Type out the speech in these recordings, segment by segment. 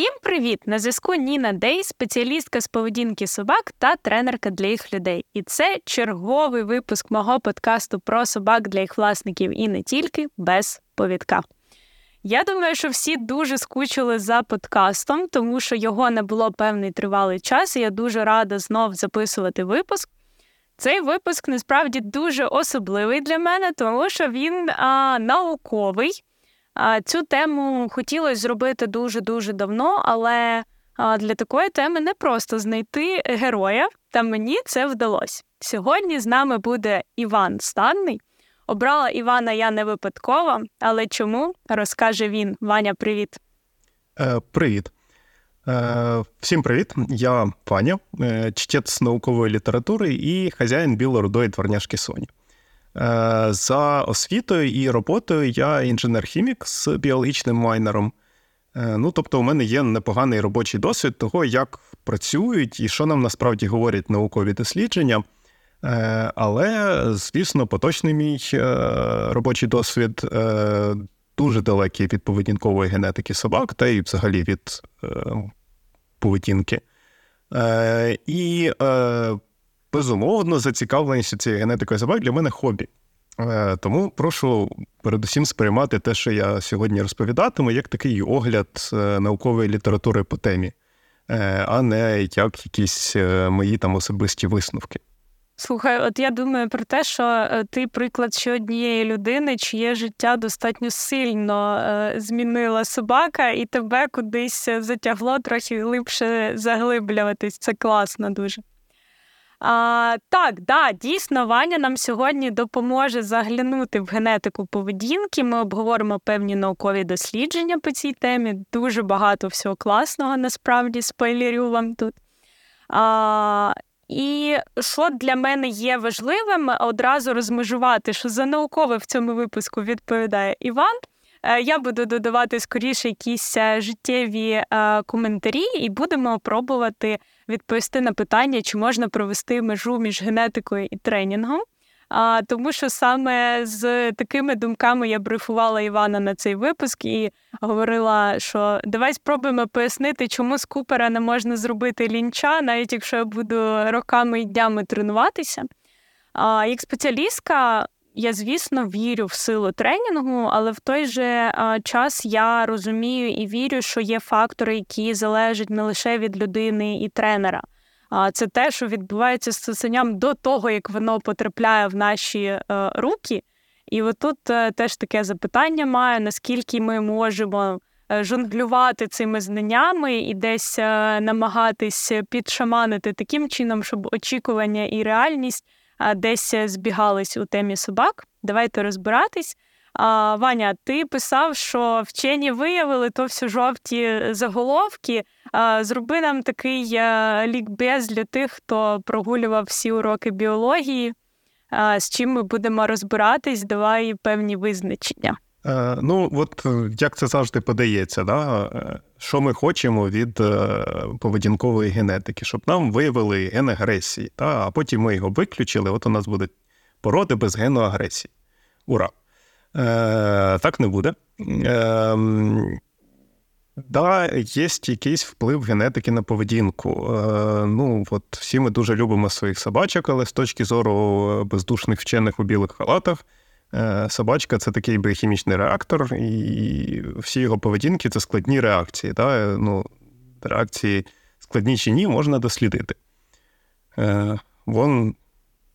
Всім привіт! На зв'язку Ніна Дей, спеціалістка з поведінки собак та тренерка для їх людей. І це черговий випуск мого подкасту про собак для їх власників і не тільки без повідка. Я думаю, що всі дуже скучили за подкастом, тому що його не було певний тривалий час, і я дуже рада знов записувати випуск. Цей випуск насправді дуже особливий для мене, тому що він а, науковий. Цю тему хотілося зробити дуже-дуже давно, але для такої теми не просто знайти героя, та мені це вдалося. Сьогодні з нами буде Іван Станний. Обрала Івана я не випадково, але чому розкаже він. Ваня, привіт. Е, Привіт. Е, Всім привіт. Я Ваня, е, чтець наукової літератури і хазяїн білорудої дворняшки Соні. Е, за освітою і роботою я інженер-хімік з біологічним майнером. Е, ну, тобто, у мене є непоганий робочий досвід того, як працюють і що нам насправді говорять наукові дослідження. Е, але, звісно, поточний мій робочий досвід дуже далекий від поведінкової генетики собак, та й взагалі від поведінки. І безумовно, зацікавленість цією генетикою собак для мене хобі. Е, тому прошу передусім сприймати те, що я сьогодні розповідатиму, як такий огляд е, наукової літератури по темі, е, а не як якісь мої там особисті висновки. Слухай, от я думаю про те, що ти приклад ще однієї людини, чиє життя достатньо сильно змінила собака, і тебе кудись затягло трохи глибше заглиблюватись. Це класно дуже. А, Так, да, дійсно, Ваня нам сьогодні допоможе заглянути в генетику поведінки. Ми обговоримо певні наукові дослідження по цій темі. Дуже багато всього класного насправді спойлерю вам тут. А, І що для мене є важливим, одразу розмежувати, що за наукове в цьому випуску відповідає Іван. Е, я буду додавати скоріше якісь е, життєві е, коментарі, і будемо пробувати відповісти на питання, чи можна провести межу між генетикою і тренінгом. А, Тому що саме з такими думками я брифувала Івана на цей випуск і говорила, що давай спробуємо пояснити, чому з Купера не можна зробити лінча, навіть якщо я буду роками і днями тренуватися. А, Як спеціалістка, я, звісно, вірю в силу тренінгу, але в той же час я розумію і вірю, що є фактори, які залежать не лише від людини і тренера. А це те, що відбувається з цуценям до того, як воно потрапляє в наші е, руки. І отут е, теж таке запитання маю: наскільки ми можемо е, жонглювати цими знаннями і десь намагатись підшаманити таким чином, щоб очікування і реальність десь збігались у темі собак. Давайте розбиратись. А, Ваня, ти писав, що вчені виявили то всі жовті заголовки. А, Зроби нам такий а, лікбез для тих, хто прогулював всі уроки біології. З чим ми будемо розбиратись, давай певні визначення. Е, ну, от е, як це завжди подається, да? Е, що ми хочемо від поведінкової генетики, щоб нам виявили ген агресії, та? а потім ми його виключили, от у нас будуть породи без гену агресії. Ура! Е, Так не буде. Е, Да, є якийсь вплив генетики на поведінку. Е, Ну, от Всі ми дуже любимо своїх собачок, але з точки зору бездушних вчених у білих халатах. Е, собачка це такий біохімічний реактор, і всі його поведінки це складні реакції. Да? Ну, Реакції складні чи ні, можна дослідити. Е, Вон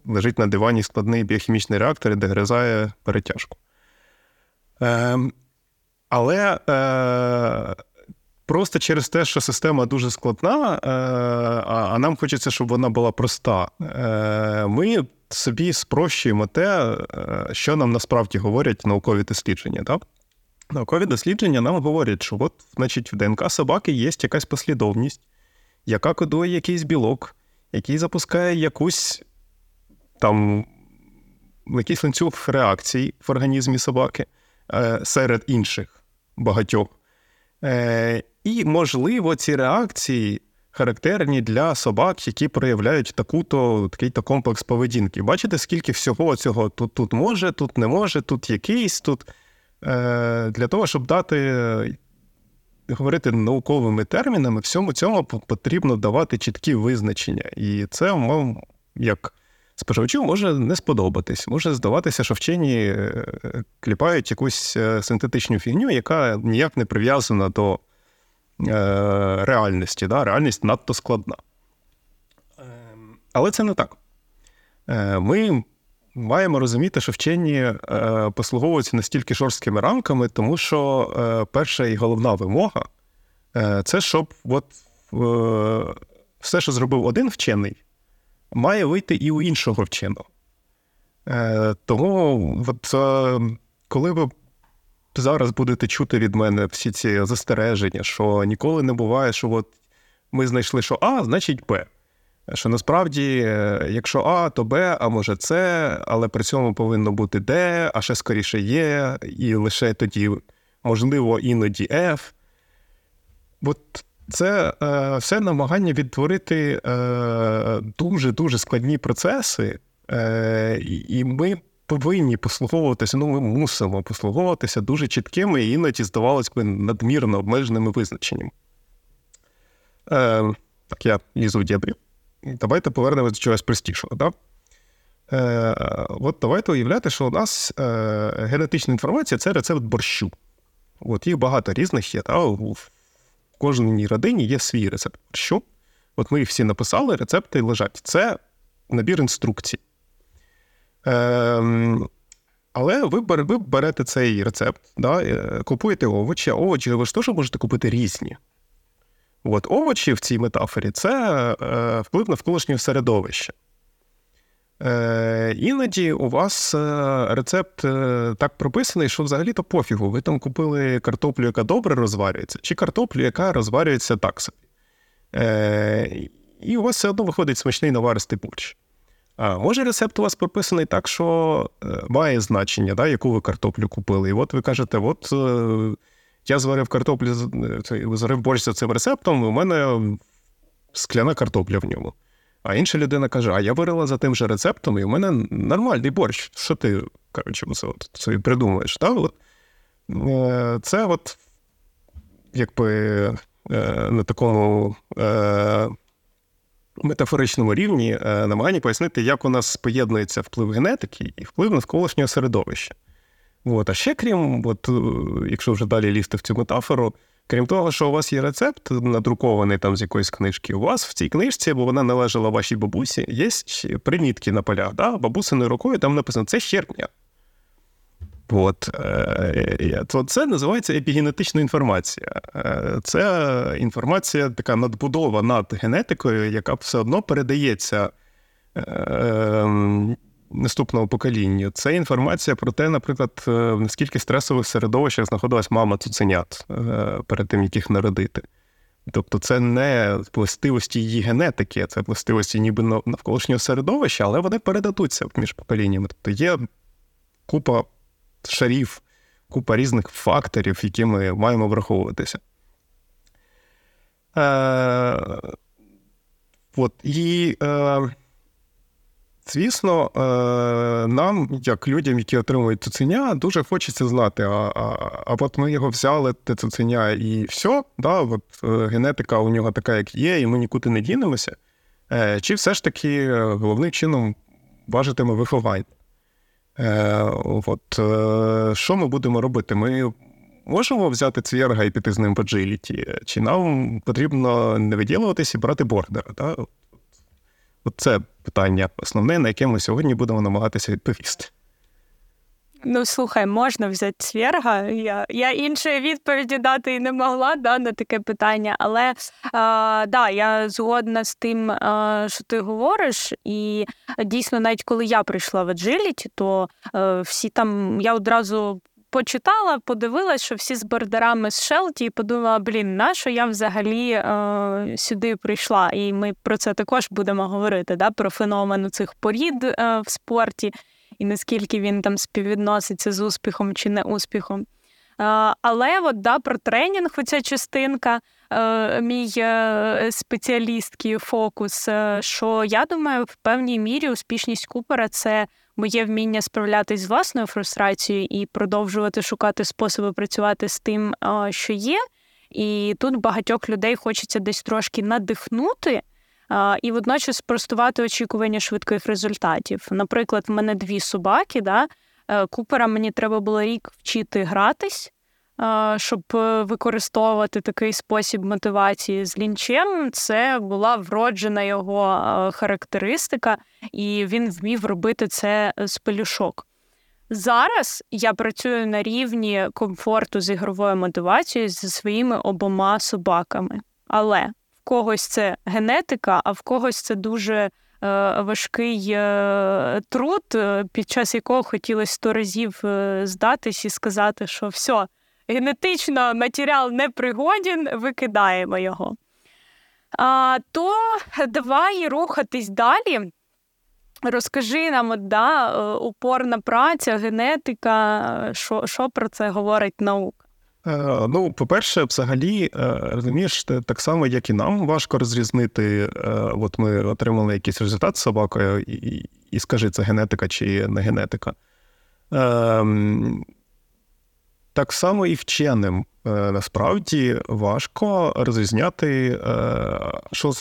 лежить на дивані складний біохімічний реактор і дегризає перетяжку. Е, Але е, просто через те, що система дуже складна, е, а, нам хочеться, щоб вона була проста. Е, Ми собі спрощуємо те, е, що нам насправді говорять наукові дослідження. Так? Наукові дослідження нам говорять, що от, значить, в ДНК собаки є якась послідовність, яка кодує якийсь білок, який запускає якусь там якийсь ланцюг реакцій в організмі собаки е, серед інших багатьох. Е, І, можливо, ці реакції характерні для собак, які проявляють таку-то такий-то комплекс поведінки. Бачите, скільки всього цього тут тут може, тут не може, тут якийсь тут. Е, Для того, щоб дати говорити науковими термінами, всьому цьому потрібно давати чіткі визначення. І це вам як споживачу може не сподобатись. Може здаватися, що вчені е, кліпають якусь е, синтетичну фігню, яка ніяк не прив'язана до реальності. Да? Реальність надто складна. Але це не так. Ми маємо розуміти, що вчені послуговуються настільки жорсткими рамками, тому що перша і головна вимога це щоб от, все, що зробив один вчений, має вийти і у іншого вченого. Е, Тому, от, е, коли ви зараз будете чути від мене всі ці застереження, що ніколи не буває, що от ми знайшли, що А, значить Б. Що насправді, е, якщо А, то Б, а може С, але при цьому повинно бути Д, а ще скоріше є, і лише тоді, можливо, іноді F. От це е, все намагання відтворити е, дуже дуже складні процеси, е, і ми повинні послуговуватися. Ну, ми мусимо послуговуватися дуже чіткими і іноді, здавалось би, надмірно обмеженими визначеннями. Е, Так, я лізу в дєбрі. Давайте повернемось до чогось простішого. Да? Е, От давайте уявляти, що у нас е, генетична інформація це рецепт борщу. От Їх багато різних є. Да? в кожній родині є свій рецепт. Що? От ми їх всі написали, рецепти лежать. Це набір інструкцій. Ем, Але ви ви берете цей рецепт, да, е, купуєте овочі, а овочі ви ж теж можете купити різні. От Овочі в цій метафорі це е, вплив навколишнє середовище. Е, Іноді у вас е, рецепт е, так прописаний, що взагалі-то пофігу. Ви там купили картоплю, яка добре розварюється, чи картоплю, яка розварюється так собі. Е, І у вас все одно виходить смачний наваристий борщ. А може рецепт у вас прописаний так, що е, має значення, да, яку ви картоплю купили. І от ви кажете, от е, я зварив картоплю, зварив борщ за цим рецептом, і у мене скляна картопля в ньому. А інша людина каже: А я варила за тим же рецептом, і у мене нормальний борщ. Що ти коротше, це, це придумуєш? Та? От, е, Це от якби е, на такому е, метафоричному рівні намагання пояснити, як у нас поєднується вплив генетики і вплив навколишнього середовища. От. А ще крім, от, якщо вже далі лізти в цю метафору, Крім того, що у вас є рецепт, надрукований там з якоїсь книжки, у вас в цій книжці, бо вона належала вашій бабусі, є примітки на полях. Да? Бабусиною рукою там написано це херня. От, е, то Це називається епігенетична інформація. Е, це інформація, така надбудова над генетикою, яка все одно передається е, наступного покоління. Це інформація про те, наприклад, е, в наскільки стресових середовищах знаходилась мама цуценят е, перед тим, як їх народити. Тобто це не властивості її генетики, це властивості ніби навколишнього середовища, але вони передадуться між поколіннями. Тобто є купа шарів, купа різних факторів, які ми маємо враховуватися. Е, От, і е, Звісно, е, нам, як людям, які отримують цуценя, дуже хочеться знати, а а, а от ми його взяли, те цуценя, і все, да, от е, генетика у нього така, як є, і ми нікуди не дінемося. Е, чи все ж таки головним чином важитиме виховання? От, Що ми будемо робити? Ми можемо взяти цвірга і піти з ним по джиліті? Чи нам потрібно не виділуватися і брати бордера? Да? Це питання основне, на яке ми сьогодні будемо намагатися відповісти. Ну, слухай, можна взяти цвірга. Я я іншої відповіді дати і не могла да, на таке питання. Але а, да, я згодна з тим, а, що ти говориш. І дійсно, навіть коли я прийшла в Agility, то а, е, всі там я одразу почитала, подивилась, що всі з бордерами з Шелті, і подумала, блін, на що я взагалі е, сюди прийшла? І ми про це також будемо говорити, да, про феномен цих порід е, в спорті і наскільки він там співвідноситься з успіхом чи не успіхом. Але от, да, про тренінг, оця частинка, е, мій е, спеціалістський фокус, е, що я думаю, в певній мірі успішність Купера це моє вміння справлятись з власною фрустрацією і продовжувати шукати способи працювати з тим, що є. І тут багатьох людей хочеться десь трошки надихнути. І водночас спростувати очікування швидких результатів. Наприклад, в мене дві собаки. Да? Е, Купера мені треба було рік вчити гратись, щоб е, використовувати такий спосіб мотивації з лінчем. Це була вроджена його е, характеристика, і він вмів робити це з пелюшок. Зараз я працюю на рівні комфорту з ігровою мотивацією зі своїми обома собаками. Але когось це генетика, а в когось це дуже е, важкий е, труд, е, під час якого хотілося сто разів здатись і сказати, що все, генетично матеріал не пригоден, викидаємо його. А, То давай рухатись далі. Розкажи нам, от, да, упорна праця, генетика, що що про це говорить наука? Е, ну, по-перше, взагалі, е, розумієш, так само, як і нам, важко розрізнити. От ми отримали якийсь результат з собакою, і, і скажи, це генетика чи не генетика. Ем, так само і вченим насправді важко розрізняти, що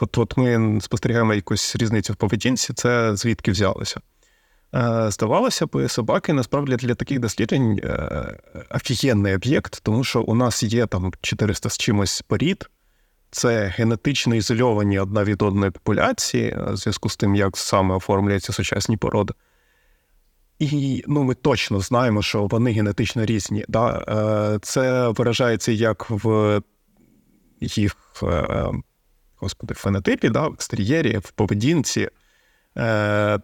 От от ми спостерігаємо якусь різницю в поведінці, це звідки взялося. Е, здавалося б, собаки насправді для таких досліджень е, офігенний об'єкт, тому що у нас є там 400 з чимось порід, це генетично ізольовані одна від одної популяції, е, в зв'язку з тим, як саме оформлюються сучасні породи. І ну, ми точно знаємо, що вони генетично різні. Да? Це виражається як в їх господи, фенотипі, да, в екстер'єрі, в поведінці,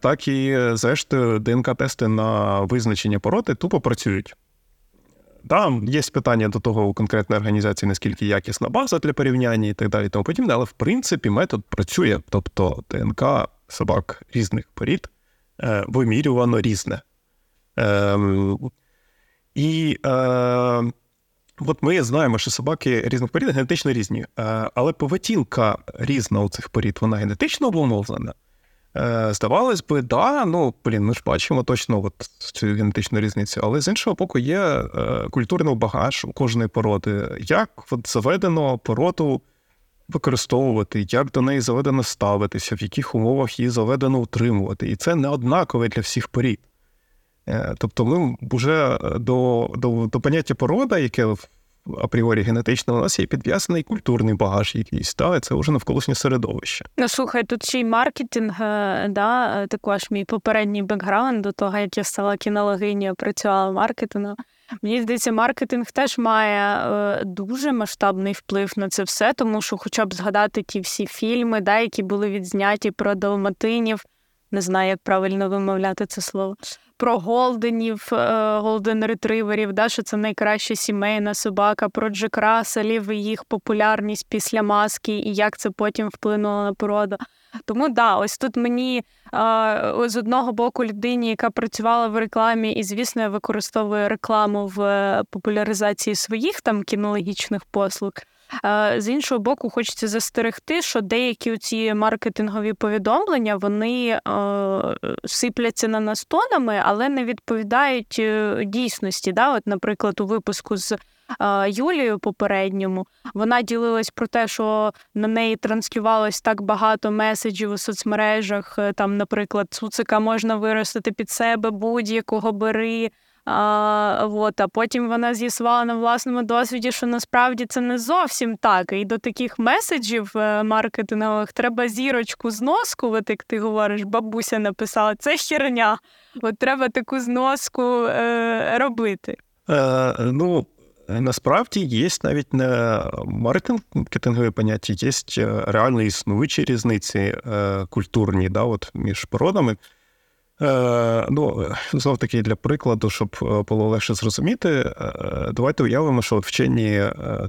так і, зрештою, ДНК-тести на визначення породи тупо працюють. Там є питання до того у конкретної організації, наскільки якісна база для порівняння і так далі, тому подібне, але в принципі метод працює. Тобто ДНК собак різних порід е, вимірювано різне. Е, і е, От ми знаємо, що собаки різних порід генетично різні, е, але поведінка різна у цих порід, вона генетично обумовлена. Е, здавалось би, да, ну блін, ми ж бачимо точно от цю генетичну різницю, але з іншого боку, є е, культурний багаж у кожної породи, як от заведено породу використовувати, як до неї заведено ставитися, в яких умовах її заведено утримувати. І це не однакове для всіх порід. Е, тобто ми вже до до, до поняття порода, яке апріорі генетично, у нас є підв'язаний культурний багаж якийсь, та, це вже навколишнє середовище. Ну слухай, тут ще й маркетинг, е, да, також мій попередній бекграунд до того, як я стала кінологиню, працювала маркетингом. Мені здається, маркетинг теж має е, дуже масштабний вплив на це все, тому що, хоча б згадати ті всі фільми, да, які були відзняті про далматинів, не знаю, як правильно вимовляти це слово про голденів, е, голден ретриверів, да, що це найкраща сімейна собака, про Джек Расселів і їх популярність після маски, і як це потім вплинуло на породу. Тому да, ось тут мені з одного боку людині, яка працювала в рекламі, і, звісно, використовує рекламу в е, популяризації своїх там кінологічних послуг. З іншого боку, хочеться застерегти, що деякі ці маркетингові повідомлення вони сипляться на нас тонами, але не відповідають е, дійсності. Да? От, Наприклад, у випуску з Юлією попередньому вона ділилась про те, що на неї транслювалось так багато меседжів у соцмережах. Е, там, наприклад, цуцика можна виростити під себе будь-якого бери. А, вот, а потім вона з'ясувала на власному досвіді, що насправді це не зовсім так. І до таких меседжів е, маркетингових треба зірочку зноскувати, як ти говориш, бабуся написала, це херня. От треба таку зноску е, робити. Е, Ну, насправді є навіть не маркетингові поняття, є е, реально існуючі різниці е, культурні да, от між породами. Е, ну, знов таки для прикладу, щоб е, було легше зрозуміти, е, давайте уявимо, що вчені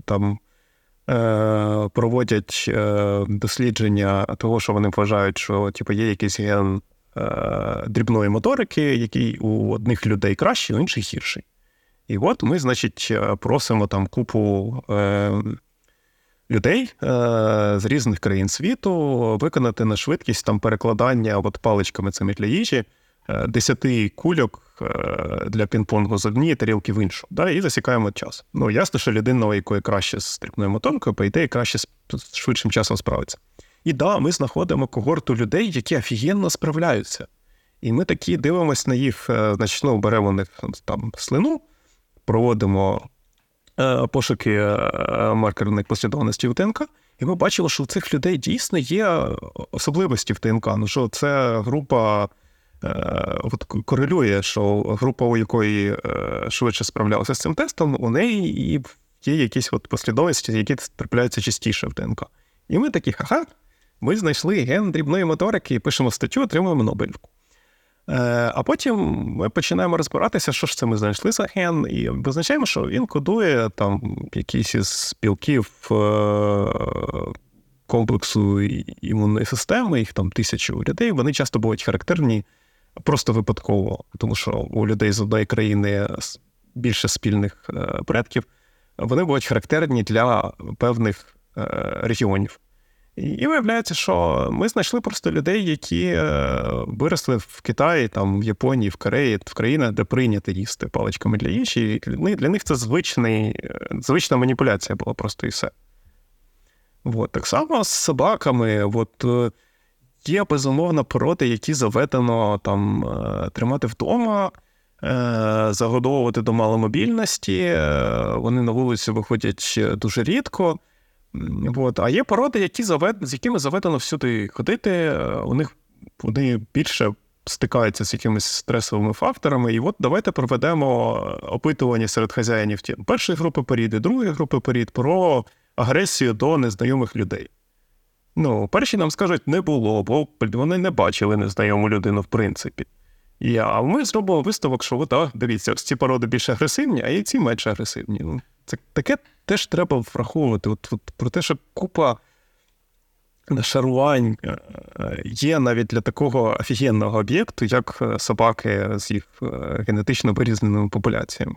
там проводять дослідження того, що вони вважають, що типу, є якийсь ген дрібної моторики, який у одних людей кращий, у інших гірший. І от ми, значить, просимо там купу людей з різних країн світу виконати на швидкість там перекладання от паличками цими для їжі. Десяти кульок для пінг-понгу з однієї тарілки в іншу, да, і засікаємо час. Ну, ясно, що людина, у якої краще з стрибною моторкою, по ідеї, краще з швидшим часом справиться. І да, ми знаходимо когорту людей, які офігенно справляються. І ми такі дивимося на їх, значить, ну, беремо них там слину, проводимо е, пошуки е, маркерних в ДНК, і ми бачили, що у цих людей дійсно є особливості в ДНК. Ну що це група е, от корелює, що група, у якої швидше справлялася з цим тестом, у неї і є якісь от послідовності, які трапляються частіше в ДНК. І ми такі, ха-ха, ми знайшли ген дрібної моторики, пишемо статтю, отримуємо Нобелівку. Е, а потім ми починаємо розбиратися, що ж це ми знайшли за ген, і визначаємо, що він кодує там якісь із білків е, комплексу імунної системи, їх там тисячу людей. Вони часто будуть характерні просто випадково, тому що у людей з одної країни більше спільних е, предків, вони будуть характерні для певних регіонів. І виявляється, що ми знайшли просто людей, які е, виросли в Китаї, там в Японії, в Кореї, в країнах, де прийнято їсти паличками для їжі. І для них це звичний, е, звична маніпуляція була просто і все. От. Так само з собаками. От, е, Є безумовно породи, які заведено там тримати вдома, загодовувати до маломобільності. Вони на вулицю виходять дуже рідко. От. А є породи, які завед... з якими заведено всюди ходити, у них вони більше стикаються з якимись стресовими факторами. І от давайте проведемо опитування серед хазяїнів першої групи порід і другої групи порід про агресію до незнайомих людей. Ну, перші нам скажуть, не було, бо вони не бачили незнайому людину, в принципі. І, А ми зробимо висновок, що от, дивіться, ці породи більш агресивні, а і ці менш агресивні. Ну, це таке теж треба враховувати. От, от Про те, що купа шарувань е, є навіть для такого офігенного об'єкту, як е, собаки з їх е, генетично вирізненими популяціями.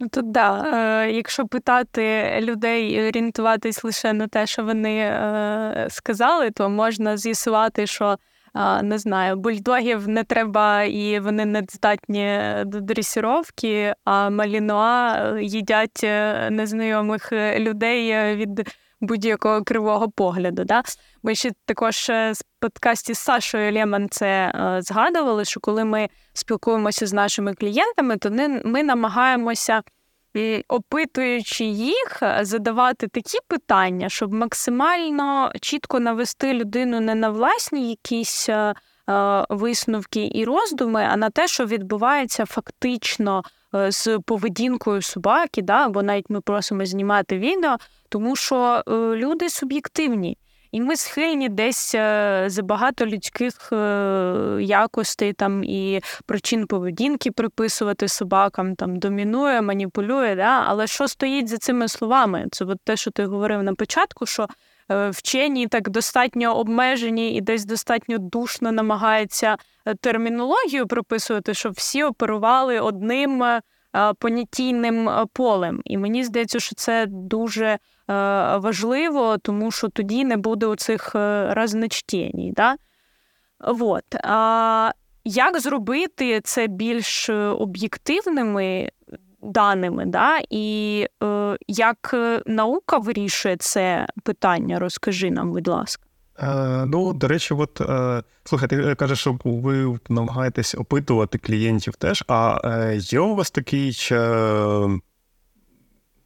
Ну тут да, е, якщо питати людей і орієнтуватись лише на те, що вони е, сказали, то можна з'ясувати, що не знаю, бульдогів не треба і вони не здатні до дресіровки, а малінуа е, їдять е, незнайомих е, людей від будь-якого кривого погляду. Да? Ми ще також з подкасті з Сашою Лєман це згадували, що коли ми спілкуємося з нашими клієнтами, то ми намагаємося опитуючи їх, задавати такі питання, щоб максимально чітко навести людину не на власні якісь е, е, висновки і роздуми, а на те, що відбувається фактично е, з поведінкою собаки, да, або навіть ми просимо знімати відео, тому що люди суб'єктивні. І ми схильні десь е, за багато людських е, якостей там і причин поведінки приписувати собакам, там домінує, маніпулює. Да? Але що стоїть за цими словами? Це от те, що ти говорив на початку, що е, вчені так достатньо обмежені і десь достатньо душно намагаються термінологію приписувати, щоб всі оперували одним понятійним полем. І мені здається, що це дуже Е, важливо, тому що тоді не буде у цих е, разночтєній. Да? Вот. А як зробити це більш об'єктивними даними, да? і е, як наука вирішує це питання? Розкажи нам, будь ласка. Е, ну, до речі, от е, слухай, кажеш, що ви намагаєтесь опитувати клієнтів теж. А е, є у вас такий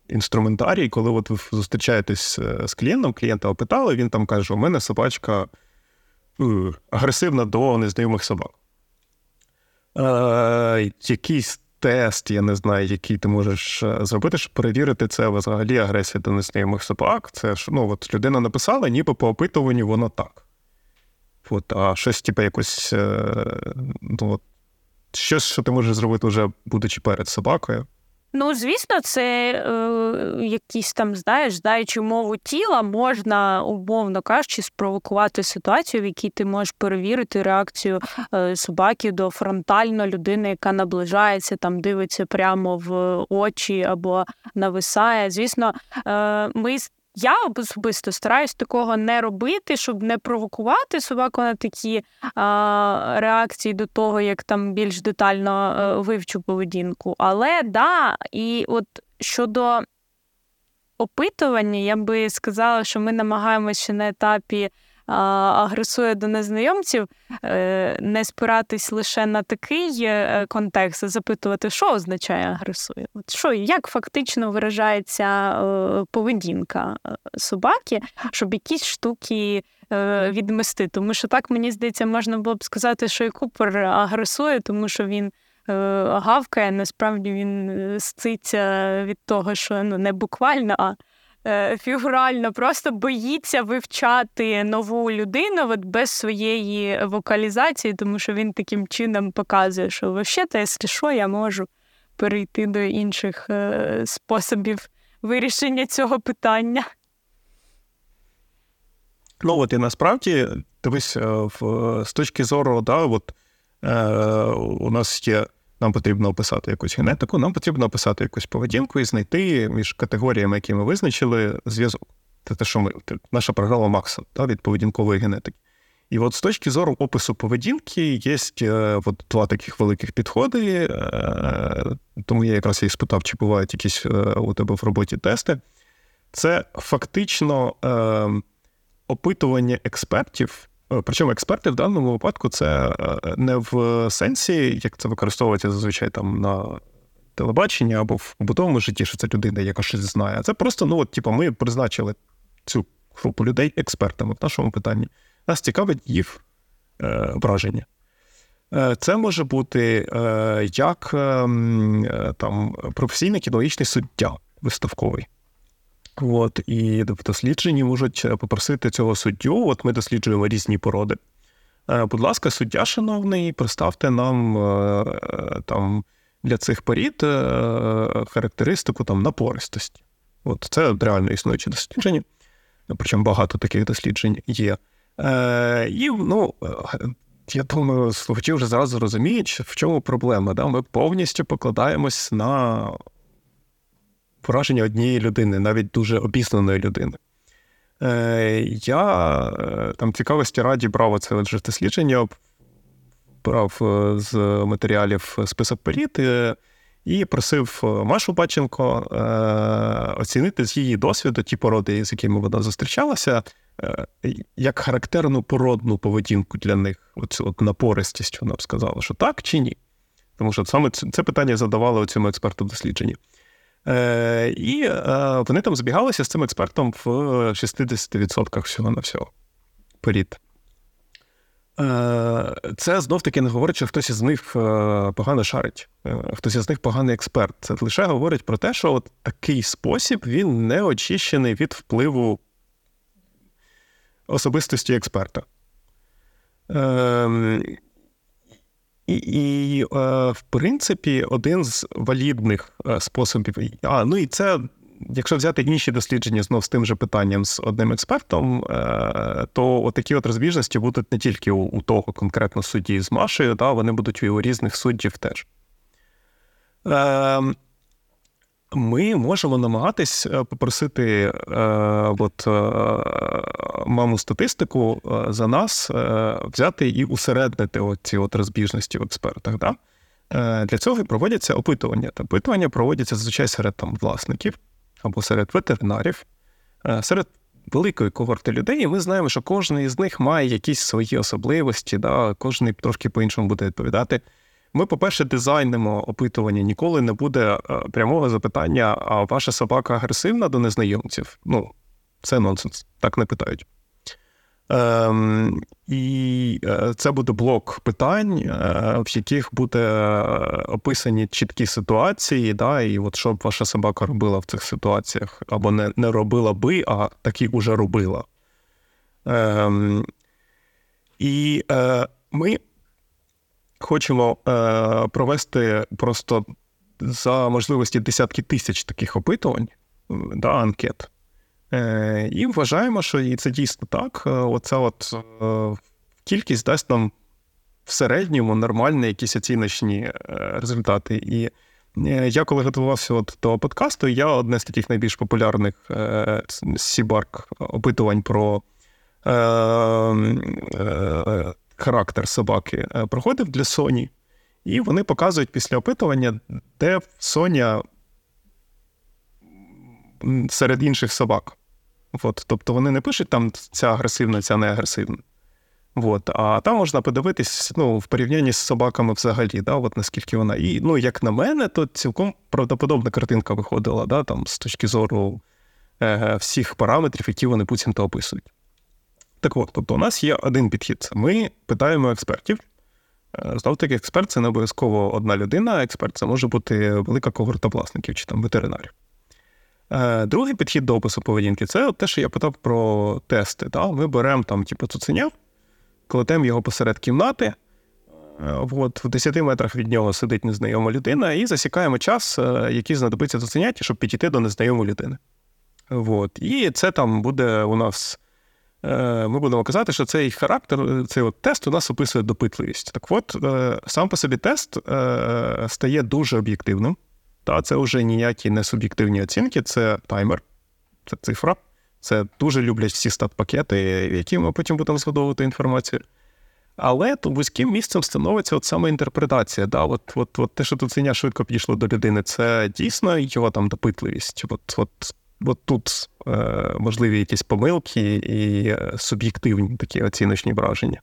інструментарій, коли от ви зустрічаєтесь е, з клієнтом, клієнта опитали, він там каже: у мене собачка uh, агресивна до незнайомих собак. Е, Якийсь тест, я не знаю, який ти можеш е, зробити, щоб перевірити це взагалі агресія до незнайомих собак. Це ж ну, от людина написала, ніби по опитуванню воно так. От, А щось, типу, якось. Е, ну, от, щось, що ти можеш зробити, вже будучи перед собакою. Ну, звісно, це е, якісь там, знаєш, знаючи мову тіла, можна, умовно кажучи, спровокувати ситуацію, в якій ти можеш перевірити реакцію е, собаки до фронтально людини, яка наближається, там дивиться прямо в очі або нависає. Звісно, е, ми Я особисто стараюсь такого не робити, щоб не провокувати собаку на такі а, реакції до того, як там більш детально е, вивчу поведінку. Але да, і от щодо опитування, я би сказала, що ми намагаємося на етапі агресує до незнайомців, е, не спиратись лише на такий е, контекст, а запитувати, що означає агресує. От що, як фактично виражається е, поведінка собаки, щоб якісь штуки відмести. Тому що так мені здається, можна було б сказати, що і Купер агресує, тому що він. Гавкає, насправді він ститься від того, що ну не буквально, а фігурально просто боїться вивчати нову людину от без своєї вокалізації, тому що він таким чином показує, що взагалі, якщо що, я можу перейти до інших е, способів вирішення цього питання. Ну, от і насправді, дивись, е, з точки зору, да, от, е, у нас є нам потрібно описати якусь генетику, нам потрібно описати якусь поведінку і знайти між категоріями, які ми визначили, зв'язок. Це те, що ми наша програма Макса да, від поведінкової генетики. І от з точки зору опису поведінки є е, от два таких великих підходи. Е, тому я якраз і спитав, чи бувають якісь е, у тебе в роботі тести. Це фактично опитування експертів причому експерти в даному випадку це е, не в сенсі, як це використовується зазвичай там на телебаченні або в побутовому житті, що це людина, яка щось знає. Це просто, ну, от, типу, ми призначили цю групу людей експертами в нашому питанні. Нас цікавить їх е, враження. Е, це може бути е, як е, там професійний кінологічний суддя виставковий. От, І в дослідженні можуть е, попросити цього суддю. От ми досліджуємо різні породи. Е, будь ласка, суддя, шановний, представте нам е, там для цих порід характеристику там напористості. От Це реально існуюче дослідження. Причому багато таких досліджень є. І ну, я думаю, слухачі вже зразу розуміють, в чому проблема. Да? Ми повністю покладаємось на враження однієї людини, навіть дуже обізнаної людини. Е, Я е, там цікавості раді брав оце отже дослідження, брав е, з матеріалів список політ і просив Машу Баченко оцінити з її досвіду ті породи, з якими вона зустрічалася, як характерну породну поведінку для них. От, от напористість вона б сказала, що так чи ні. Тому що саме це питання задавали цьому експерту дослідженні. Е, І е, вони там збігалися з цим експертом в 60% всього на всього порід. Е, Це знов-таки не говорить, що хтось із них е, погано шарить, е, хтось із них поганий експерт. Це лише говорить про те, що от такий спосіб він не очищений від впливу особистості експерта. Ем, і, і е, в принципі, один з валідних е, способів. А, ну і це, якщо взяти інші дослідження знов з тим же питанням з одним експертом, е, то такі от розбіжності будуть не тільки у, того конкретно судді з Машею, да, вони будуть і у різних суддів теж. Ми можемо намагатись е, попросити е, от, е, маму статистику за нас взяти і усереднити ці от розбіжності в експертах. Да? Для цього проводяться опитування. Опитування проводяться зазвичай серед там, власників або серед ветеринарів, серед великої когорти людей, і ми знаємо, що кожен із них має якісь свої особливості, да? кожен трошки по-іншому буде відповідати. Ми, по-перше, дизайнимо опитування. Ніколи не буде е, прямого запитання: а ваша собака агресивна до незнайомців? Ну, це нонсенс, так не питають. Ем, І е, це буде блок питань, е, в яких буде описані чіткі ситуації, да, і от що б ваша собака робила в цих ситуаціях, або не не робила би, а таки уже робила. Ем, І е, ми хочемо е, провести просто за можливості десятки тисяч таких опитувань да, анкет. Е, І вважаємо, що і це дійсно так. Е, оця от е, кількість дасть нам в середньому нормальні якісь оціночні е, результати. І я коли готувався от до подкасту, я одне з таких найбільш популярних е, Сібарк опитувань про е, е, характер собаки проходив для Sony. І вони показують після опитування, де Соня серед інших собак. От, Тобто вони не пишуть там ця агресивна, ця не агресивна. От, а там можна подивитись ну, в порівнянні з собаками взагалі, да, от наскільки вона. І ну, як на мене, то цілком правдоподобна картинка виходила да, там, з точки зору е, всіх параметрів, які вони буцімто описують. Так от, тобто, у нас є один підхід. Ми питаємо експертів. Е, Знов таки, експерт це не обов'язково одна людина, експерт це може бути велика когорта власників чи там ветеринарів. Е, другий підхід до опису поведінки це те, що я питав про тести. Да? Ми беремо там, типу, цуценя, кладемо його посеред кімнати. Е, от, В 10 метрах від нього сидить незнайома людина, і засікаємо час, який знадобиться цуценяті, щоб підійти до незнайомої людини. От. І це там буде у нас ми будемо казати, що цей характер, цей от тест у нас описує допитливість. Так от, е, сам по собі тест е, стає дуже об'єктивним. Та це вже ніякі не суб'єктивні оцінки, це таймер, це цифра. Це дуже люблять всі стат-пакети, які ми потім будемо згадовувати інформацію. Але то вузьким місцем становиться от саме інтерпретація. Да? От, от, от Те, що тут синя швидко підійшло до людини, це дійсно його там допитливість. От, от от тут е, можливі якісь помилки і е, суб'єктивні такі оціночні враження.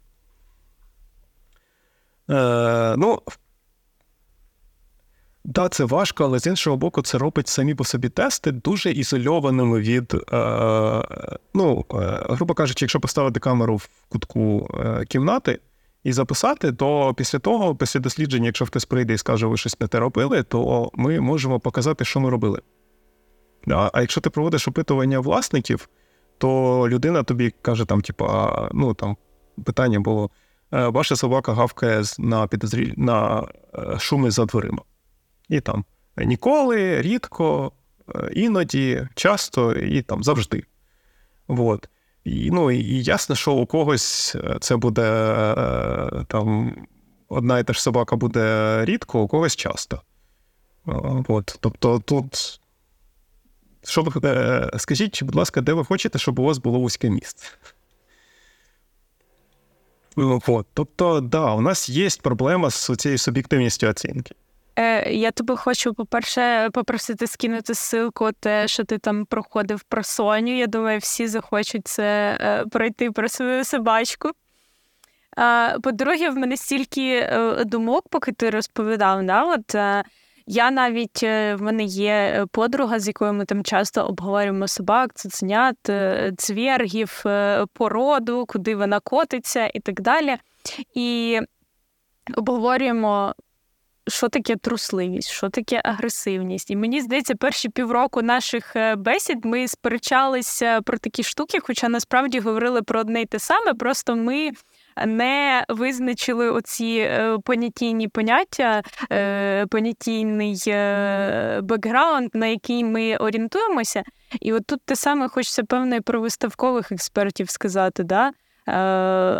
Е, Ну, да, це важко, але з іншого боку, це робить самі по собі тести дуже ізольованими від. Е, ну, е, грубо кажучи, якщо поставити камеру в кутку е, кімнати і записати, то після того, після дослідження, якщо хтось прийде і скаже, ви щось не те робили, то ми можемо показати, що ми робили. А якщо ти проводиш опитування власників, то людина тобі каже, там, типа, ну там питання було: «Е, ваша собака гавкає на підозрі... на е, шуми за дверима. І там ніколи, рідко, е, іноді, часто і там завжди. Вот. І, ну, і ясно, що у когось це буде там одна і та ж собака буде рідко, у когось часто. От. Тобто тут що ви, е, Скажіть, будь ласка, де ви хочете, щоб у вас було вузьке місце? Ну, от. Тобто, да, у нас є проблема з цією суб'єктивністю оцінки. Е, Я тебе хочу, по-перше, попросити скинути ссылку, те, що ти там проходив про Соню. Я думаю, всі захочуть це е, пройти про свою собачку. По-друге, в мене стільки е, думок, поки ти розповідав. Да? От, е, я навіть е, в мене є е, подруга, з якою ми там часто обговорюємо собак, цуценят, е, цвергів, породу, куди вона котиться і так далі. І обговорюємо. Що таке трусливість, що таке агресивність? І мені здається, перші півроку наших бесід ми сперечалися про такі штуки, хоча насправді говорили про одне й те саме. Просто ми не визначили оці е, понятійні поняття, е, понятійний е, бекграунд, на який ми орієнтуємося. І от тут те саме хочеться певно про виставкових експертів сказати. да?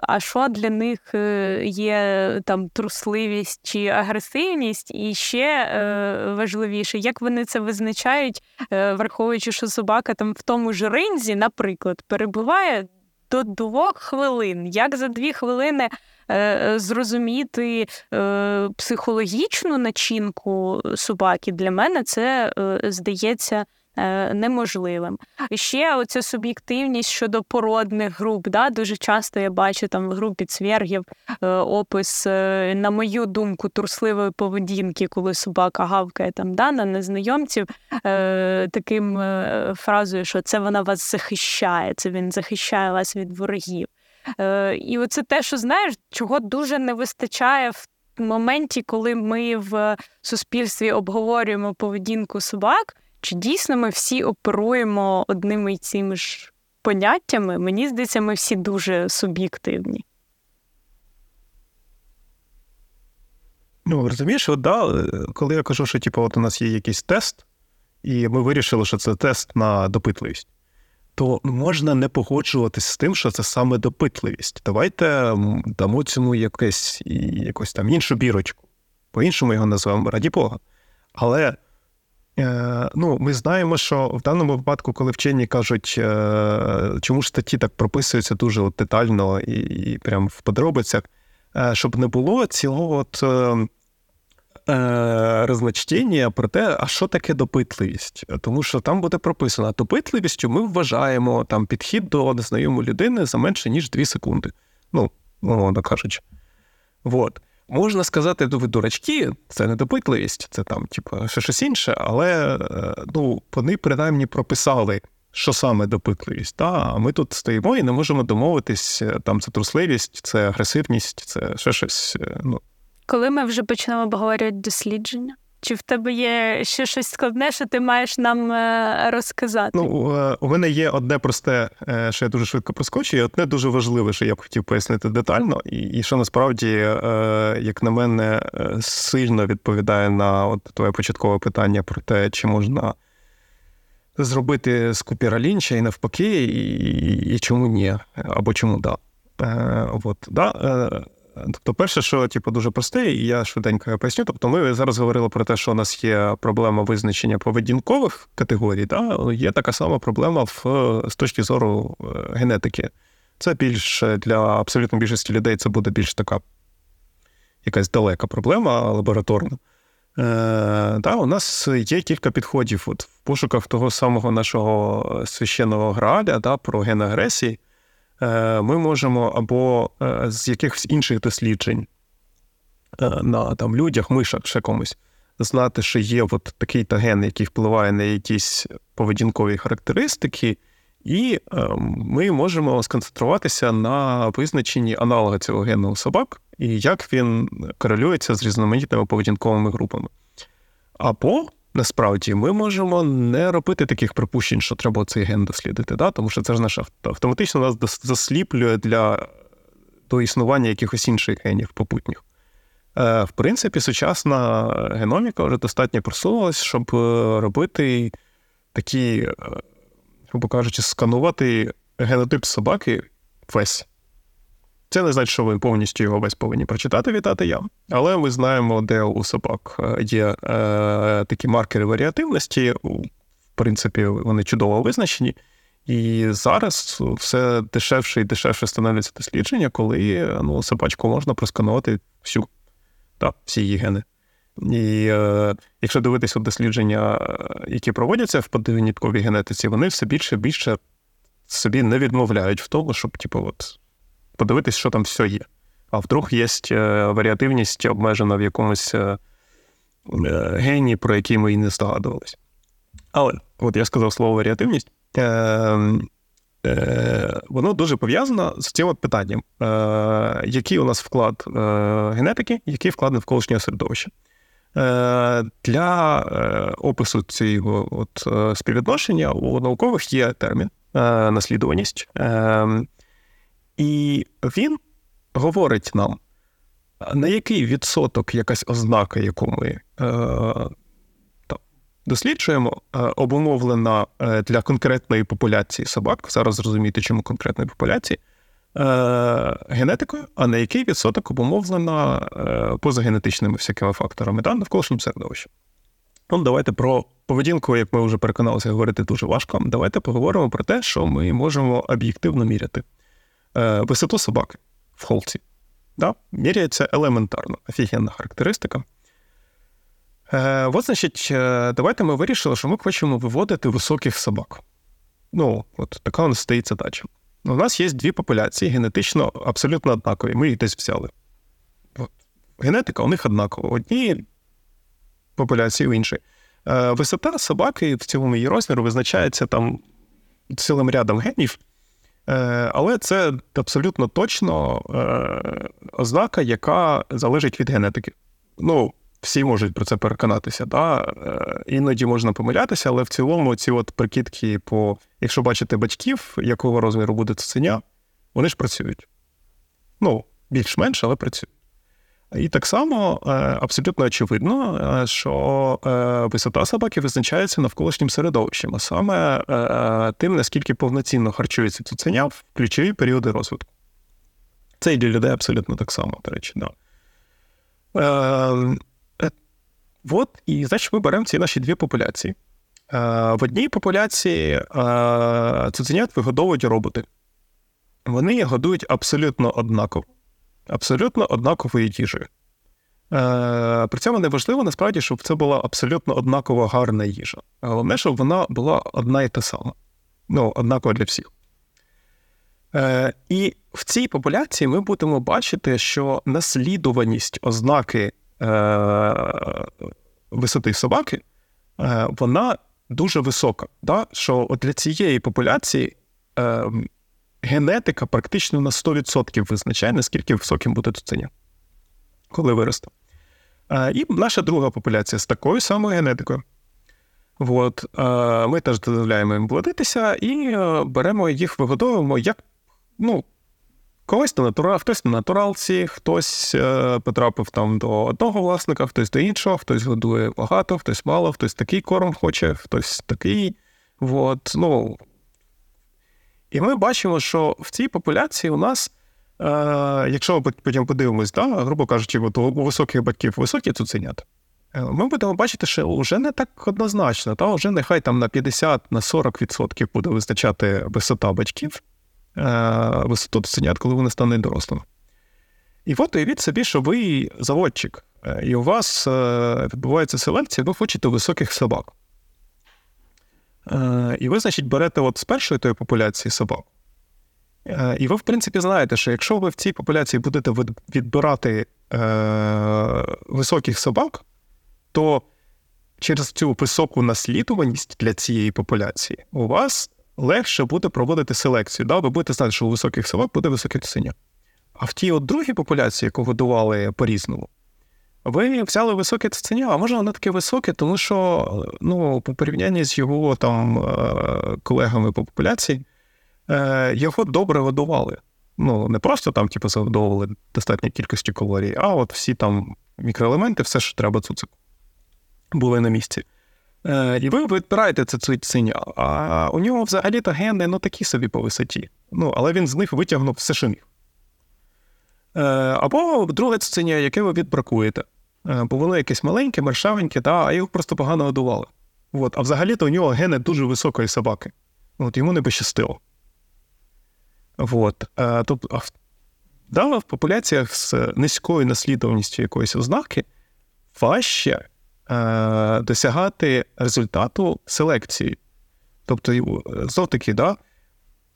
А що для них є там трусливість чи агресивність, і ще важливіше, як вони це визначають, враховуючи, що собака там в тому ж ринзі, наприклад, перебуває до двох хвилин. Як за дві хвилини е, зрозуміти е, психологічну начинку собаки, для мене це е, здається. Е, неможливим. Ще оця суб'єктивність щодо породних груп. Да? Дуже часто я бачу там в групі цвергів е, опис, е, на мою думку, трусливої поведінки, коли собака гавкає там да, на незнайомців таким фразою, що це вона вас захищає, це він захищає вас від ворогів. І оце те, що знаєш, чого дуже не вистачає в моменті, коли ми в суспільстві обговорюємо поведінку собак. Чи дійсно ми всі оперуємо одними і цими ж поняттями? Мені здається, ми всі дуже суб'єктивні. Ну, розумієш, от, да, коли я кажу, що типу, от у нас є якийсь тест, і ми вирішили, що це тест на допитливість, то можна не погоджуватись з тим, що це саме допитливість. Давайте дамо цьому якесь, якусь там іншу бірочку. По-іншому його називаємо раді Бога. Але ну, ми знаємо, що в даному випадку, коли вчені кажуть, е, чому ж статті так прописуються дуже от детально і, і прямо в подробицях, е, щоб не було цілого от. Е, Е, про те, а що таке допитливість. Тому що там буде прописано, допитливістю ми вважаємо там підхід до незнайомої людини за менше, ніж 2 секунди. Ну, умовно кажучи. Вот. Можна сказати, ви дурачки, це недопитливість, це там, типу, ще щось інше, але е, ну, вони принаймні прописали, що саме допитливість. Та? А ми тут стоїмо і не можемо домовитись, е, там це трусливість, це агресивність, це ще щось. ну, коли ми вже почнемо обговорювати дослідження? Чи в тебе є ще щось складне, що ти маєш нам е, розказати? Ну, е, у мене є одне просте, е, що я дуже швидко проскочу, і одне дуже важливе, що я б хотів пояснити детально, і і що насправді, як на мене, сильно відповідає на от твоє початкове питання про те, чи можна зробити з Купіра і навпаки, і і чому ні, або чому да. От, да. Тобто, перше, що типу, дуже просте, і я швиденько поясню. Тобто, ми зараз говорили про те, що у нас є проблема визначення поведінкових категорій, да? є така сама проблема в, з точки зору е, генетики. Це більш для абсолютно більшості людей це буде більш така якась далека проблема лабораторна. Е, да, У нас є кілька підходів от, в пошуках того самого нашого священного граля да, про ген агресії. Е, ми можемо або е, з якихось інших досліджень е, на там, людях, мишах, ще комусь, знати, що є от такий та ген, який впливає на якісь поведінкові характеристики, і ми можемо сконцентруватися на визначенні аналога цього гену у собак і як він корелюється з різноманітними поведінковими групами. Або Насправді ми можемо не робити таких припущень, що треба цей ген дослідити, да? тому що це ж наш автоматично нас засліплює для до існування якихось інших генів попутніх. Е, В принципі, сучасна геноміка вже достатньо просунулася, щоб е, робити такі, е, грубо кажучи, сканувати генотип собаки весь. Це не значить, що ви повністю його весь повинні прочитати, вітати я. Але ми знаємо, де у собак е, є е, такі маркери варіативності. В принципі, вони чудово визначені. І зараз все дешевше і дешевше становиться дослідження, коли ну, собачку можна просканувати всю, так, всі її гени. І е, якщо дивитися дослідження, е, які проводяться в подивінітковій генетиці, вони все більше і більше собі не відмовляють в тому, щоб, типу, от подивитись, що там все є. А вдруг є е, варіативність обмежена в якомусь е, е, гені, про який ми і не здогадувалися. Але от я сказав слово варіативність. Воно дуже пов'язано з цим от питанням, який у нас вклад генетики, який вклад навколишнього середовища. Для опису цього от співвідношення у наукових є термін наслідуваність. І він говорить нам, на який відсоток якась ознака, яку ми е, там, досліджуємо, е, обумовлена е, для конкретної популяції собак. Зараз зрозуміти, чому конкретної популяції, е, генетикою, а на який відсоток обумовлена е, позагенетичними всякими факторами да, навколишнім середовищем. Ну, давайте про поведінку, як ми вже переконалися, говорити дуже важко. Давайте поговоримо про те, що ми можемо об'єктивно міряти. Е, висоту собаки в холці. Да? Міряється елементарно, офігенна характеристика. Е, От, значить, е, давайте ми вирішили, що ми хочемо виводити високих собак. Ну, от така у нас стоїть задача. У нас є дві популяції, генетично абсолютно однакові. Ми їх десь взяли. От. Генетика у них однакова. Одні популяції в іншій. Висота собаки в цілому її розміру визначається там цілим рядом генів. Е, але це абсолютно точно е, ознака, яка залежить від генетики. Ну, всі можуть про це переконатися. Да? Е, іноді можна помилятися, але в цілому ці от прикидки, по якщо бачите батьків, якого розміру буде цуценя, вони ж працюють. Ну, більш-менш, але працюють. І так само е, абсолютно очевидно, е, що е, висота собаки визначається навколишнім середовищем, а саме тим, наскільки повноцінно харчується цуценя в ключові періоди розвитку. Це і для людей абсолютно так само, до речі. Да. От, і значить, ми беремо ці наші дві популяції. В одній популяції цуценят вигодовують роботи. Вони годують абсолютно однаково, абсолютно однаковою їжею. При цьому не важливо насправді, щоб це була абсолютно однаково гарна їжа. Головне, щоб вона була одна і та сама. Ну, однакова для всіх. Е, І в цій популяції ми будемо бачити, що наслідуваність ознаки е, висоти собаки, е, вона дуже висока. Да? Що от для цієї популяції е, генетика практично на 100% визначає, наскільки високим буде цуценя, коли виросте. І наша друга популяція з такою самою генетикою. От, Ми теж дозволяємо їм плодитися і е, беремо їх, виготовуємо як ну, когось на натурал, хтось на натуралці, хтось е, потрапив там до одного власника, хтось до іншого, хтось годує багато, хтось мало, хтось такий корм хоче, хтось такий. От, ну. І ми бачимо, що в цій популяції у нас, е, якщо ми потім подивимось, да, грубо кажучи, от у високих батьків високі цуценята, е, ми будемо бачити, що вже не так однозначно, та вже нехай там на 50 на 40% буде визначати висота батьків. Е, висоту цуценят, коли вони стануть дорослими. І от уявіть собі, що ви заводчик, е, і у вас е, відбувається селекція, ви хочете високих собак. І ви, значить, берете от з першої тої популяції собак. І ви, в принципі, знаєте, що якщо ви в цій популяції будете відбирати високих собак, то через цю високу наслідуваність для цієї популяції у вас легше буде проводити селекцію. Да? Ви будете знати, що у високих собак буде високе цуценя. А в тій от другій популяції, яку годували по-різному, ви взяли високе цуценя, а може воно таке високе, тому що ну, по порівнянні з його там е, колегами по популяції, е, його добре годували. Ну, не просто там, типу, загодовували достатньо кількості калорій, а от всі там мікроелементи, все, що треба цуцику, були на місці. Е, і ви відбираєте це цуценя, а у нього взагалі-то гени ну, такі собі по висоті. Ну, Але він з них витягнув все, що міг. Е, або друге цуценя, яке ви відбракуєте. Е, бо воно якесь маленьке, мершавеньке, та, а його просто погано годували. От. А взагалі-то у нього гени дуже високої собаки. От Йому не пощастило. От. Тобто, да, в популяціях з низькою наслідуваністю якоїсь ознаки важче е, досягати результату селекції. Тобто, знов таки, да,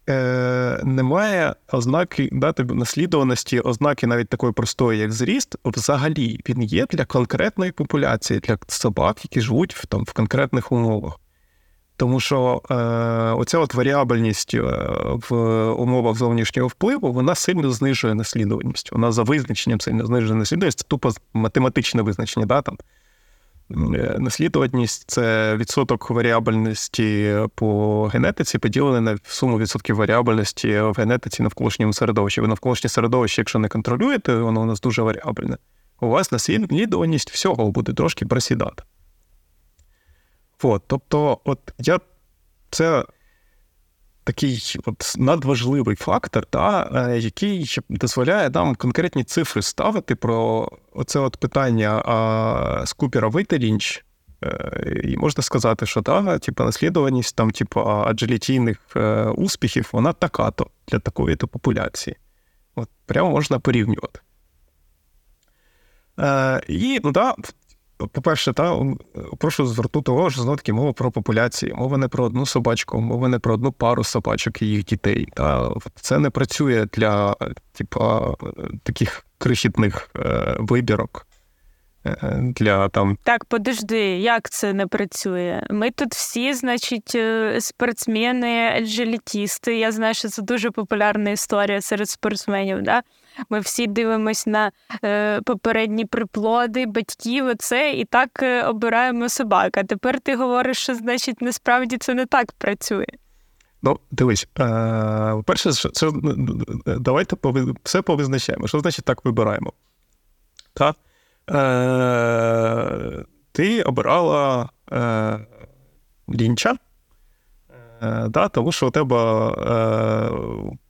е, немає ознаки да, наслідуваності, ознаки навіть такої простої, як зріст, взагалі він є для конкретної популяції, для собак, які живуть в, там, в конкретних умовах. Тому що е, оця от варіабельність е, в умовах зовнішнього впливу вона сильно знижує наслідуваність. Вона за визначенням сильно знижує наслідуваність. Це тупо математичне визначення. Да, там, наслідуватність це відсоток варіабельності по генетиці, поділений на суму відсотків варіабельності в генетиці навколишньому середовищі. Ви навколишнє середовище, якщо не контролюєте, воно у нас дуже варіабельне. У вас наслідуваність всього буде трошки просідати. От, тобто, от я це такий от надважливий фактор, та, е, який дозволяє нам конкретні цифри ставити про оце от питання а, з Купера. Е, і можна сказати, що та, типу, наслідуваність там, типу, аджилітійних е, успіхів, вона така-то для такої то популяції. От Прямо можна порівнювати. Е, І ну, да, по-перше, та, прошу звернути увагу, що знову таки мова про популяції, мова не про одну собачку, мова не про одну пару собачок і їх дітей. Та, Це не працює для типа, таких крихітних е, вибірок. Е, для там так, подожди, як це не працює? Ми тут всі, значить, е, спортсмени, елітісти. Я знаю, що це дуже популярна історія серед спортсменів. Да? Ми всі дивимось на е, попередні приплоди, батьків, оце і так е, обираємо собак. А тепер ти говориш, що значить насправді це не так працює. Ну, дивись, е, перше, це, давайте все повизначаємо. Що значить так вибираємо? Так? Е, Ти обирала е, лінча, е, да, тому що у тебе е,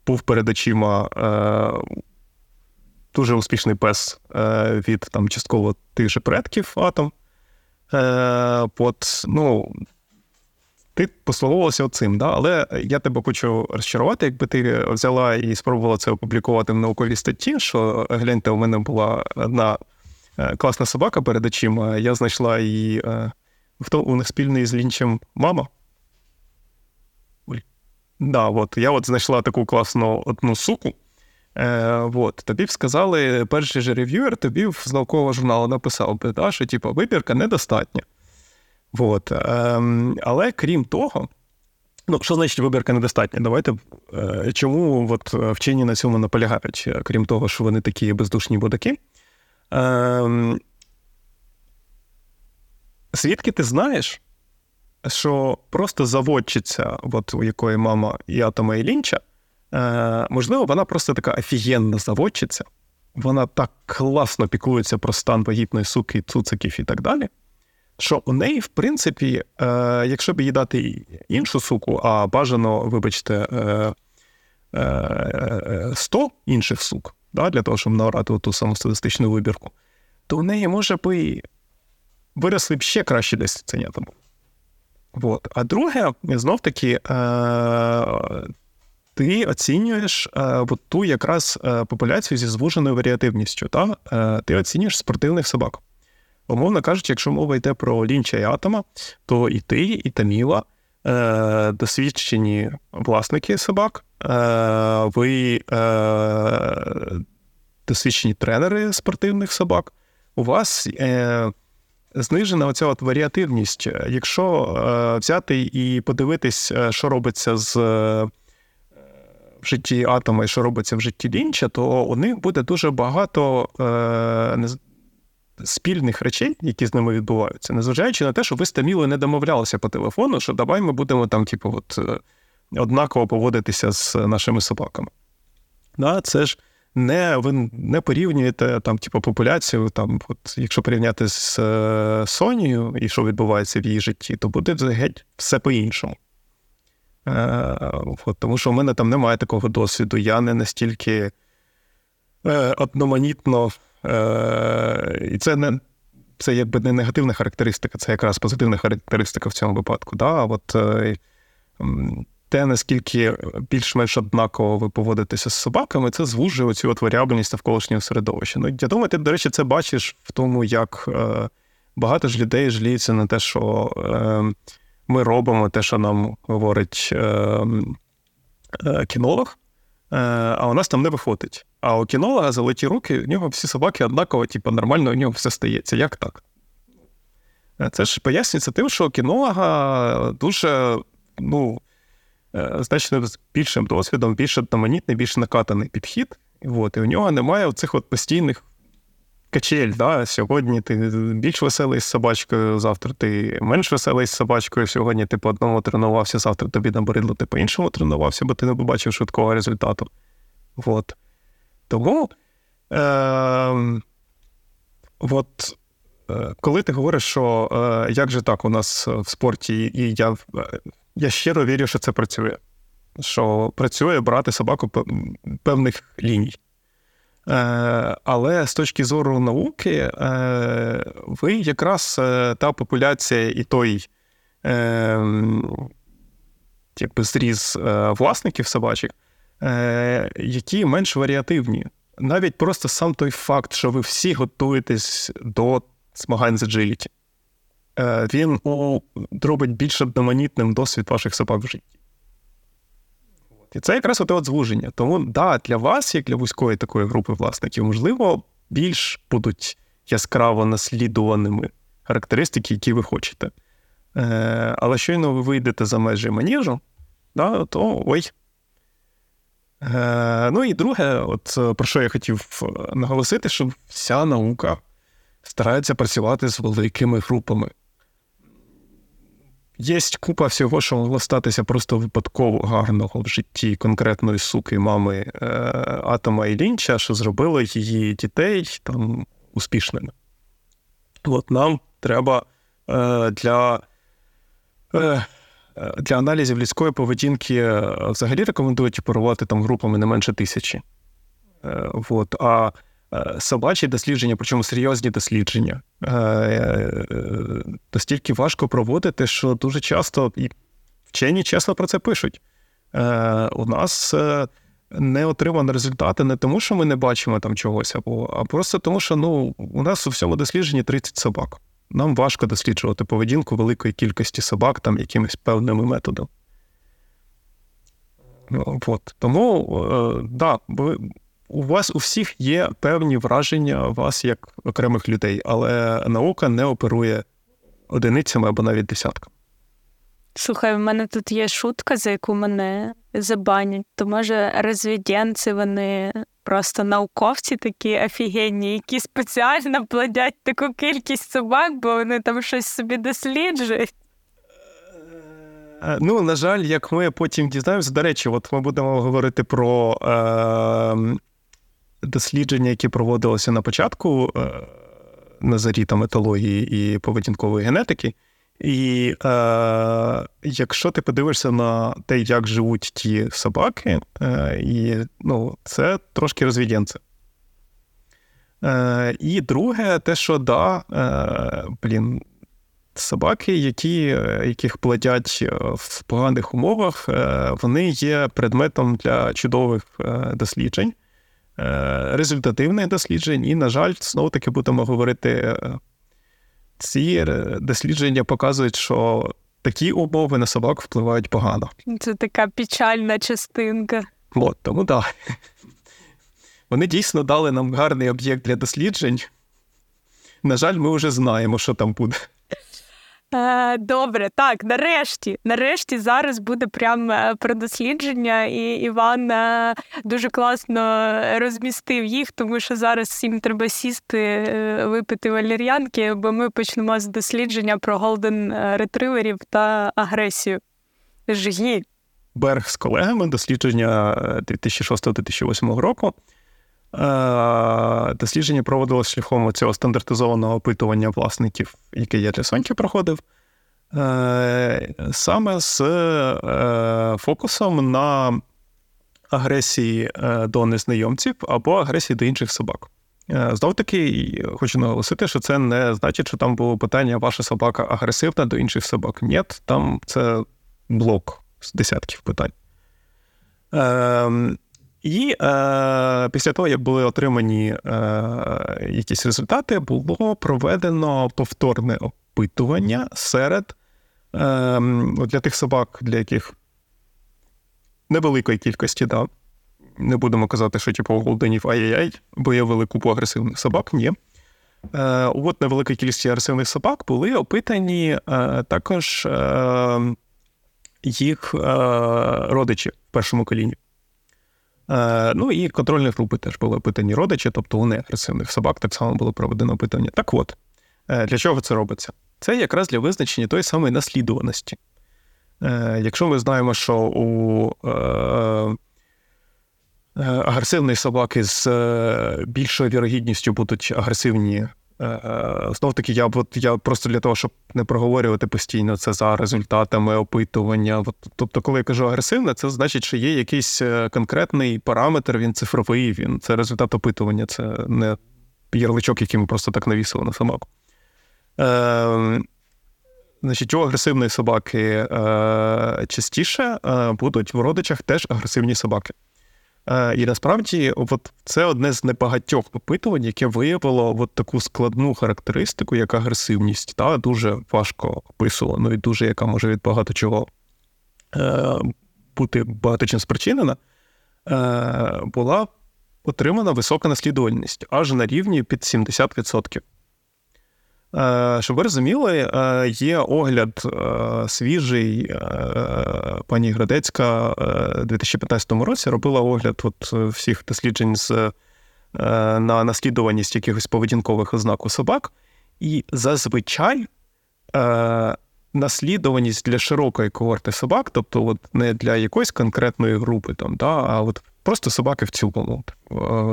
був перед очима е, дуже успішний пес е, від там частково тих же предків атом. Е, от, ну, ти послуговувалася оцим, да? але я тебе хочу розчарувати, якби ти взяла і спробувала це опублікувати в науковій статті, що гляньте, у мене була одна е, класна собака перед очима, я знайшла її. Хто у них спільний з лінчем мама? Да, от, Я от знайшла таку класну одну суку. Е, от, Тобі б сказали, перший же рев'юер тобі з наукового журналу написав би, да, що типу, вибірка недостатня. От, е, але крім того, ну, що значить вибірка недостатня? Давайте е, чому от, вчені на цьому наполягають, крім того, що вони такі бездушні будаки. Е, Звідки ти знаєш, що просто заводчиця, от у якої мама і Атома і Лінча, е, можливо, вона просто така офігенна заводчиця, вона так класно піклується про стан вагітної суки, цуциків і так далі. Що у неї, в принципі, е, якщо б їй дати іншу суку, а бажано, вибачте, е, е, 100 інших сук, для того, щоб наорати ту саму статистичну вибірку, то у неї може би виросли б ще краще десь ценята. Вот. А друге, знов таки, е- ти оцінюєш е- от ту якраз е- популяцію зі звуженою варіативністю. Та? Е, ти оцінюєш спортивних собак. Умовно кажучи, якщо мова йде про лінча і атома, то і ти, і Таміла е, досвідчені власники собак, е, ви е, досвідчені тренери спортивних собак. У вас е, знижена оця от варіативність. Якщо взяти і подивитись, що робиться з в житті атома і що робиться в житті лінча, то у них буде дуже багато е, спільних речей, які з ними відбуваються, незважаючи на те, що ви з не домовлялися по телефону, що давай ми будемо там, типу, от, е, однаково поводитися з нашими собаками. Да, Це ж не ви не порівнюєте там, типу, популяцію. Там, от, Якщо порівняти з е, Сонією і що відбувається в її житті, то буде геть все по-іншому. Е, от, Тому що в мене там немає такого досвіду. Я не настільки е, одноманітно, е, і це не. Це якби не негативна характеристика, це якраз позитивна характеристика в цьому випадку. Да? От, е, те, наскільки більш-менш однаково ви поводитеся з собаками, це звужує оцю от варіабельність навколишнього середовища. Ну, я думаю, ти, до речі, це бачиш в тому, як багато ж людей жаліються на те, що ми робимо те, що нам говорить е, е кінолог, е, а у нас там не виходить. А у кінолога золоті руки, у нього всі собаки однаково, типу, нормально у нього все стається. Як так? Е, це ж пояснюється тим, що у кінолога дуже, ну. Е, значно з більшим досвідом, більш одноманітний, більш накатаний підхід. От, І у нього немає оцих от постійних качель. Да? Сьогодні ти більш веселий з собачкою, завтра ти менш веселий з собачкою. Сьогодні ти по одному тренувався, завтра тобі набридло, ти по іншому тренувався, бо ти не побачив швидкого результату. От. Тому. Е- От е, коли ти говориш, що е, як же так у нас в спорті, і я я щиро вірю, що це працює. Що працює брати собаку певних ліній. Е, Але з точки зору науки, е, ви якраз е, та популяція і той якби зріз власників собачих, е, які менш варіативні. Навіть просто сам той факт, що ви всі готуєтесь до змагань з agility. Він робить більш одноманітним досвід ваших собак в житті. І це якраз оте от звуження. Тому, да, для вас, як для вузької такої групи власників, можливо, більш будуть яскраво наслідуваними характеристики, які ви хочете. Е, Але щойно ви вийдете за межі маніжу, да, то ой. Е, Ну і друге, от про що я хотів наголосити, що вся наука старається працювати з великими групами. Є купа всього, що могло статися просто випадково гарного в житті конкретної суки мами е, Атома і Лінча, що зробило її дітей там успішними. От нам треба е, для е, для аналізів людської поведінки е, взагалі рекомендують оперувати там групами не менше тисячі. Е, от, А собачі дослідження, причому серйозні дослідження, настільки важко проводити, що дуже часто і вчені чесно про це пишуть. У нас не отримані результати не тому, що ми не бачимо там чогось, або, а просто тому, що ну, у нас у всьому дослідженні 30 собак. Нам важко досліджувати поведінку великої кількості собак там якимись певними методами. Ну, от. Тому, е, да, у вас у всіх є певні враження вас як окремих людей, але наука не оперує одиницями або навіть десятками. Слухай, в мене тут є шутка, за яку мене забанять. То може розвіденці вони просто науковці такі офігенні, які спеціально плодять таку кількість собак, бо вони там щось собі досліджують. Е, ну, на жаль, як ми потім дізнаємося, до речі, от ми будемо говорити про е, дослідження, які проводилися на початку е, на зарі там етології і поведінкової генетики. І е, якщо ти подивишся на те, як живуть ті собаки, е, і ну, це трошки розвідянце. Е, І друге, те, що да, е, блін, собаки, які, яких платять е, в поганих умовах, е, вони є предметом для чудових е, досліджень, результативних досліджень, і, на жаль, знову таки будемо говорити ці дослідження показують, що такі умови на собак впливають погано. Це така печальна частинка. От, тому так. Да. Вони дійсно дали нам гарний об'єкт для досліджень. На жаль, ми вже знаємо, що там буде. Е, добре, так, нарешті, нарешті зараз буде прямо е, про дослідження, і Іван е, дуже класно розмістив їх, тому що зараз всім треба сісти, випити валір'янки, бо ми почнемо з дослідження про голден ретриверів та агресію. Жгі. Берг з колегами дослідження 2006-2008 року. Дослідження проводилось шляхом цього стандартизованого опитування власників, яке я для Соньки проходив, е, саме з е, фокусом на агресії е, до незнайомців або агресії до інших собак. Знов таки, хочу наголосити, що це не значить, що там було питання, ваша собака агресивна до інших собак. Ні, там це блок з десятків питань. І е, після того, як були отримані е, якісь результати, було проведено повторне опитування серед е, для тих собак, для яких невеликої кількості, да. не будемо казати, що типу голденів ай-яй-яй, бо є велику агресивних собак, ні. Е, От невелика кількість агресивних собак були опитані е, також е, їх е, родичі в першому коліні. Е, ну і контрольні групи теж були опитані родичі, тобто у неагресивних собак так само було проведено опитання. Так от, е, для чого це робиться? Це якраз для визначення тої самої наслідуваності. Е, якщо ми знаємо, що у агресивної собаки з більшою вірогідністю будуть агресивні Знов таки, я от, я просто для того, щоб не проговорювати постійно це за результатами опитування. От, тобто, коли я кажу агресивне, це значить, що є якийсь е, конкретний параметр, він цифровий, він це результат опитування, це не ярличок, який ми просто так навісили на собаку. Е, Значить, у агресивної собаки е, частіше е, будуть в родичах теж агресивні собаки. Е, і насправді, от це одне з небагатьох опитувань, яке виявило от таку складну характеристику, як агресивність, та дуже важко описувано і дуже яка може від багато чого е, бути багато чим спричинена, е, була отримана висока наслідувальність аж на рівні під 70%. Е, щоб ви розуміли, е, є огляд е, свіжий. Пані Градецька у 2015 році робила огляд от всіх досліджень з, на наслідуваність якихось поведінкових ознак у собак. І зазвичай наслідуваність для широкої когорти собак, тобто от не для якоїсь конкретної групи, там, да, а от просто собаки в цілому,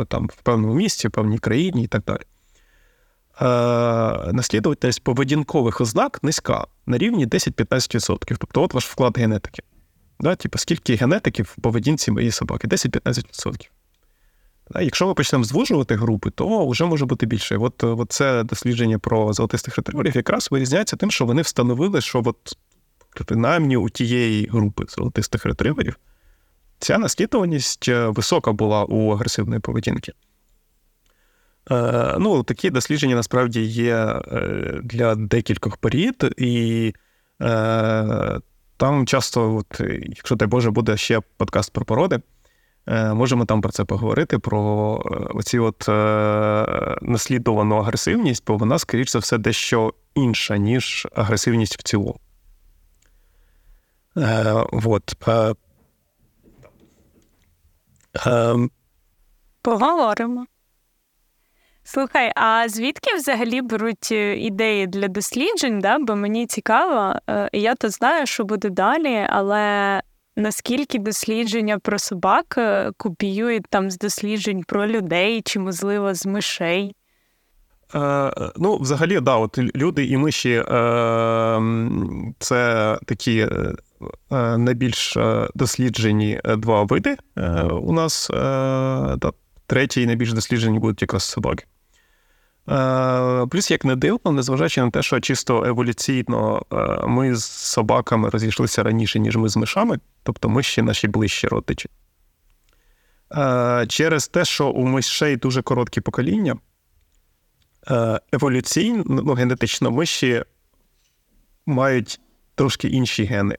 там, в певному місці, в певній країні і так далі. Е, наслідувальність поведінкових ознак низька на рівні 10-15%. Тобто, от ваш вклад генетики. Да? Типу, скільки генетиків в поведінці моєї собаки? 10-15%. Якщо ми почнемо звужувати групи, то вже може бути більше. От, от це дослідження про золотистих ретриверів якраз вирізняється тим, що вони встановили, що от принаймні у тієї групи золотистих ретриверів ця наслідуваність е, висока була у агресивної поведінки. Е, ну, Такі дослідження насправді є е, для декількох порід, і е, там часто, от, якщо дай Боже, буде ще подкаст про породи, можемо там про це поговорити, про оці от наслідувану агресивність, бо вона, скоріш за все, дещо інша, ніж агресивність в цілому. Е, Поговоримо. Слухай, а звідки взагалі беруть е, ідеї для досліджень? Да? Бо мені цікаво, е, я то знаю, що буде далі, але наскільки дослідження про собак е, копіюють там з досліджень про людей чи, можливо, з мишей? Ну, взагалі, да, от люди і миші е, це такі найбільш досліджені два види у нас. Е, Третій найбільш досліджені будуть якраз собаки. Е, плюс, як не дивно, незважаючи на те, що чисто еволюційно е, ми з собаками розійшлися раніше, ніж ми з мишами, тобто ми ще наші ближчі родичі. Е, через те, що у мишей дуже короткі покоління, еволюційно, ну, генетично, миші мають трошки інші гени.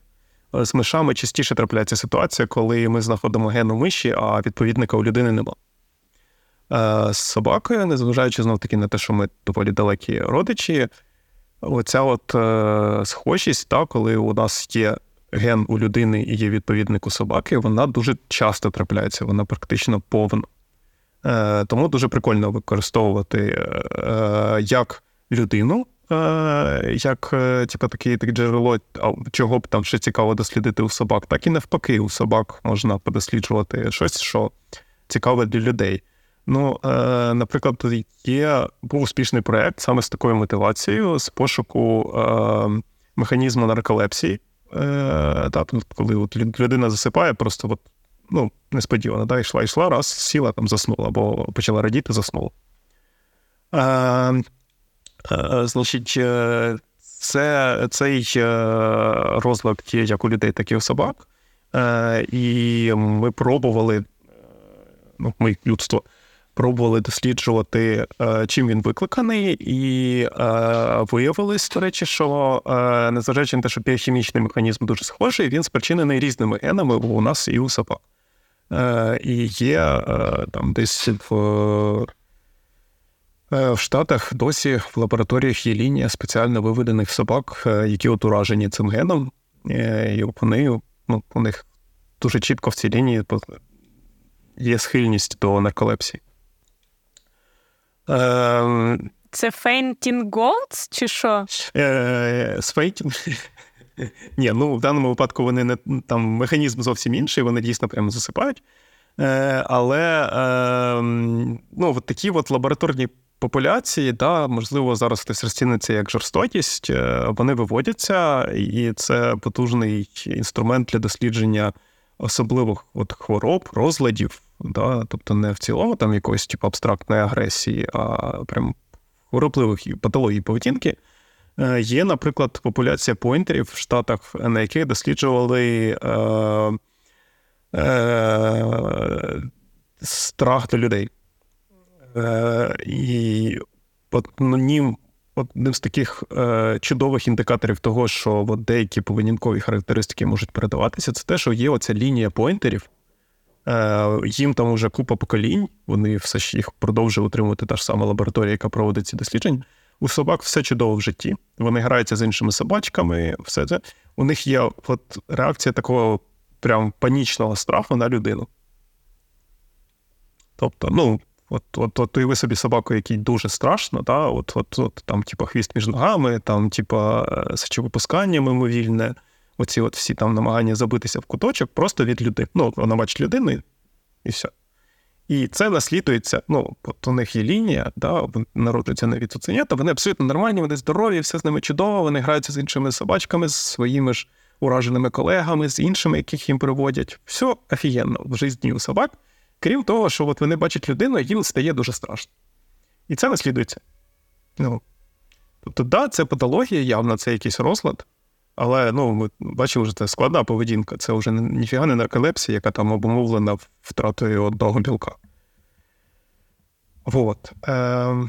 З мишами частіше трапляється ситуація, коли ми знаходимо ген у миші, а відповідника у людини немає. Е, з собакою, незважаючи знов таки на те, що ми доволі далекі родичі, оця от е, схожість, та, коли у нас є ген у людини і є відповідник у собаки, вона дуже часто трапляється, вона практично повна. Е, Тому дуже прикольно використовувати е, як людину, е, як е, типу, таке так джерело, чого б там ще цікаво дослідити у собак, так і навпаки, у собак можна подосліджувати щось, що цікаве для людей. Ну, е, наприклад, є був успішний проєкт саме з такою мотивацією, з пошуку е, механізму нарколепсії. Е, та, коли от людина засипає, просто от, ну, несподівано, да, йшла, йшла, раз, сіла, там заснула, або почала радіти, заснула. Е, е, Значить, е, це, цей е, розлад є як у людей, так і у собак. Е, І ми пробували, е, ну, ми людство пробували досліджувати, е, чим він викликаний, і е, виявилось, до речі, що е, незважаючи на те, що біохімічний механізм дуже схожий, він спричинений різними генами у нас і у собак. І є там десь в. В Штатах досі в лабораторіях є лінія спеціально виведених собак, які от уражені цим геном, і вони ну, у них дуже чітко в цій лінії є схильність до нарколепсії. Ем, Це Fainting Golds чи що? Е, Ні, ну в даному випадку вони не там механізм зовсім інший, вони дійсно прямо засипають. Е, але ем, ну, от такі от лабораторні популяції, да, можливо, зараз хтось розціниться як жорстокість, е, вони виводяться, і це потужний інструмент для дослідження особливих от хвороб, розладів, да, тобто не в цілому там якоїсь типу, абстрактної агресії, а прям хворобливих патологій поведінки. Е, є, наприклад, популяція поінтерів в Штатах, на яких досліджували е, е, страх до людей. Е, І от, ну, одним з таких е, чудових індикаторів того, що от деякі поведінкові характеристики можуть передаватися, це те, що є оця лінія поінтерів. Е, їм там вже купа поколінь, вони все ж їх продовжують утримувати та ж сама лабораторія, яка проводить ці дослідження. У собак все чудово в житті. Вони граються з іншими собачками, все це. У них є от реакція такого прям панічного страху на людину. Тобто, ну, от от, от уяви собі собаку, якій дуже страшно, та, от, от, от там, типу, хвіст між ногами, там, типу, сечовипускання мимовільне оці от всі там намагання забитися в куточок просто від людини. Ну, вона бачить людину і все. І це наслідується. Ну, от у них є лінія, да, народжуються нові цуценята, вони абсолютно нормальні, вони здорові, все з ними чудово, вони граються з іншими собачками, з своїми ж ураженими колегами, з іншими, яких їм приводять. Все офігенно в житті у собак. Крім того, що от вони бачать людину, їм стає дуже страшно. І це наслідується. Ну, Тобто, да, це патологія, явно, це якийсь розлад, але ну, ми бачимо, що це складна поведінка. Це вже ніфіга не нарколепсія, яка там обумовлена втратою одного білка. Вот. Е,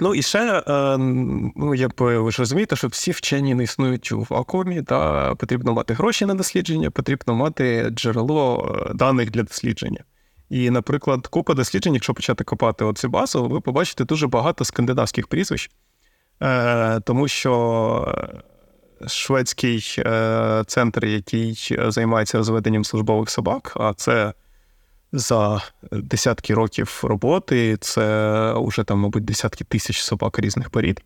Ну і ще, е, ну, якби ви ж розумієте, що всі вчені не існують у вакуумі, та потрібно мати гроші на дослідження, потрібно мати джерело е, даних для дослідження. І, наприклад, купа досліджень, якщо почати копати оцю базу, ви побачите дуже багато скандинавських прізвищ, е, тому що шведський е, центр, який займається розведенням службових собак, а це за десятки років роботи, це вже там, мабуть, десятки тисяч собак різних порід.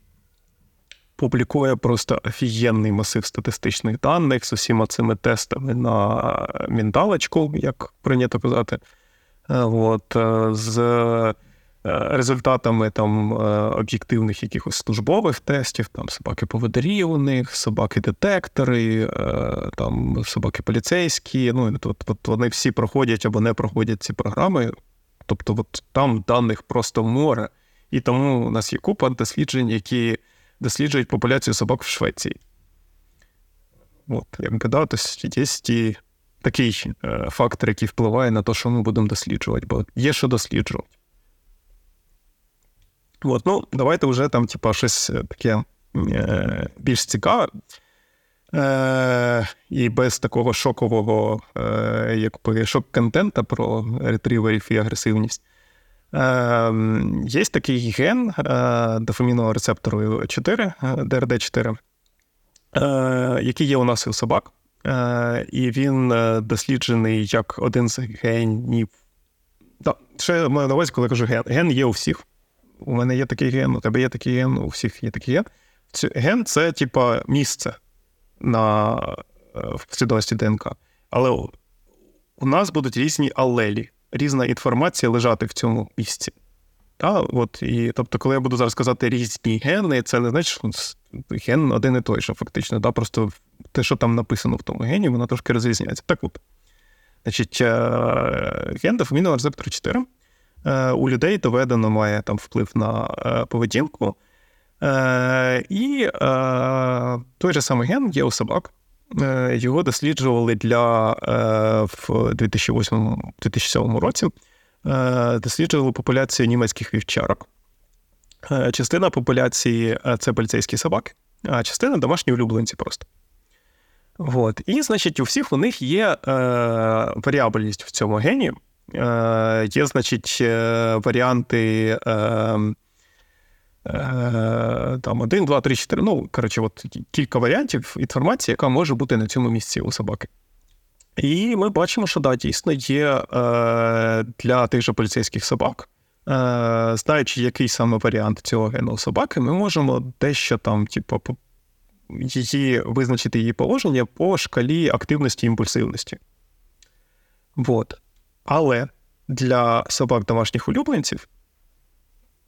Публікує просто офігенний масив статистичних даних з усіма цими тестами на міндалочку, як прийнято казати. Е, от, е, з Е, результатами там е, об'єктивних якихось службових тестів, там собаки-поводирі у них, собаки-детектори, е, там собаки поліцейські. Ну от, от вони всі проходять або не проходять ці програми. Тобто, от там даних просто море. І тому у нас є купа досліджень, які досліджують популяцію собак в Швеції. От, як тобто є ті, такий фактор, який впливає на те, що ми будемо досліджувати, бо є що досліджувати. От, ну, Давайте вже там, типа, щось е, таке е, більш цікаве. Е, І без такого шокового е, якби, шок-контента про ретриверів і агресивність. Е, Є такий ген е, дофамінового рецептору 4, ДРД4, е, який є у нас і у собак. Е, І він е, досліджений як один з генів. Да, я маю на увазі, коли кажу ген. Ген є у всіх у мене є такий ген, у тебе є такий ген, у всіх є такий ген. Ген це, типа, місце на е, в послідовності ДНК. Але у нас будуть різні алелі, різна інформація лежати в цьому місці. Та, от, і, Тобто, коли я буду зараз казати різні гени, це не значить, що ген один і той, що фактично. Да, Просто те, що там написано в тому гені, воно трошки розрізняється. Так от. Значить, е, ген дофамінового рецептору 4 Е, у людей доведено має там вплив на е, поведінку. Е, і той же самий ген є у собак. Його досліджували для в 2008-2007 році. Досліджували популяцію німецьких вівчарок. Частина популяції це поліцейські собаки, а частина домашні улюбленці просто. От. І, значить, у всіх у них є е, варіабельність в цьому гені. Е, Є, значить, варіанти. Е, е, там один, два, три, чотири. Ну, коротше, от кілька варіантів інформації, яка може бути на цьому місці у собаки. І ми бачимо, що да, дійсно є для тих же поліцейських собак. Знаючи, який саме варіант цього гену собаки, ми можемо дещо там, типу, її визначити її положення по шкалі активності і імпульсивності. Вот. Але для собак домашніх улюбленців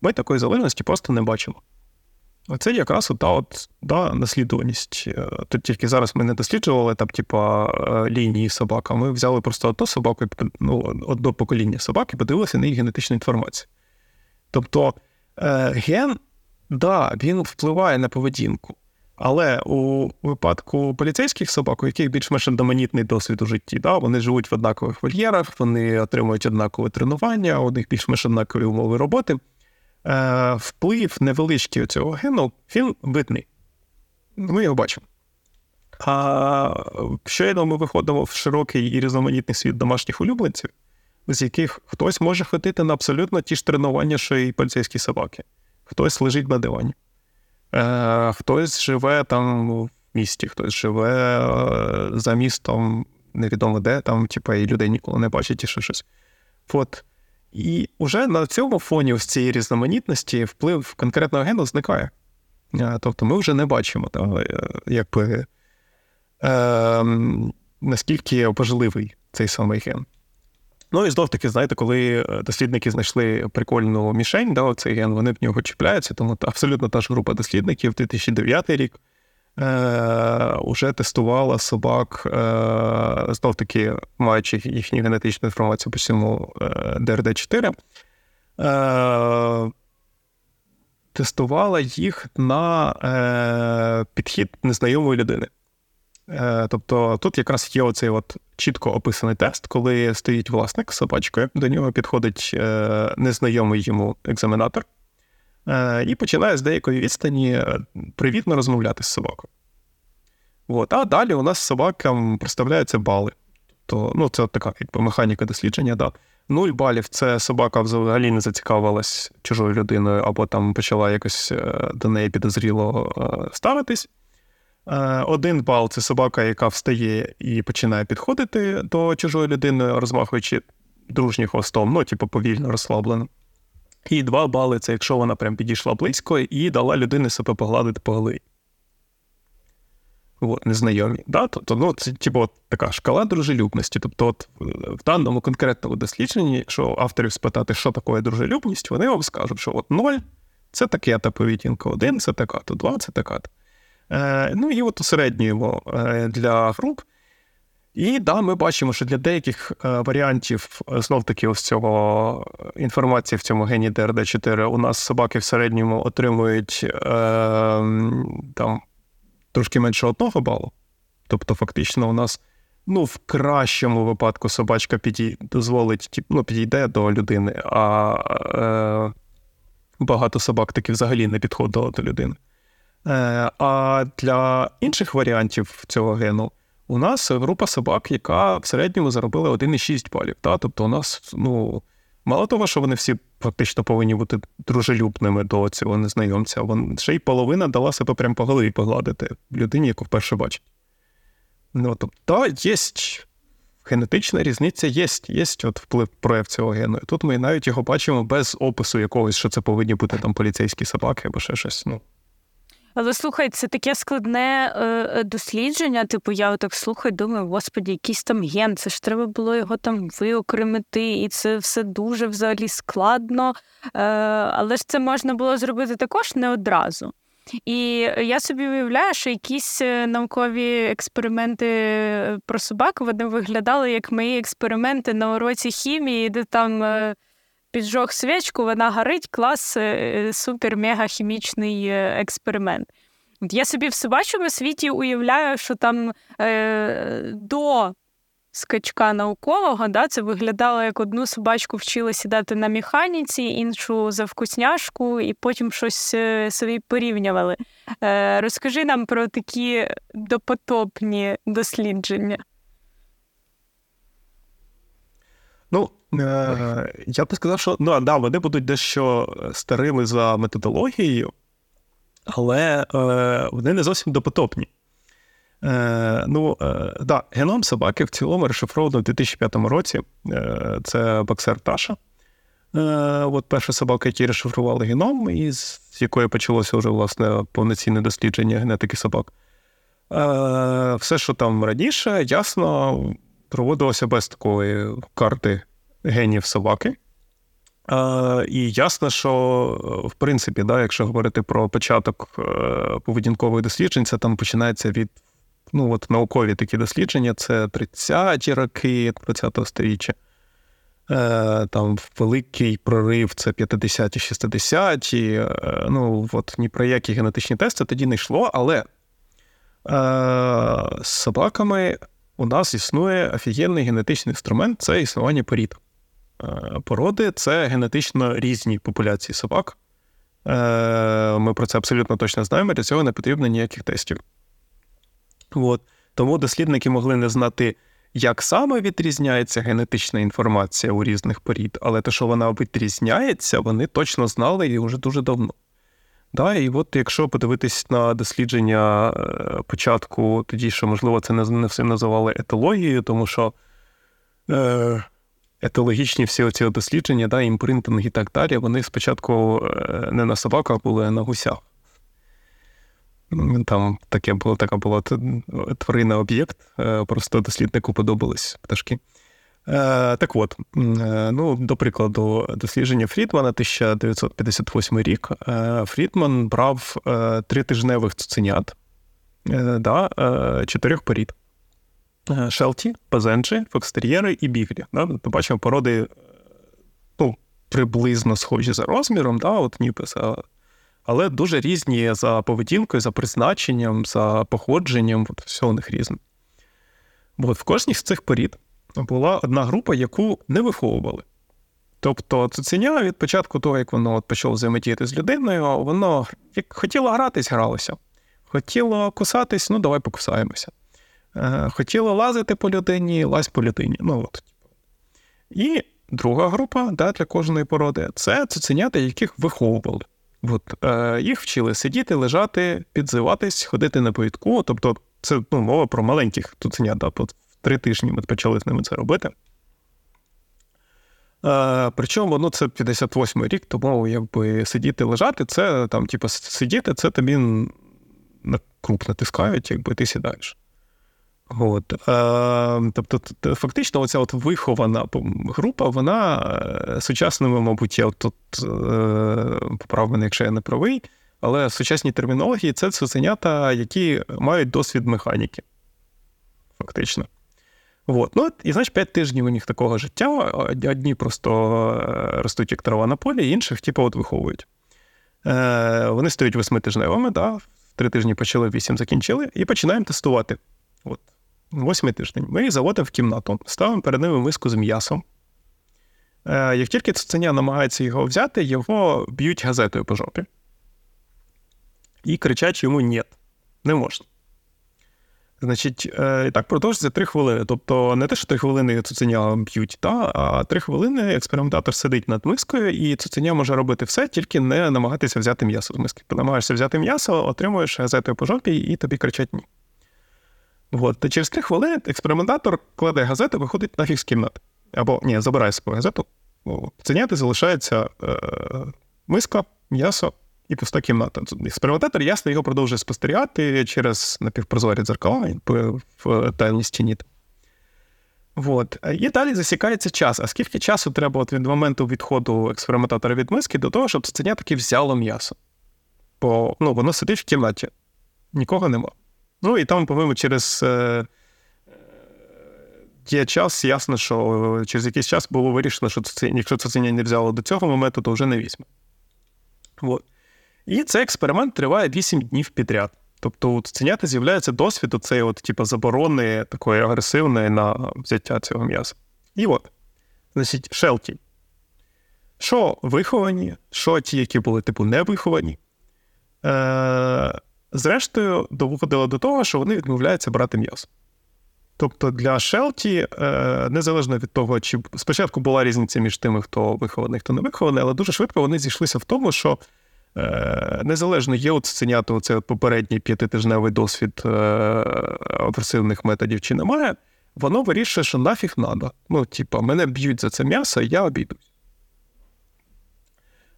ми такої залежності просто не бачимо. Оце якраз та от, да, наслідуваність. Е, тут тільки зараз ми не досліджували там, типа, е, лінії собак, а ми взяли просто одну собаку, ну, одне покоління собак і подивилися на їх генетичну інформацію. Тобто е, ген, да, він впливає на поведінку. Але у випадку поліцейських собак, у яких більш-менш одноманітний досвід у житті, да, вони живуть в однакових вольєрах, вони отримують однакове тренування, у них більш-менш однакові умови роботи. Е, Вплив невеличкий цього гену він видний. Ми його бачимо. А щойно ми виходимо в широкий і різноманітний світ домашніх улюбленців, з яких хтось може ходити на абсолютно ті ж тренування, що і поліцейські собаки, хтось лежить на дивані. Е, Хтось живе там в місті, хтось живе е, за містом, невідомо де, там, типу, і людей ніколи не бачать і ще щось. От. І вже на цьому фоні ось цієї різноманітності вплив конкретного гену зникає. Е, тобто ми вже не бачимо, там, якби, е, наскільки важливий цей самий ген. Ну і знов таки, знаєте, коли е, дослідники знайшли прикольну мішень, да, цей ген, вони в нього чіпляються, тому абсолютно та ж група дослідників 2009 рік. Е, вже тестувала собак, е, знов таки маючи їхню генетичну інформацію по всьому е, ДРД-4, е, тестувала їх на е, підхід незнайомої людини. Е, тобто тут якраз є оцей от чітко описаний тест, коли стоїть власник з собачкою, до нього підходить е, незнайомий йому екзаменатор е, і починає з деякої відстані привітно розмовляти з собакою. От. А далі у нас собакам представляються бали. То, ну, Це така якби, механіка дослідження. Да. Нуль балів це собака взагалі не зацікавилась чужою людиною, або там почала якось до неї підозріло ставитись. Е, один бал це собака, яка встає і починає підходити до чужої людини, розмахуючи дружнім хвостом, ну, типу, повільно розслаблено. І два бали це якщо вона прям підійшла близько і дала людині себе погладити по голові. От, незнайомі. Да? Тобто, ну, це типу, така шкала дружелюбності. Тобто, от, в даному конкретному дослідженні, якщо авторів спитати, що таке дружелюбність, вони вам скажуть, що от 0 це таке та поведінка, 1 це така, то 2 це така. -то. Е, ну і от усереднюємо е, для груп. І да, ми бачимо, що для деяких е, варіантів знов таки ось цього інформації в цьому гені ДРД4 у нас собаки в середньому отримують е, там трошки менше одного балу. Тобто, фактично, у нас ну, в кращому випадку собачка підій, дозволить ну, підійде до людини, а е, багато собак таки взагалі не підходило до людини. Е, а для інших варіантів цього гену у нас група собак, яка в середньому заробила 1,6 балів. Та? Тобто у нас, ну, мало того, що вони всі фактично повинні бути дружелюбними до цього незнайомця, вон, ще й половина дала себе прям по голові погладити людині, яку вперше бачить. Ну, тобто, є генетична різниця, є, є от вплив прояв цього гену. І тут ми навіть його бачимо без опису якогось, що це повинні бути там поліцейські собаки або ще щось. Ну, але слухай, це таке складне е, е, дослідження. Типу, я отак слухаю, думаю, господі, якийсь там ген, це ж треба було його там виокремити, і це все дуже взагалі складно. Е, Але ж це можна було зробити також не одразу. І я собі уявляю, що якісь е, наукові експерименти про собак вони виглядали як мої експерименти на уроці хімії, де там піджог свічку, вона горить, клас, е, супер-мега-хімічний е, експеримент. Я собі в собачому світі уявляю, що там е, до скачка наукового да, це виглядало, як одну собачку вчили сідати на механіці, іншу за вкусняшку, і потім щось е, собі порівнювали. Е, Розкажи нам про такі допотопні дослідження. Ну, я б сказав, що ну, да, вони будуть дещо старими за методологією, але е, вони не зовсім допотопні. Е, ну, е, да, Геном собаки в цілому розшифровано в 2005 році. Е, це боксер Таша. Е, от Перша собака, які розшифрували геном, і з якої почалося вже власне повноцінне дослідження генетики собак. Все, що там раніше, ясно, проводилося без такої карти генів собаки. Е, І ясно, що, е, в принципі, да, якщо говорити про початок е, поведінкових досліджень, це там починається від ну, от наукові такі дослідження, це 30-ті роки 20-го сторіччя. Е, Там великий прорив це 50-ті, 60-ті. Е, ну, от ні про які генетичні тести тоді не йшло, але з собаками у нас існує офігенний генетичний інструмент це існування порід. Е, породи це генетично різні популяції собак. Е, ми про це абсолютно точно знаємо, для цього не потрібно ніяких тестів. От. Тому дослідники могли не знати, як саме відрізняється генетична інформація у різних порід, але те, що вона відрізняється, вони точно знали і вже дуже давно. Да, І от якщо подивитись на дослідження е, початку, тоді що, можливо, це не всім називали етологією, тому що е, етологічні всі оці дослідження, да, імпринтинг і так далі, вони спочатку е, не на собаках були, а на гусях. Там таке було, така була тваринний об'єкт, е, просто досліднику подобались пташки. Е, так от, ну, до прикладу, дослідження Фрідмана 1958 рік. Фрідман брав тритижневих цуценят, да, чотирьох порід. Шелті, Басенджі, Фокстер'єри і Біглі. Да? Ми бачимо породи ну, приблизно схожі за розміром, да, от Ніпес, але дуже різні за поведінкою, за призначенням, за походженням, от все у них різне. Бо в кожній з цих порід була одна група, яку не виховували. Тобто цуценя від початку того, як воно от почало взаємодіяти з людиною, воно як хотіло гратись, гралося. Хотіло кусатись, ну давай покусаємося. Е, хотіло лазити по людині, лазь по людині. Ну, от. І друга група да, для кожної породи це цуценята, яких виховували. От, е, Їх вчили сидіти, лежати, підзиватись, ходити на повідку. Тобто, це ну, мова про маленьких цуценят. Да, в три тижні ми почали з ними це робити. Е, Причому ну, це 58-й рік, тому якби сидіти лежати, це там, типу, сидіти, це тобі на круп натискають, якби ти сідаєш. От. Е, Тобто, фактично, оця от вихована група, вона е, сучасними, мабуть, я тут е, поправ мене, якщо я не правий, але в сучасній термінології це цуценята, які мають досвід механіки. Фактично. От. Ну, І знаєш, 5 тижнів у них такого життя. Одні просто ростуть як трава на полі, інших, типу, от виховують. Е, Вони стають восьмитижневими, да? три тижні почали, вісім закінчили, і починаємо тестувати. От. Восьмий тиждень. Ми їх заводимо в кімнату, ставимо перед ними миску з м'ясом. Е, Як тільки цуценя намагається його взяти, його б'ють газетою по жопі. І кричать йому ні, не можна. Значить, е, так продовжується три хвилини. Тобто не те, що три хвилини цуценя б'ють, та, а три хвилини експериментатор сидить над мискою, і цуценя може робити все, тільки не намагатися взяти м'ясо з миски. Ти намагаєшся взяти м'ясо, отримуєш газетою по жопі, і тобі кричать ні. От. Та через три хвилини експериментатор кладе газету, виходить нафіг з кімнати. Або ні, забирає свою газету. Ценяти залишається е, миска, м'ясо і пуста кімната. Експериментатор ясно його продовжує спостерігати через напівпрозорі дзеркала в тайній стіні. От. І далі засікається час. А скільки часу треба от від моменту відходу експериментатора від миски до того, щоб ценя таки взяло м'ясо? Бо ну, воно сидить в кімнаті, нікого нема. Ну і там, по-моєму, через е, є час, ясно, що через якийсь час було вирішено, що це, якщо цуценя не взяло до цього моменту, то вже не візьме. От. І цей експеримент триває 8 днів підряд. Тобто у цуценята з'являється досвід оцей от, типу, заборони такої агресивної на взяття цього м'яса. І от, значить, шелті. Що виховані, що ті, які були, типу, не виховані. Е- Зрештою, доводило до того, що вони відмовляються брати м'ясо. Тобто для Шелті, е, незалежно від того, чи спочатку була різниця між тими, хто вихований, хто не вихований, але дуже швидко вони зійшлися в тому, що е, незалежно є от сценято це попередній п'ятитижневий досвід е, агресивних методів чи немає, воно вирішує, що нафіг надо. Ну, типа, мене б'ють за це м'ясо, я обійдусь.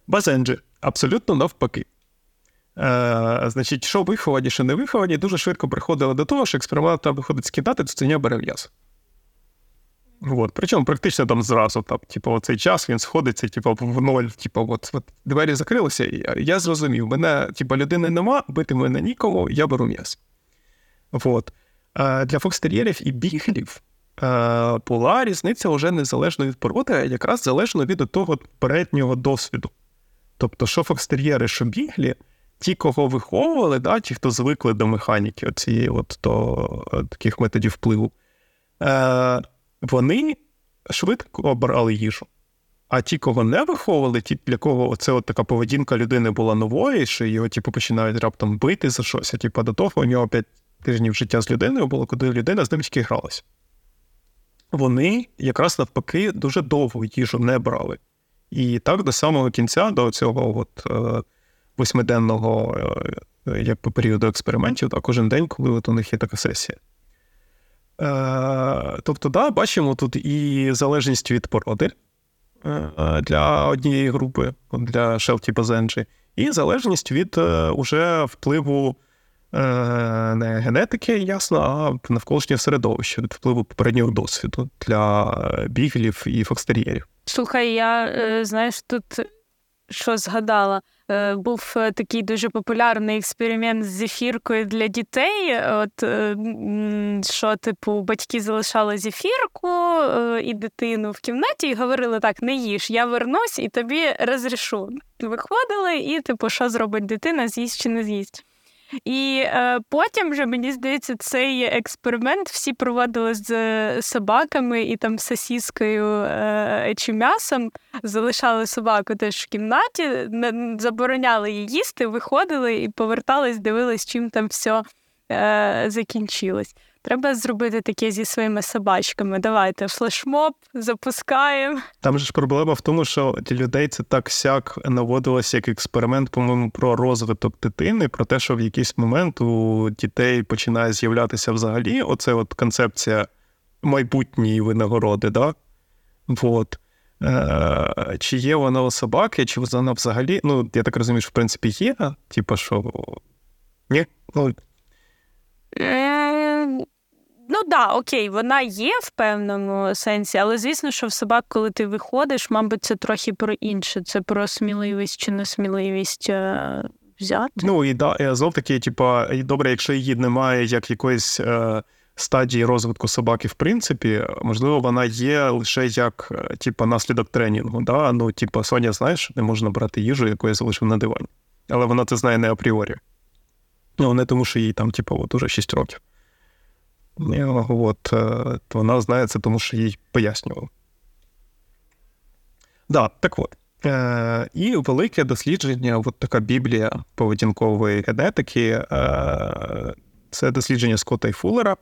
Базенджі абсолютно навпаки. Е, Значить, що виховані, що не виховані, дуже швидко приходили до того, що експеримент там виходить з кидати, то ценя бере м'ясо. От. Причому практично там зразу, там, типу, оцей час він сходиться, типу, в ноль, типу, от, от двері закрилися, і я, я зрозумів, мене, типу, людини нема, бити мене нікому, я беру м'ясо. От. Е, Для фокстер'єрів і біглів е, була різниця вже незалежно від породи, а якраз залежно від того переднього досвіду. Тобто, що фокстер'єри, що біглі – ті, кого виховували, да, ті, хто звикли до механіки, оцієї от, до е, таких методів впливу, е, вони швидко обрали їжу. А ті, кого не виховували, ті, для кого це от така поведінка людини була новою, що його типу, починають раптом бити за щось, а типу, до того у нього 5 тижнів життя з людиною було, куди людина з ним тільки гралася. Вони якраз навпаки дуже довго їжу не брали. І так до самого кінця, до цього от, е, восьмиденного е, як по періоду експериментів, а кожен день, коли от у них є така сесія. Е, тобто, да, бачимо тут і залежність від породи е, для однієї групи, для Шелті Базенджі, і залежність від уже впливу не генетики, ясно, а навколишнього середовища, від впливу попереднього досвіду для бігелів і фокстер'єрів. Слухай, я знаєш, тут що згадала, е, був е, такий дуже популярний експеримент з зефіркою для дітей. От що, типу, батьки залишали зефірку і дитину в кімнаті і говорили: так, не їж, я вернусь і тобі розрішу. Виходили, і, типу, що зробить дитина, з'їсть чи не з'їсть. І е, потім вже мені здається, цей експеримент всі проводили з собаками і там сосіскою е, чи м'ясом, залишали собаку теж в кімнаті, забороняли її їсти, виходили і повертались, дивились, чим там все е, закінчилось. Треба зробити таке зі своїми собачками. Давайте флешмоб запускаємо. Там же ж проблема в тому, що для людей це так сяк наводилося як експеримент, по-моєму, про розвиток дитини, про те, що в якийсь момент у дітей починає з'являтися взагалі оце от концепція майбутньої винагороди. да? Вот. Е, Чи є вона у собаки, чи вона взагалі. Ну, я так розумію, що в принципі є, типу, що. Ні? Ну, е, Ну да, окей, вона є в певному сенсі, але звісно, що в собак, коли ти виходиш, мабуть, це трохи про інше. Це про сміливість чи несміливість е, взяти. Ну і да, знов таки, типа, добре, якщо її немає як якоїсь е, стадії розвитку собаки, в принципі, можливо, вона є лише як е, типа, наслідок тренінгу. Да? Ну, типа, Соня, знаєш, не можна брати їжу, яку я залишив на дивані. Але вона це знає не апріорі. Ну, не тому, що їй там, типу, от уже 6 років. От, е, Вона знає це, тому що їй пояснював. Да, так от. Е, І велике дослідження, от така біблія поведінкової генетики. Е, Це дослідження Скотта і Фуллера.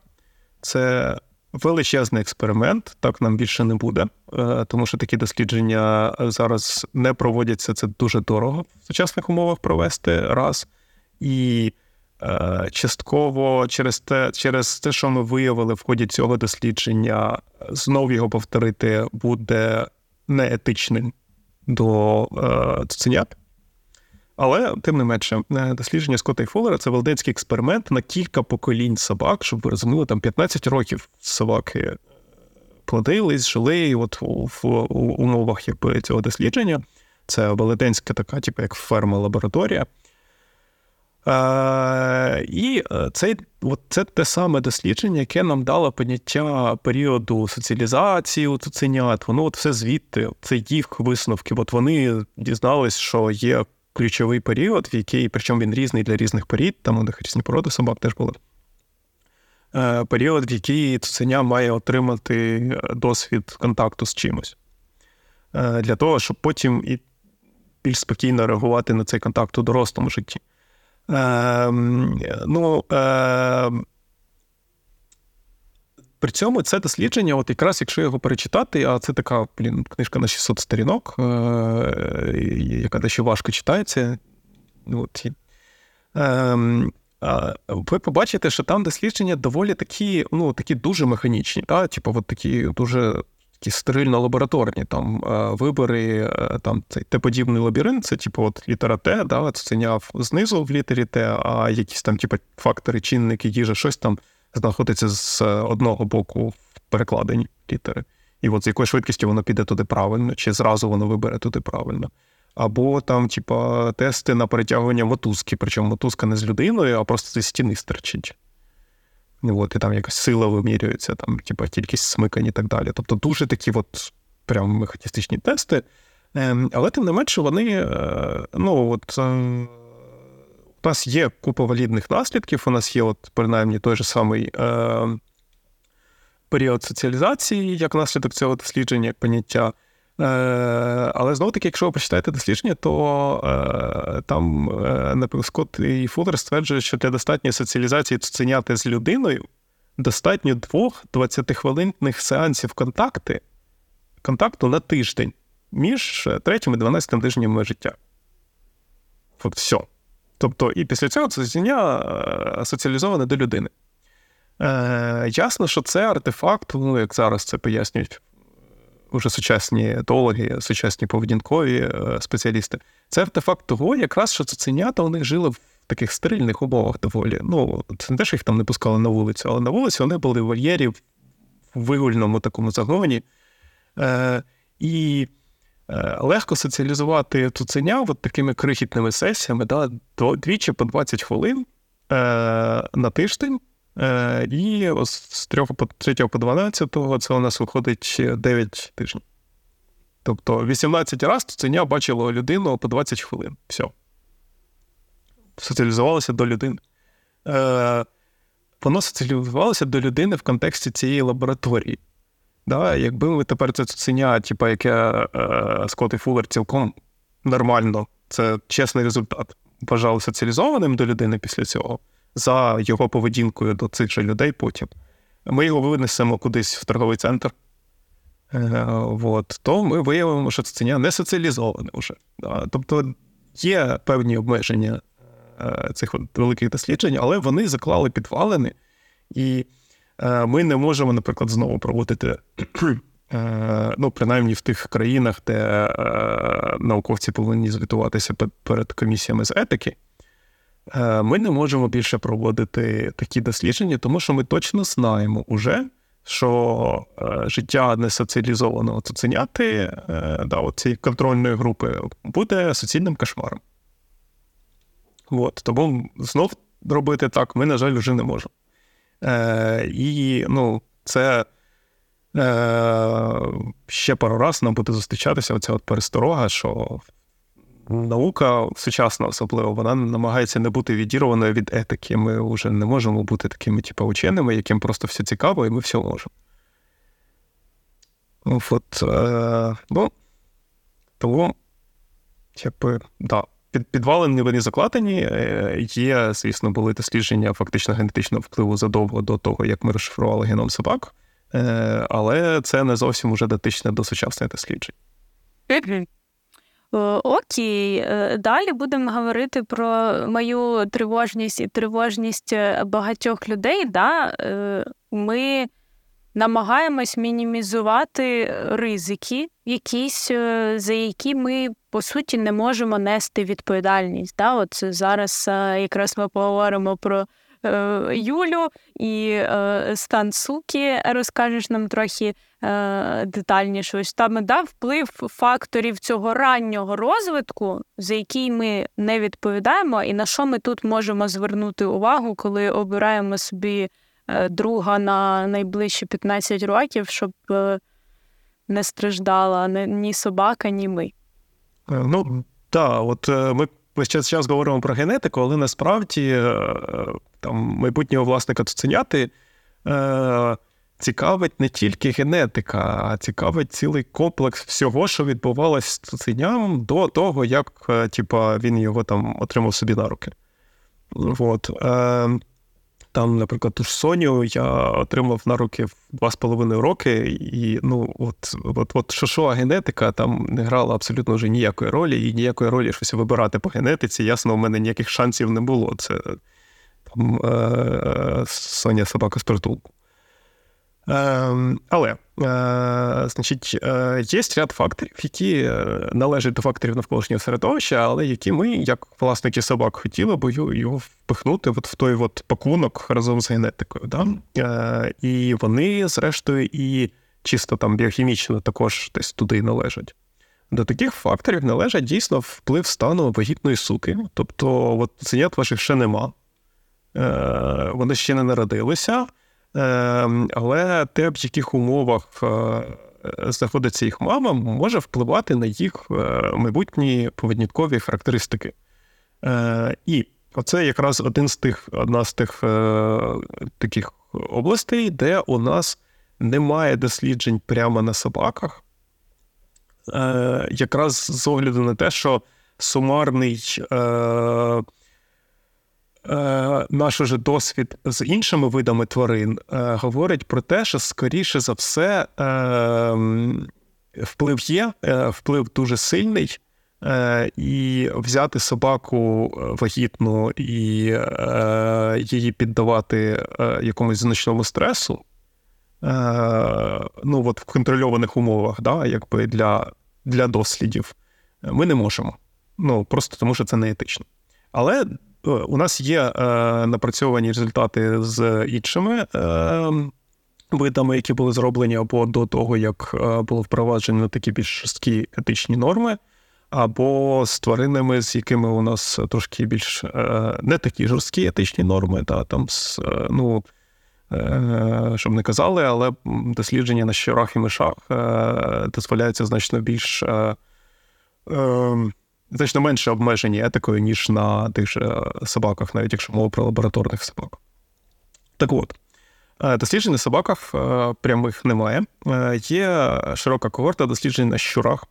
Це величезний експеримент, так нам більше не буде, е, тому що такі дослідження зараз не проводяться. Це дуже дорого в сучасних умовах провести раз. І частково через те, через те, що ми виявили в ході цього дослідження, знов його повторити буде неетичним до е, цуценят. Але, тим не менше, е, дослідження Скотта і Фоллера – це велденський експеримент на кілька поколінь собак, щоб ви розуміли, там 15 років собаки плодились, жили і от в умовах якби, цього дослідження. Це велетенська така, типу, як ферма-лабораторія. Е, І е, це от це те саме дослідження, яке нам дало поняття періоду соціалізації у цуценят. Воно от все звідти, це їх висновки. От вони дізнались, що є ключовий період, в який, причому він різний для різних порід, там у них різні породи собак теж були. Е, період, в який цуценя має отримати досвід контакту з чимось. Для того, щоб потім і більш спокійно реагувати на цей контакт у дорослому житті. Е, ну, е, при цьому це дослідження, от якраз якщо його перечитати, а це така блін, книжка на 600 сторінок, е, яка дещо важко читається. От, е, ви побачите, що там дослідження доволі такі ну, такі дуже механічні, та? типу, от такі дуже такі стерильно лабораторні там е, вибори, е, там цей Т-подібний лабіринт, це типу от літера Т, да, ценяв знизу в літері Т, а якісь там, типу, фактори, чинники, їжа, щось там знаходиться з одного боку в перекладенні літери. І от з якою швидкістю воно піде туди правильно, чи зразу воно вибере туди правильно. Або там, типа, тести на перетягування мотузки, причому мотузка не з людиною, а просто зі стіни стерчить. От, і там якась сила вимірюється, там, типа, кількість смикань і так далі. Тобто дуже такі от прям механістичні тести. Ем, але тим не менше, вони, е, ну, от, е, у нас є купа валідних наслідків, у нас є, от, принаймні, той же самий е, період соціалізації, як наслідок цього дослідження, як поняття. Е, але знову таки, якщо ви почитаєте дослідження, то е, там е, Скотт і Фуллер стверджують, що для достатньої соціалізації цуценяти з людиною достатньо двох 20-хвилинних сеансів контакти, контакту на тиждень між третім і 12 тижнями життя. От все. Тобто, і після цього цуценя соціалізоване до людини. Е, Ясно, що це артефакт, ну, як зараз це пояснюють уже сучасні етологи, сучасні поведінкові е, спеціалісти. Це артефакт того, якраз що цуценята них жили в таких стерильних умовах доволі. Ну, це не те, що їх там не пускали на вулицю, але на вулиці вони були в вольєрі в вигульному такому загоні. Е, І Е, легко соціалізувати цуценя от такими крихітними сесіями, да, двічі по 20 хвилин е, на тиждень. Е, І з 3 по 3 по 12 це у нас виходить 9 тижнів. Тобто 18 разів цуценя бачило людину по 20 хвилин. Все. Соціалізувалося до людини. Е, Воно соціалізувалося до людини в контексті цієї лабораторії. Да, Якби ми тепер це цуценя, типу, яке е, Скотт і Фуллер цілком нормально, це чесний результат, вважали соціалізованим до людини після цього, за його поведінкою до цих же людей потім. Ми його винесемо кудись в торговий центр. Е, от, то ми виявимо, що цуценя не соціалізоване вже. Тобто є певні обмеження е, цих великих досліджень, але вони заклали підвалини. І Е, ми не можемо, наприклад, знову проводити, ну, принаймні в тих країнах, де науковці повинні звітуватися перед комісіями з етики. Ми не можемо більше проводити такі дослідження, тому що ми точно знаємо уже, що життя несоціалізованого цуценяти да, цієї контрольної групи буде суцільним кошмаром. От, Тому знов робити так ми, на жаль, вже не можемо. Е, І ну, це е, ще пару раз нам буде зустрічатися оця от пересторога, що наука сучасна, особливо, вона намагається не бути відірваною від етики. Ми вже не можемо бути такими, типу, ученими, яким просто все цікаво, і ми все можемо. От, е, ну, тому, якби, да під підвалені вони закладені. Е, є, звісно, були дослідження фактично генетичного впливу задовго до того, як ми розшифрували геном собак, е, але це не зовсім уже дотичне до сучасних досліджень. Окей, е, далі будемо говорити про мою тривожність і тривожність багатьох людей. Да? Ми намагаємось мінімізувати ризики, якісь, за які ми по суті не можемо нести відповідальність. Да? От зараз е, якраз ми поговоримо про е, Юлю і е, стан суки. Розкажеш нам трохи детальніше. Ось там да, вплив факторів цього раннього розвитку, за який ми не відповідаємо, і на що ми тут можемо звернути увагу, коли обираємо собі друга на найближчі 15 років, щоб не страждала ні собака, ні ми. Е, ну так, от е, ми час час говоримо про генетику, але насправді е, там майбутнього власника цуценяти е, цікавить не тільки генетика, а цікавить цілий комплекс всього, що відбувалося з цуценям до того, як типа, він його там отримав собі на руки. От. Там, наприклад, ту ж Соню я отримав на руки два з половиною роки, і ну, от от, от шошова генетика там не грала абсолютно вже ніякої ролі, і ніякої ролі щось вибирати по генетиці. Ясно, у мене ніяких шансів не було. Це там е, е Соня собака з притулку. Е- але, значить, е, є ряд факторів, які е, належать до факторів навколишнього середовища, але які ми, як власники собак, хотіли б його впихнути от в той от пакунок разом з генетикою. Да? І вони, зрештою, і чисто там біохімічно також десь туди належать. До таких факторів належать дійсно вплив стану вагітної суки. Тобто, от ценят ваших ще нема, вони ще не народилися. Ем, але те, в яких умовах е, знаходиться їх мама, може впливати на їх е, майбутні поведінкові характеристики. Е, і оце якраз один з тих, одна з тих таких областей, де у нас немає досліджень прямо на собаках, якраз з огляду на те, що сумарний наш уже досвід з іншими видами тварин е, говорить про те, що скоріше за все е, вплив є, вплив дуже сильний, і взяти собаку вагітну і її піддавати якомусь значному стресу. Ну, от в контрольованих умовах, да, якби для для дослідів, ми не можемо. Ну, Просто тому що це не етично. Але у нас є е, напрацьовані результати з іншими е, видами, які були зроблені або до того, як було впроваджено такі більш жорсткі етичні норми, або з тваринами, з якими у нас трошки більш не такі жорсткі етичні норми, та там з ну. Щоб не казали, але дослідження на щурах і мишах дозволяються значно більш ем, значно менше обмежені етикою, ніж на тих же собаках, навіть якщо мова про лабораторних собак. Так от, е, досліджень на собаках е, прямих немає. Е, є широка когорта досліджень на щурах.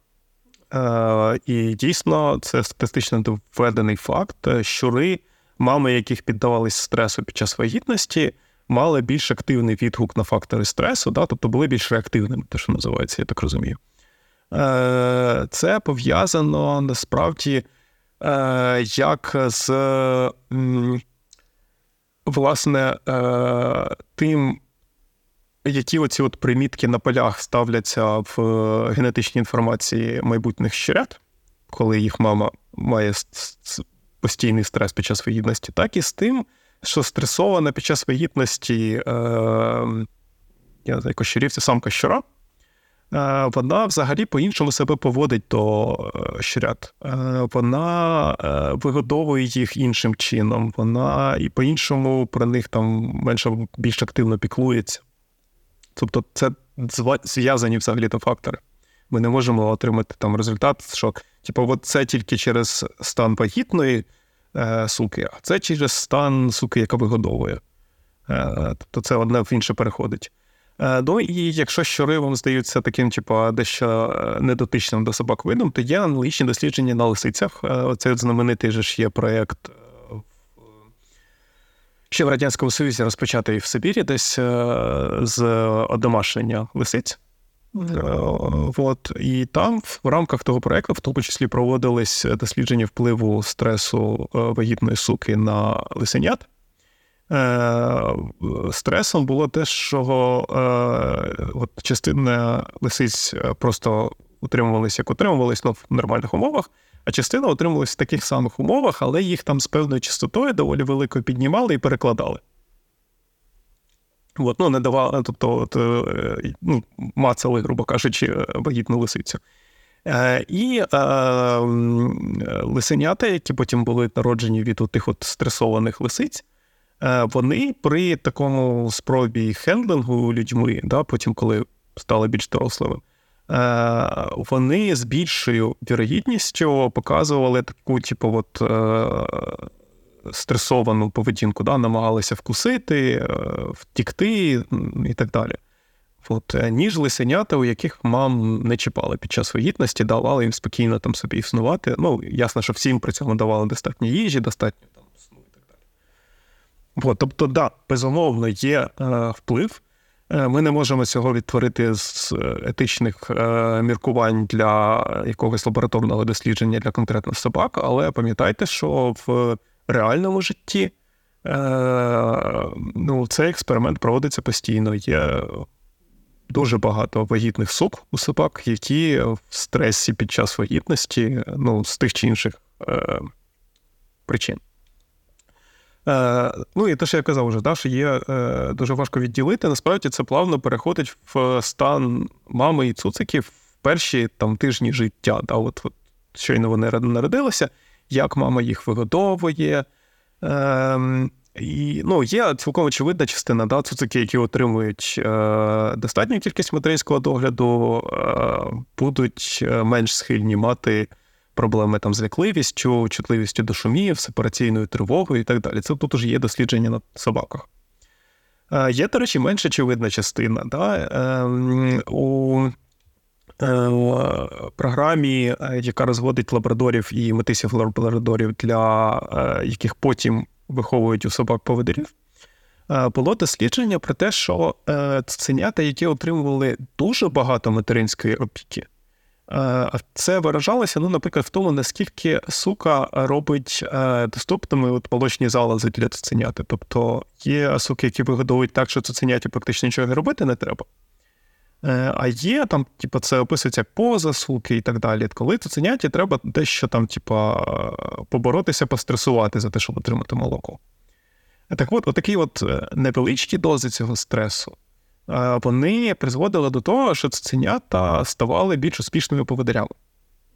І дійсно, це статистично доведений факт. Щури, мами, яких піддавались стресу під час вагітності, мали більш активний відгук на фактори стресу, да? тобто були більш реактивними, те, що називається, я так розумію. Е, це пов'язано насправді е, як з власне е, тим, які оці от примітки на полях ставляться в генетичній інформації майбутніх щурят, коли їх мама має постійний стрес під час вагітності, так і з тим, що стресована під час вагітності я знаю, щурівці самка щура. Е, вона взагалі по-іншому себе поводить до е, щурят. Е, вона вигодовує їх іншим чином, вона і по-іншому про них там менше більш активно піклується. Тобто, це зв'язані взагалі то фактори. Ми не можемо отримати там результат, що типу, от це тільки через стан вагітної е, суки, а це через стан суки, яка вигодовує. Е, тобто це одне в інше переходить. Е, ну і якщо щури вам здаються таким, типу, дещо е, недотичним до собак видом, то є аналогічні дослідження на лисицях. Е, оцей от знаменитий же ж є проєкт ще в Радянському Союзі розпочатий в Сибірі, десь з одомашнення лисиць. От, І там в рамках того проєкту, в тому числі проводились дослідження впливу стресу вагітної суки на лисенят. Е, стресом було те, що е, от частина лисиць е, просто утримувалися, як утримувалися ну, в нормальних умовах, а частина утримувалася в таких самих умовах, але їх там з певною частотою доволі великою піднімали і перекладали. От, ну, не давали, тобто от, ну, мацали, грубо кажучи, вагітну лисицю. Е, І е, лисенята, які потім були народжені від тих от стресованих лисиць, вони при такому спробі хендлингу людьми, да, потім, коли стали більш дорослими, е, вони з більшою вірогідністю показували таку, типу, от, е, стресовану поведінку, да, намагалися вкусити, втікти і так далі. От, Ніж лисенята, у яких мам не чіпали під час вагітності, давали їм спокійно там собі існувати. Ну, ясно, що всім при цьому давали достатньо їжі, достатньо От, тобто, да, безумовно, є е, вплив. Е, ми не можемо цього відтворити з етичних е, міркувань для якогось лабораторного дослідження для конкретних собак, але пам'ятайте, що в реальному житті е, ну, цей експеримент проводиться постійно. Є дуже багато вагітних сук у собак, які в стресі під час вагітності ну, з тих чи інших е, причин. Е, Ну і те, що я казав вже, да, що є е, дуже важко відділити. Насправді це плавно переходить в стан мами і цуциків в перші там тижні життя. Да, от, от Щойно вони народилися, як мама їх вигодовує. Е, і ну, Є цілком очевидна частина да, цуцики, які отримують е, достатню кількість материнського догляду, е, будуть е, менш схильні мати проблеми там з лякливістю, чутливістю до шумів, сепараційною тривогою і так далі. Це тут уже є дослідження на собаках. Е, є, до речі, менш очевидна частина. Да? Ем, у е, програмі, е, яка розводить лабрадорів і метисів лабрадорів, для яких потім виховують у собак поведерів, було дослідження про те, що цуценята, які отримували дуже багато материнської опіки, Е, це виражалося, ну, наприклад, в тому, наскільки сука робить е, доступними от молочні залози для цуценяти. Тобто є суки, які вигодовують так, що цуценяті практично нічого робити не треба. Е, а є там, типу, це описується як поза суки і так далі. Коли цуценяті треба дещо там, типу, поборотися, постресувати за те, щоб отримати молоко. Так от, отакі от невеличкі дози цього стресу вони призводили до того, що цуценята ставали більш успішними поводирями.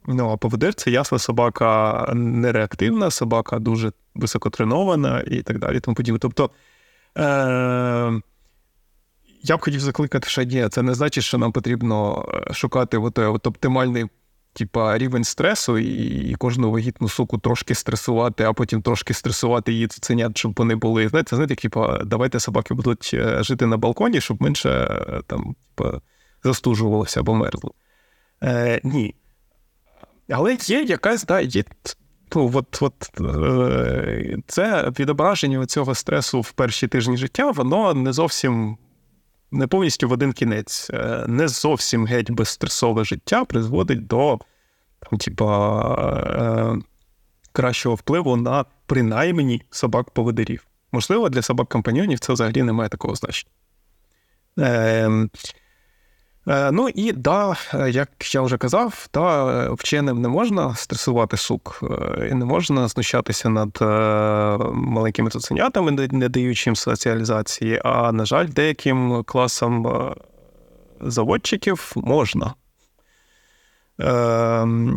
Ну, а поводир це ясна собака нереактивна, собака дуже високотренована і так далі. Тому подібне. Тобто е- я б хотів закликати, що ні, це не значить, що нам потрібно шукати от, от оптимальний типа, рівень стресу і кожну вагітну суку трошки стресувати, а потім трошки стресувати її цуценят, щоб вони були. Знаєте, знаєте, типа, давайте собаки будуть е, жити на балконі, щоб менше е, там, типа, застужувалося або мерзло. Е, Ні. Але є якась, да, є. Ну, от, от, е, Це відображення цього стресу в перші тижні життя, воно не зовсім не повністю в один кінець, е, не зовсім геть безстресове життя призводить до там, типа, е, кращого впливу на принаймні собак-поведерів. Можливо, для собак-компаньйонів це взагалі не має такого значення. Е, Е, ну і да, е, як я вже казав, та вченим не можна стресувати сук, е, і не можна знущатися над маленькими цуценятами, не даючи їм соціалізації. А на жаль, деяким класам заводчиків можна.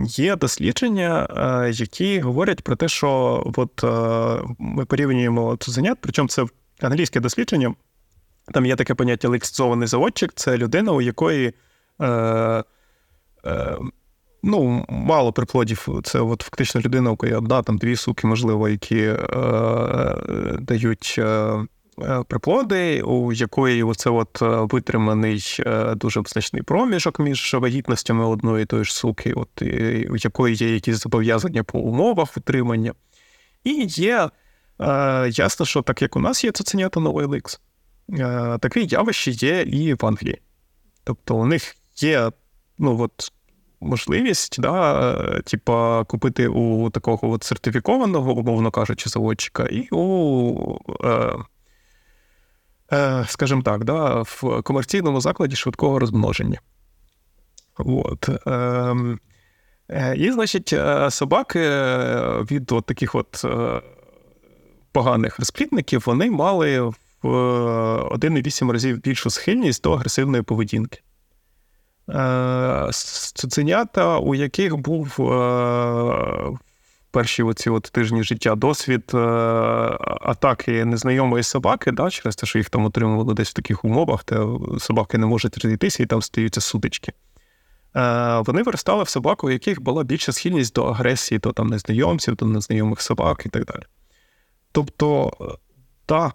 Є дослідження, які говорять про те, що от ми порівнюємо цуценят, причому це англійське дослідження. Там є таке поняття лексизований заводчик це людина, у якої е, е, ну, мало приплодів. Це от фактично людина, у якої одна, там дві суки, можливо, які е, дають е, е, приплоди, у якої оце от витриманий е, дуже значний проміжок між вагітностями одної і тої ж суки, от, і, у якої є якісь зобов'язання по умовах утримання. І є ясно, що так як у нас є цуценята новий ликс. Е, таке явище є і в Англії. Тобто у них є ну, от, можливість да, типа, купити у такого от сертифікованого, умовно кажучи, заводчика, і у, е, е, скажімо так, да, в комерційному закладі швидкого розмноження. От. Е, і, значить, собаки від от таких от поганих розплідників вони мали в 1,8 разів більшу схильність до агресивної поведінки. Е, цуценята, у яких був е, перші оці от тижні життя досвід е, атаки незнайомої собаки, да, через те, що їх там отримували десь в таких умовах, де собаки не можуть розійтися і там стаються сутички. Вони виростали в собак, у яких була більша схильність до агресії, до там незнайомців, до незнайомих собак і так далі. Тобто, так,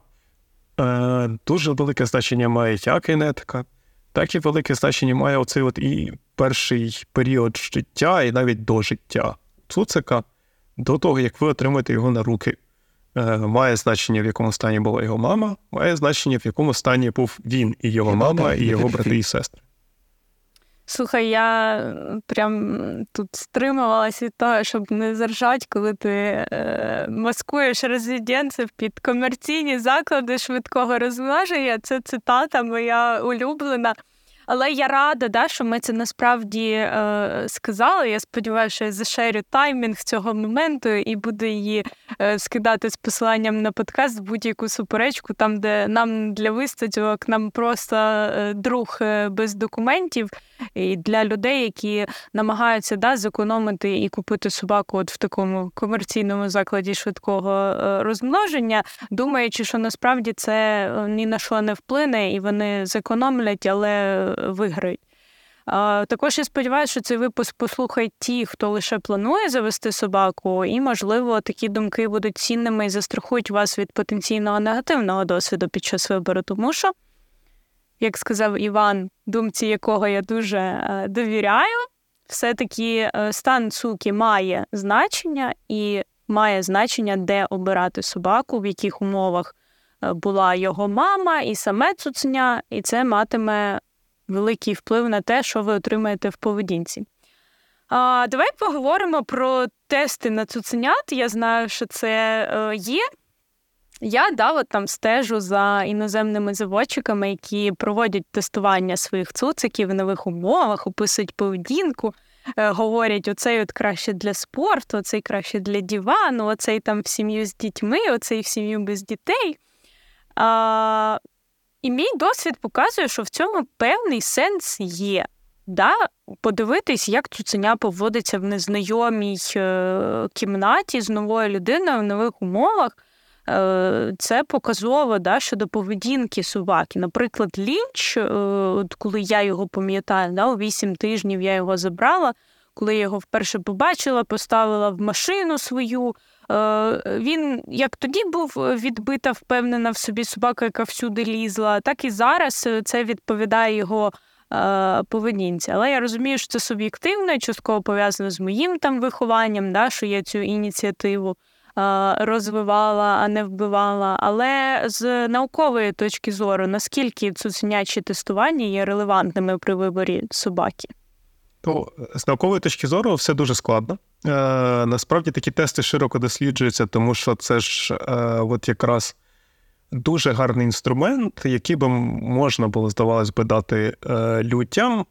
Е, дуже велике значення має як генетика, так і велике значення має оцей от і перший період життя, і навіть до життя цуцика, до того, як ви отримаєте його на руки. Е, має значення, в якому стані була його мама, має значення, в якому стані був він і його мама, і його брати і сестри. Слухай, я прям тут стримувалася від того, щоб не заржати, коли ти е, маскуєш резиденців під комерційні заклади швидкого розмноження. Це цитата моя улюблена. Але я рада, да, що ми це насправді е, сказали. Я сподіваюся, що я зашерю таймінг цього моменту і буду її е, скидати з посиланням на подкаст в будь-яку суперечку, там, де нам для вистачок, нам просто е, друг е, без документів. І для людей, які намагаються да, зекономити і купити собаку от в такому комерційному закладі швидкого е, розмноження, думаючи, що насправді це е, ні на що не вплине, і вони зекономлять, але виграють. Також я сподіваюся, що цей випуск послухають ті, хто лише планує завести собаку, і, можливо, такі думки будуть цінними і застрахують вас від потенційного негативного досвіду під час вибору, тому що, як сказав Іван, думці якого я дуже е, довіряю, все-таки е, стан цуки має значення і має значення, де обирати собаку, в яких умовах е, була його мама і саме цуценя, і це матиме великий вплив на те, що ви отримаєте в поведінці. А, Давай поговоримо про тести на цуценят. Я знаю, що це є. Я да, от там стежу за іноземними заводчиками, які проводять тестування своїх цуциків в нових умовах, описують поведінку, е, говорять, оцей от краще для спорту, оцей краще для дивану, оцей там в сім'ю з дітьми, оцей в сім'ю без дітей. А, І мій досвід показує, що в цьому певний сенс є. Да, Подивитись, як цуценя поводиться в незнайомій е, кімнаті з новою людиною в нових умовах. Е, це показово да, щодо поведінки собаки. Наприклад, лінч, е, от коли я його пам'ятаю, да, у вісім тижнів я його забрала, коли я його вперше побачила, поставила в машину свою. Е, він як тоді був відбита, впевнена в собі собака, яка всюди лізла, так і зараз це відповідає його. Поведінці, але я розумію, що це суб'єктивно частково пов'язано з моїм там вихованням, да, що я цю ініціативу розвивала, а не вбивала. Але з наукової точки зору, наскільки цуценячі тестування є релевантними при виборі собаки? То з наукової точки зору все дуже складно. Е, Насправді такі тести широко досліджуються, тому що це ж е, от якраз дуже гарний інструмент, який би можна було, здавалось би, дати е, людям е,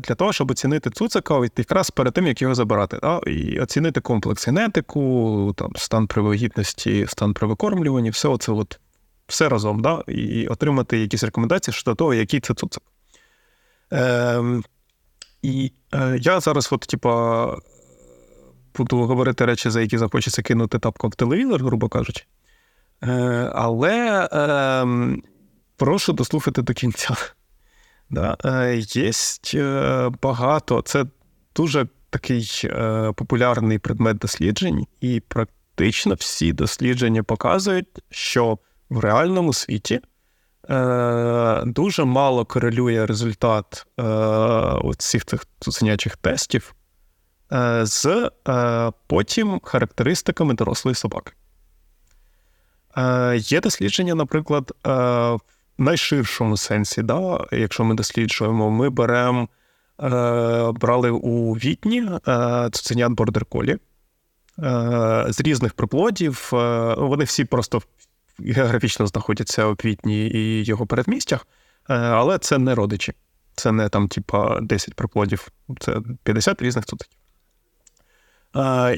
для того, щоб оцінити цуцика якраз перед тим, як його забирати. Да? І оцінити комплекс генетику, там, стан привагітності, стан при викормлюванні, все це от, все разом, да? і отримати якісь рекомендації щодо того, який це цуцик. Е, і е, я зараз, от, типа, буду говорити речі, за які захочеться кинути тапком в телевізор, грубо кажучи. Е, але ем, прошу дослухати до кінця. Да, е, Є е, багато, це дуже такий популярний предмет досліджень, і практично всі дослідження показують, що в реальному світі дуже мало корелює результат всіх цих цуценячих тестів з потім характеристиками дорослої собаки. Е, Є дослідження, наприклад, е, в найширшому сенсі, да, якщо ми досліджуємо, ми беремо, е, брали у Вітні цуценят бордер-колі е, з різних приплодів. Вони всі просто географічно знаходяться у Квітні і його передмістях, але це не родичі. Це не там, типа, 10 приплодів, це 50 різних цуциків.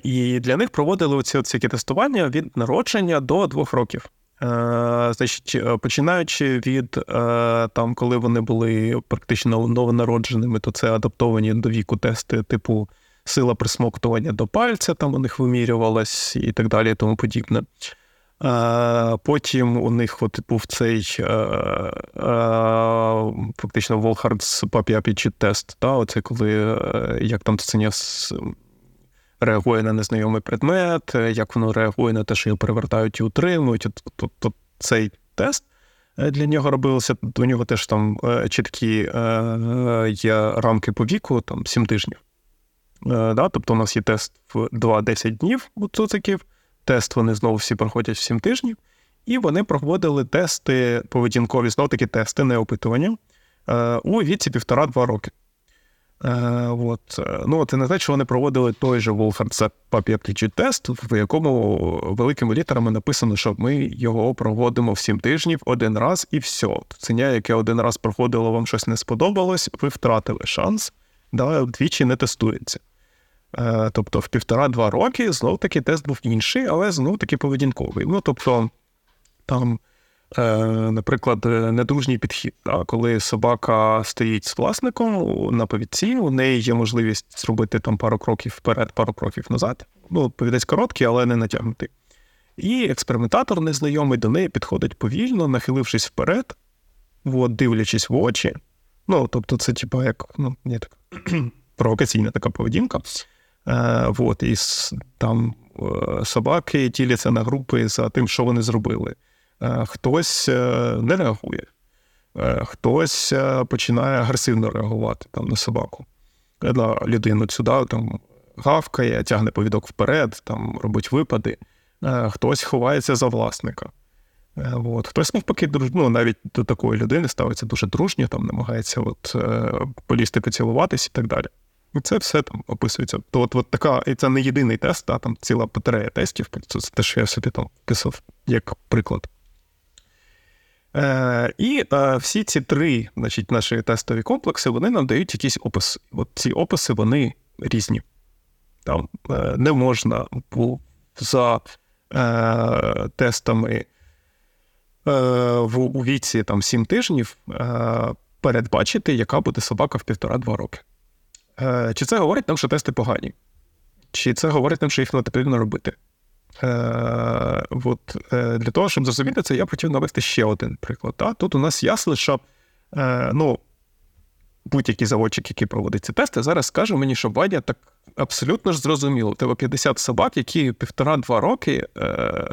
І для них проводили оці оці тестування від народження до двох років. Значить, е, починаючи від е, там, коли вони були практично новонародженими, то це адаптовані до віку тести, типу сила присмоктування до пальця, там у них вимірювалась і так далі, і тому подібне. Потім у них от, був цей е, фактично Волхардс папі тест. Да, Оце коли як там це реагує на незнайомий предмет, е, як воно реагує на те, що його перевертають і утримують. Тобто цей тест е, для нього робилося, до нього теж там е, чіткі є рамки по віку, там 7 тижнів. Да? Тобто у нас є тест в 2-10 днів у цуциків, тест вони знову всі проходять в 7 тижнів, і вони проводили тести поведінкові, знову таки тести, не опитування у віці півтора-два роки. Е, от. Ну, Це не те, що вони проводили той же Wolfhard Aptitude тест, в якому великими літерами написано, що ми його проводимо в 7 тижнів один раз і все. Ценя, яке один раз проходило, вам щось не сподобалось, ви втратили шанс, да, двічі не тестується. Е, тобто в півтора-два роки знов таки тест був інший, але знов таки поведінковий. Ну, тобто, там наприклад, е, недружній підхід. Коли собака стоїть з власником на повідці, у неї є можливість зробити там пару кроків вперед, пару кроків назад. Ну, повідець короткий, але не натягнутий. І експериментатор незнайомий до неї підходить повільно, нахилившись вперед, от, дивлячись в очі. Ну, тобто, це, типа, як ну, не так, провокаційна така поведінка. Е, от, І там е, собаки діляться на групи за тим, що вони зробили. Е, хтось е, не реагує, е, хтось починає агресивно реагувати там на собаку, на людину сюди там гавкає, тягне повідок вперед, там робить випади, хтось ховається за власника. От. Хтось навпаки, ну, навіть до такої людини ставиться дуже дружньо, там намагається от, полізти поцілуватись і так далі. І це все там описується. То от, от така, І це не єдиний тест, а там ціла батарея тестів. Це те, що я собі там писав як приклад. Е, І е, всі ці три значить, наші тестові комплекси вони нам дають якісь описи. От ці описи вони різні. Там е, Не можна за е, тестами в у віці там 7 тижнів передбачити, яка буде собака в півтора-два роки. Чи це говорить нам, що тести погані? Чи це говорить нам, що їх не потрібно робити? Е, от, е, Для того, щоб зрозуміти це, я хотів навести ще один приклад. Та? Тут у нас ясно, що е, ну, будь-який заводчик, який проводить ці тести, зараз скаже мені, що Бадя так абсолютно ж зрозуміло. У тебе 50 собак, які півтора-два роки е,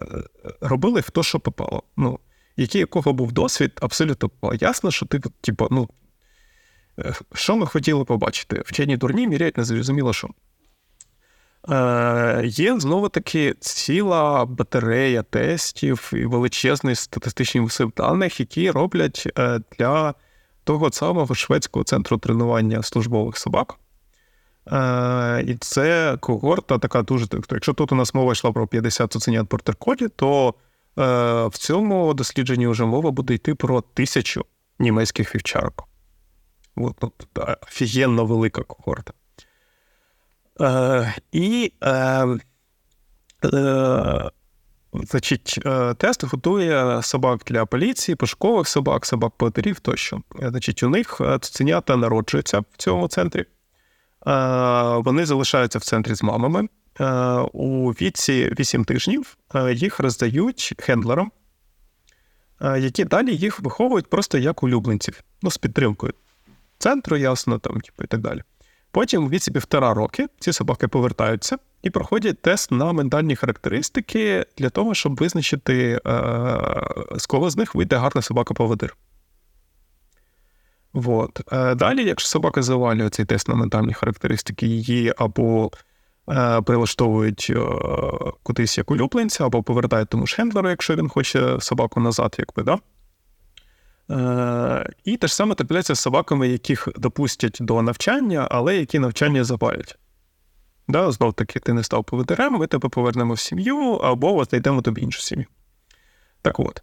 робили хто що попало. Ну, який у кого був досвід, абсолютно ясно, що ти, типу, ну, е, що ми хотіли побачити? Вчені дурні міряють незрозуміло що. Е, Є знову таки ціла батарея тестів і величезний статистичний масив даних, які роблять е, для того самого шведського центру тренування службових собак. Е, І це когорта така дуже. Якщо тут у нас мова йшла про 50 цуценят портерколі, то е, в цьому дослідженні вже мова буде йти про тисячу німецьких вівчарок. От, от, офігенно велика когорта. Е, І е, е, значить, тест готує собак для поліції, пошукових собак, собак поводирів тощо. Значить, У них цуценята народжуються в цьому центрі. Вони залишаються в центрі з мамами. У віці 8 тижнів їх роздають хендлерам, які далі їх виховують просто як улюбленців, ну, з підтримкою центру, ясно, там, типу, і так далі. Потім у віці півтора роки ці собаки повертаються і проходять тест на ментальні характеристики для того, щоб визначити, е, з кого з них вийде гарна собака-поводир. От. Е, далі, якщо собака завалює цей тест на ментальні характеристики, її або е, прилаштовують кудись як улюбленця, або повертають тому ж хендлеру, якщо він хоче собаку назад, якби, да? Е, і те ж саме трапляється з собаками, яких допустять до навчання, але які навчання запалять. Да, Знов таки, ти не став поведерем, ми тебе повернемо в сім'ю, або знайдемо тобі іншу сім'ю. Так от.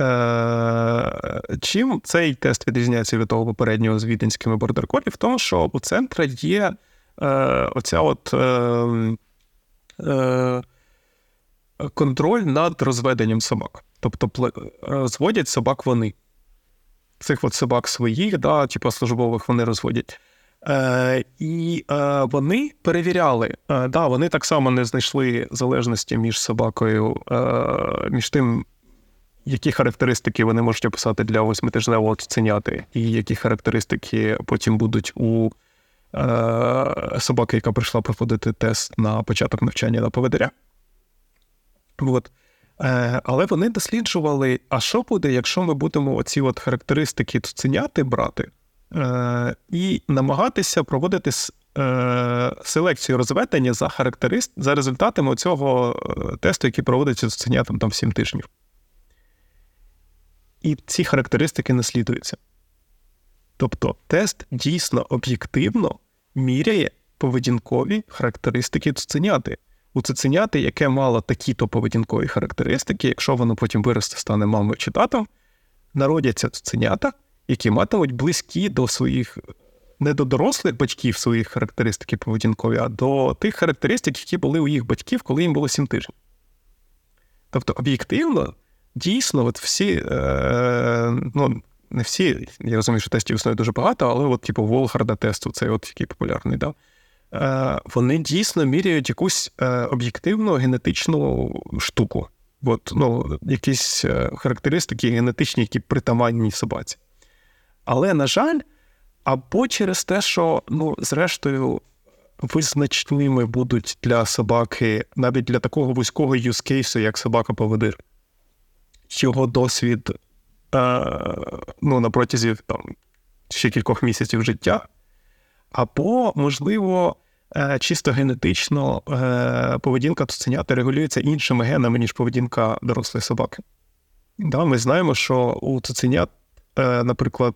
Е, чим цей тест відрізняється від того попереднього з віденськими бордерколі? В тому, що у центра є е, оця от контроль над розведенням собак. Тобто розводять собак вони цих от собак своїх, да, типу службових вони розводять. Е, І е, вони перевіряли, е, да, вони так само не знайшли залежності між собакою, е, між тим, які характеристики вони можуть описати для восьмитижневого цуценяти, і які характеристики потім будуть у е, собаки, яка прийшла проходити тест на початок навчання на поведеря. От. Е, але вони досліджували, а що буде, якщо ми будемо оці от характеристики цуценяти брати е, і намагатися проводити е, селекцію розведення за характерист... за результатами цього тесту, який проводиться цуценятам там 7 тижнів. І ці характеристики наслідуються. Тобто тест дійсно об'єктивно міряє поведінкові характеристики цуценяти у цуценяти, яке мало такі-то поведінкові характеристики, якщо воно потім виросте, стане мамою чи татом, народяться цуценята, які матимуть близькі до своїх, не до дорослих батьків своїх характеристики поведінкові, а до тих характеристик, які були у їх батьків, коли їм було 7 тижнів. Тобто, об'єктивно, дійсно, от всі, е, ну, не всі, я розумію, що тестів існує дуже багато, але от, типу, Волхарда тесту, цей от який популярний, да? Е, вони дійсно міряють якусь е, об'єктивну генетичну штуку. От, ну, якісь е, характеристики генетичні, які притаманні собаці. Але, на жаль, або через те, що, ну, зрештою, визначними будуть для собаки, навіть для такого вузького юзкейсу, як собака-поводир, його досвід ну, на протязі там, ще кількох місяців життя. Або, можливо, е, чисто генетично е, поведінка цуценята регулюється іншими генами, ніж поведінка дорослої собаки. Да, Ми знаємо, що у цуценят, е, наприклад,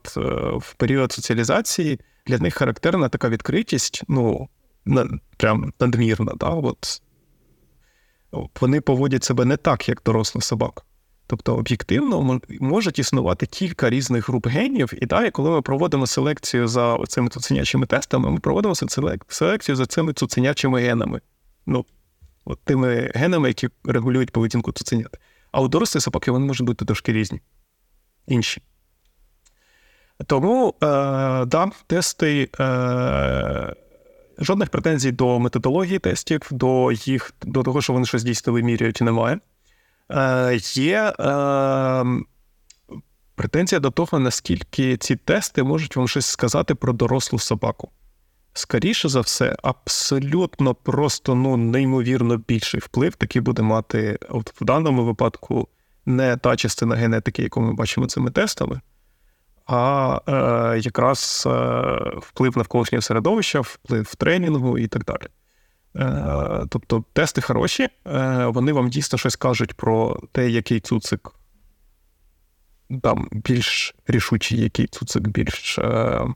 в період соціалізації для них характерна така відкритість, ну, прям надмірна. Да? От, Вони поводять себе не так, як доросла собака. Тобто об'єктивно можуть існувати кілька різних груп генів, і далі, коли ми проводимо селекцію за цими цуценячими тестами, ми проводимо селекцію за цими цуценячими генами. Ну, от тими генами, які регулюють поведінку цуценят. А у дорослі собаки вони можуть бути трошки різні, інші. Тому, е, да, тести. Е, Жодних претензій до методології тестів, до їх, до того, що вони щось дійсно вимірюють, немає. Е, Є е, претензія до того, наскільки ці тести можуть вам щось сказати про дорослу собаку. Скоріше за все, абсолютно просто ну, неймовірно більший вплив, такий буде мати от в даному випадку не та частина генетики, яку ми бачимо цими тестами, а е, якраз е, вплив навколишнього середовища, вплив тренінгу і так далі. Е, Тобто тести хороші, е, вони вам дійсно щось кажуть про те, який цуцик там більш рішучий, який цуцик більш е,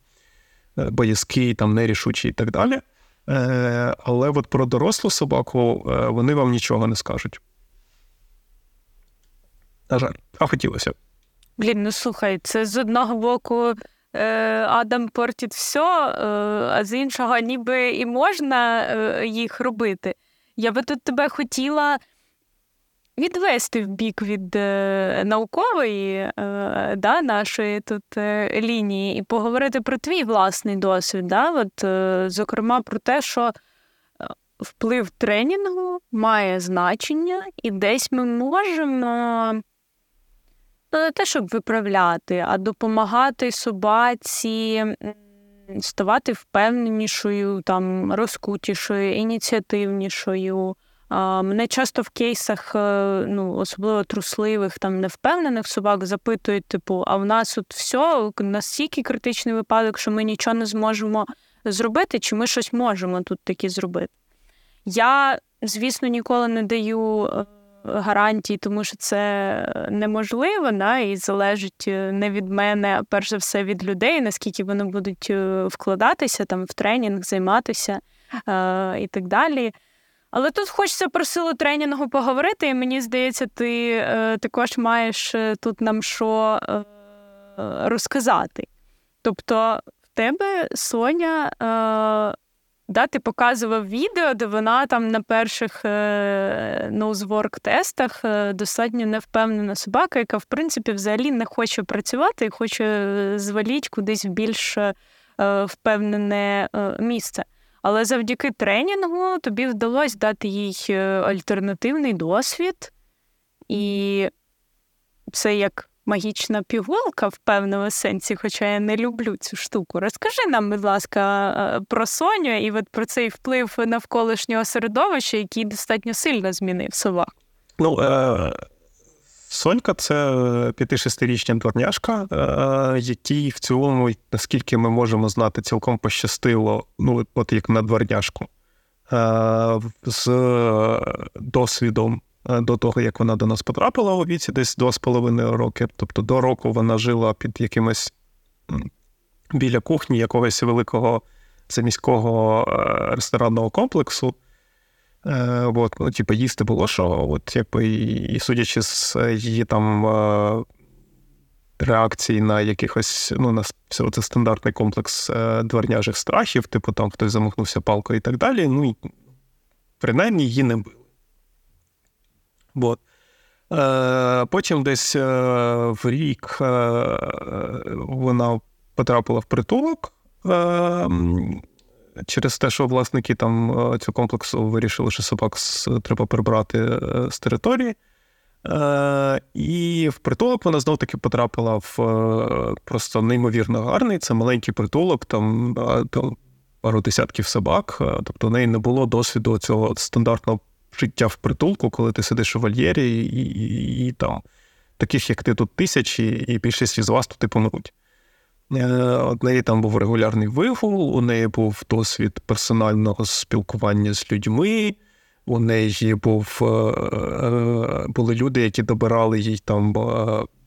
боязкий, там нерішучий і так далі. Але от про дорослу собаку вони вам нічого не скажуть. На жаль, а хотілося. Блін, ну слухай, це з одного боку Адам портить все, е, а з іншого, ніби і можна е, їх робити. Я би тут тебе хотіла відвести в бік від е, наукової е, да, нашої тут е, лінії і поговорити про твій власний досвід. Да? От, е, Зокрема, про те, що е, вплив тренінгу має значення, і десь ми можемо. Не те, щоб виправляти, а допомагати собаці ставати впевненішою, там, розкутішою, ініціативнішою. Мене часто в кейсах, е, ну, особливо трусливих, там невпевнених собак запитують, типу, а в нас от все настільки критичний випадок, що ми нічого не зможемо зробити, чи ми щось можемо тут таки зробити. Я, звісно, ніколи не даю е, гарантій, тому що це неможливо, да, і залежить е, не від мене, а перш за все від людей, наскільки вони будуть вкладатися там в тренінг, займатися е, і так далі. Але тут хочеться про силу тренінгу поговорити, і мені здається, ти е, також маєш е, тут нам що е, розказати. Тобто, в тебе Соня, е, да, ти показував відео, де вона там на перших е, ноузворк тестах е, достатньо невпевнена собака, яка, в принципі, взагалі не хоче працювати і хоче зваліть кудись в більш впевнене місце. Але завдяки тренінгу тобі вдалося дати їй е, альтернативний досвід, і це як магічна пігулка в певному сенсі, хоча я не люблю цю штуку. Розкажи нам, будь ласка, е, про Соню і от про цей вплив навколишнього середовища, який достатньо сильно змінив собак. Ну, е- Сонька це 5-6-річна дворняшка, е, якій в цілому, наскільки ми можемо знати, цілком пощастило, ну, от як на дворняшку, е, з досвідом до того, як вона до нас потрапила у віці, десь 2,5 роки. Тобто до року вона жила під якимось біля кухні якогось великого заміського ресторанного комплексу. Е, от, ну, типу, їсти було що, от, якби, і судячи з її там е, реакції на якихось, ну, на це стандартний комплекс е, дворняжих страхів, типу там хтось замахнувся палкою і так далі, ну, принаймні її не били. От. Потім десь в рік вона потрапила в притулок через те, що власники там е, цього комплексу вирішили, що собак треба прибрати е, з території. Е, і в притулок вона знов таки потрапила в просто неймовірно гарний. Це маленький притулок, там пару десятків собак. Тобто в неї не було досвіду цього стандартного життя в притулку, коли ти сидиш у вольєрі, і, і, і там таких, як ти тут тисячі, і більшість із вас тут помруть. Е, у неї там був регулярний вигул, у неї був досвід персонального спілкування з людьми. У неї був, е, е, були люди, які добирали їй там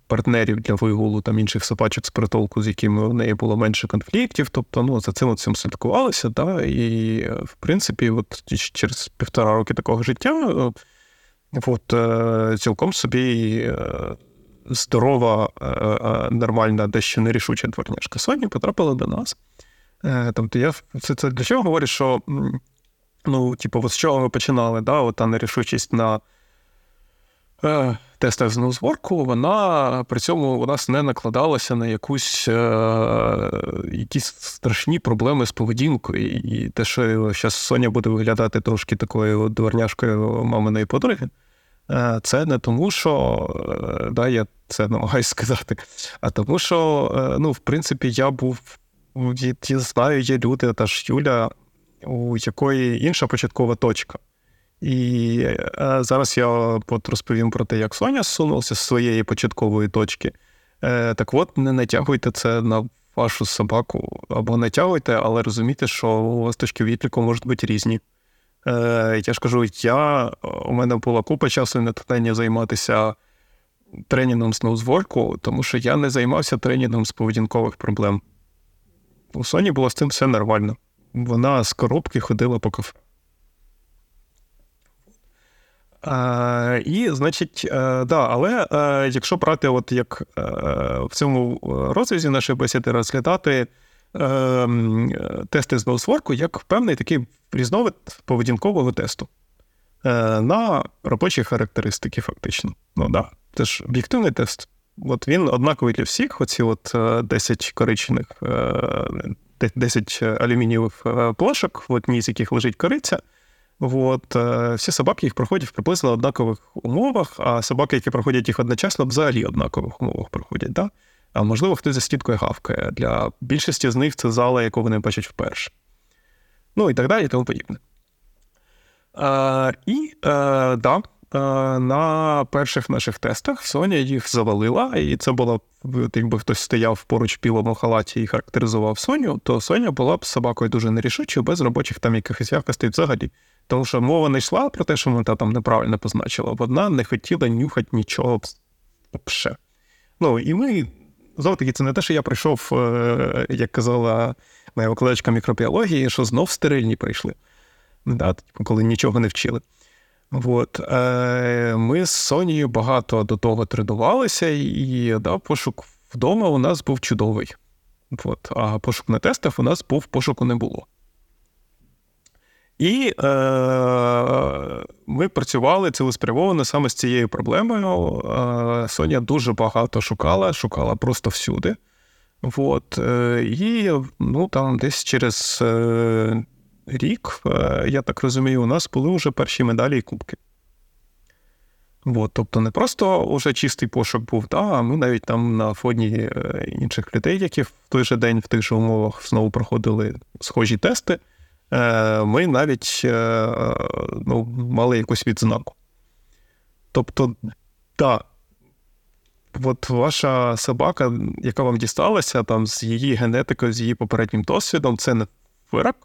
партнерів для вигулу там інших собачок з притулку, з якими у неї було менше конфліктів. Тобто, ну за цим цим слідкувалися. Да? І, в принципі, от через півтора роки такого життя, от цілком собі здорова, е, е, нормальна, дещо нерішуча дворняшка Соні потрапила до нас. Е, тобто я це, це для чого говорю, що ну, типу, з чого ми починали, да, та нерішучість на е, тестах з вона при цьому у нас не накладалася на якусь е, якісь страшні проблеми з поведінкою. І те, що зараз Соня буде виглядати трошки такою дворняшкою маминої подруги, е, це не тому, що е, да, я це намагаюся сказати, а тому, що, е, ну, в принципі, я був. Я знаю, є люди, та ж Юля, у якої інша початкова точка. І е, зараз я от розповім про те, як Соня зсунулася з своєї початкової точки. Е, так от, не натягуйте це на вашу собаку або натягуйте, але розумійте, що у вас точки відліку можуть бути різні. Е, я ж кажу, я, у мене була купа часу і натхнення займатися тренінгом з ноузворку, тому що я не займався тренінгом з поведінкових проблем. У Соні було з цим все нормально. Вона з коробки ходила по кафе. Е, І, значить, е, да, але е, якщо брати, от як е, в цьому розрізі нашої бесіди розглядати е, тести з ноусворку як певний такий різновид поведінкового тесту е, на робочі характеристики, фактично. Ну да, це ж об'єктивний тест. От він однаковий для всіх, оці от 10 е, коричних, 10 е, алюмінієвих е, плошок, в одній з яких лежить кориця. От, Всі собаки їх проходять в приблизно однакових умовах, а собаки, які проходять їх одночасно, взагалі однакових умовах проходять. Да? А можливо, хтось за стінкою гавкає. Для більшості з них це зала, яку вони бачать вперше. Ну і так далі, і тому подібне. А, І а, да, на перших наших тестах Соня їх завалила, і це було якби хтось стояв поруч в білому халаті і характеризував Соню, то Соня була б собакою дуже нерішучою, без робочих там якихось якостей взагалі. Тому що мова не йшла про те, що вона там неправильно позначила, вона не хотіла нюхати нічого ще. Ну, і ми, знову таки, це не те, що я прийшов, е, як казала моя викладачка мікробіології, що знов стерильні прийшли, да, типу, коли нічого не вчили. От, е, Ми з Сонією багато до того тренувалися, і да, пошук вдома у нас був чудовий. От, А пошук на тестах у нас був пошуку не було. І е, ми працювали цілеспрямовано саме з цією проблемою. Е, Соня дуже багато шукала, шукала просто всюди. От, е, І ну, там десь через е, рік, е, я так розумію, у нас були вже перші медалі і кубки. От, тобто не просто вже чистий пошук був, да, а ми навіть там на фоні е, інших людей, які в той же день в тих же умовах знову проходили схожі тести. Е, ми навіть е, ну, мали якусь відзнаку. Тобто, так, от ваша собака, яка вам дісталася, там з її генетикою, з її попереднім досвідом, це не вирок.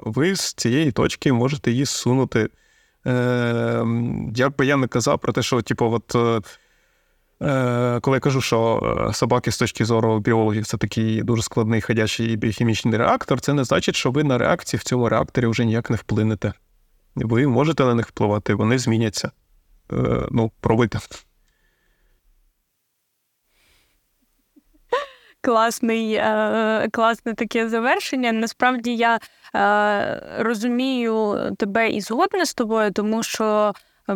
Ви з цієї точки можете її сунути. Е, Як би я не казав про те, що, типу, от. Е, коли я кажу, що е, собаки з точки зору біологів це такий дуже складний ходячий біохімічний реактор, це не значить, що ви на реакції в цьому реакторі вже ніяк не вплинете. Ви можете на них впливати, вони зміняться. Е, ну, пробуйте. Класний, класне таке завершення. Насправді я розумію тебе і згодна з тобою, тому що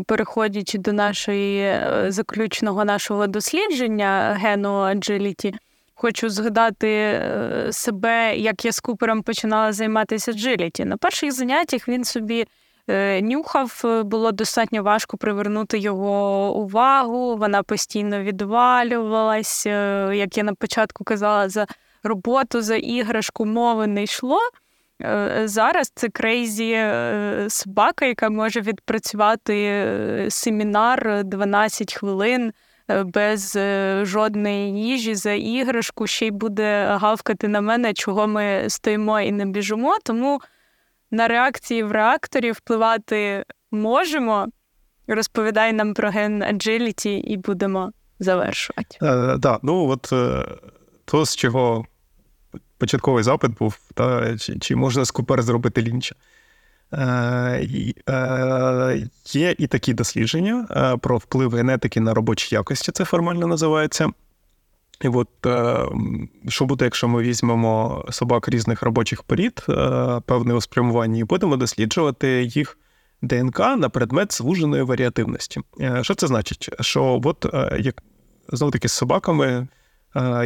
переходячи до нашої е, заключного нашого дослідження гену Agility, хочу згадати е, себе, як я з Купером починала займатися Agility. На перших заняттях він собі е, нюхав, було достатньо важко привернути його увагу. Вона постійно відвалювалась. Як я на початку казала, за роботу, за іграшку мови не йшло. Е, зараз це крейзі е, собака, яка може відпрацювати е, семінар 12 хвилин без жодної їжі за іграшку, ще й буде гавкати на мене, чого ми стоїмо і не біжимо. Тому на реакції в реакторі впливати можемо. Розповідай нам про ген Agility і будемо завершувати. Так, ну от то, з чого початковий запит був, та, чи чи можна з Купер зробити лінча. Е, е, Є і такі дослідження е, про вплив генетики на робочі якості, це формально називається. І от е, що буде, якщо ми візьмемо собак різних робочих порід, е, певне спрямуванні, і будемо досліджувати їх ДНК на предмет звуженої варіативності. Що це значить? Що от як знову таки з собаками,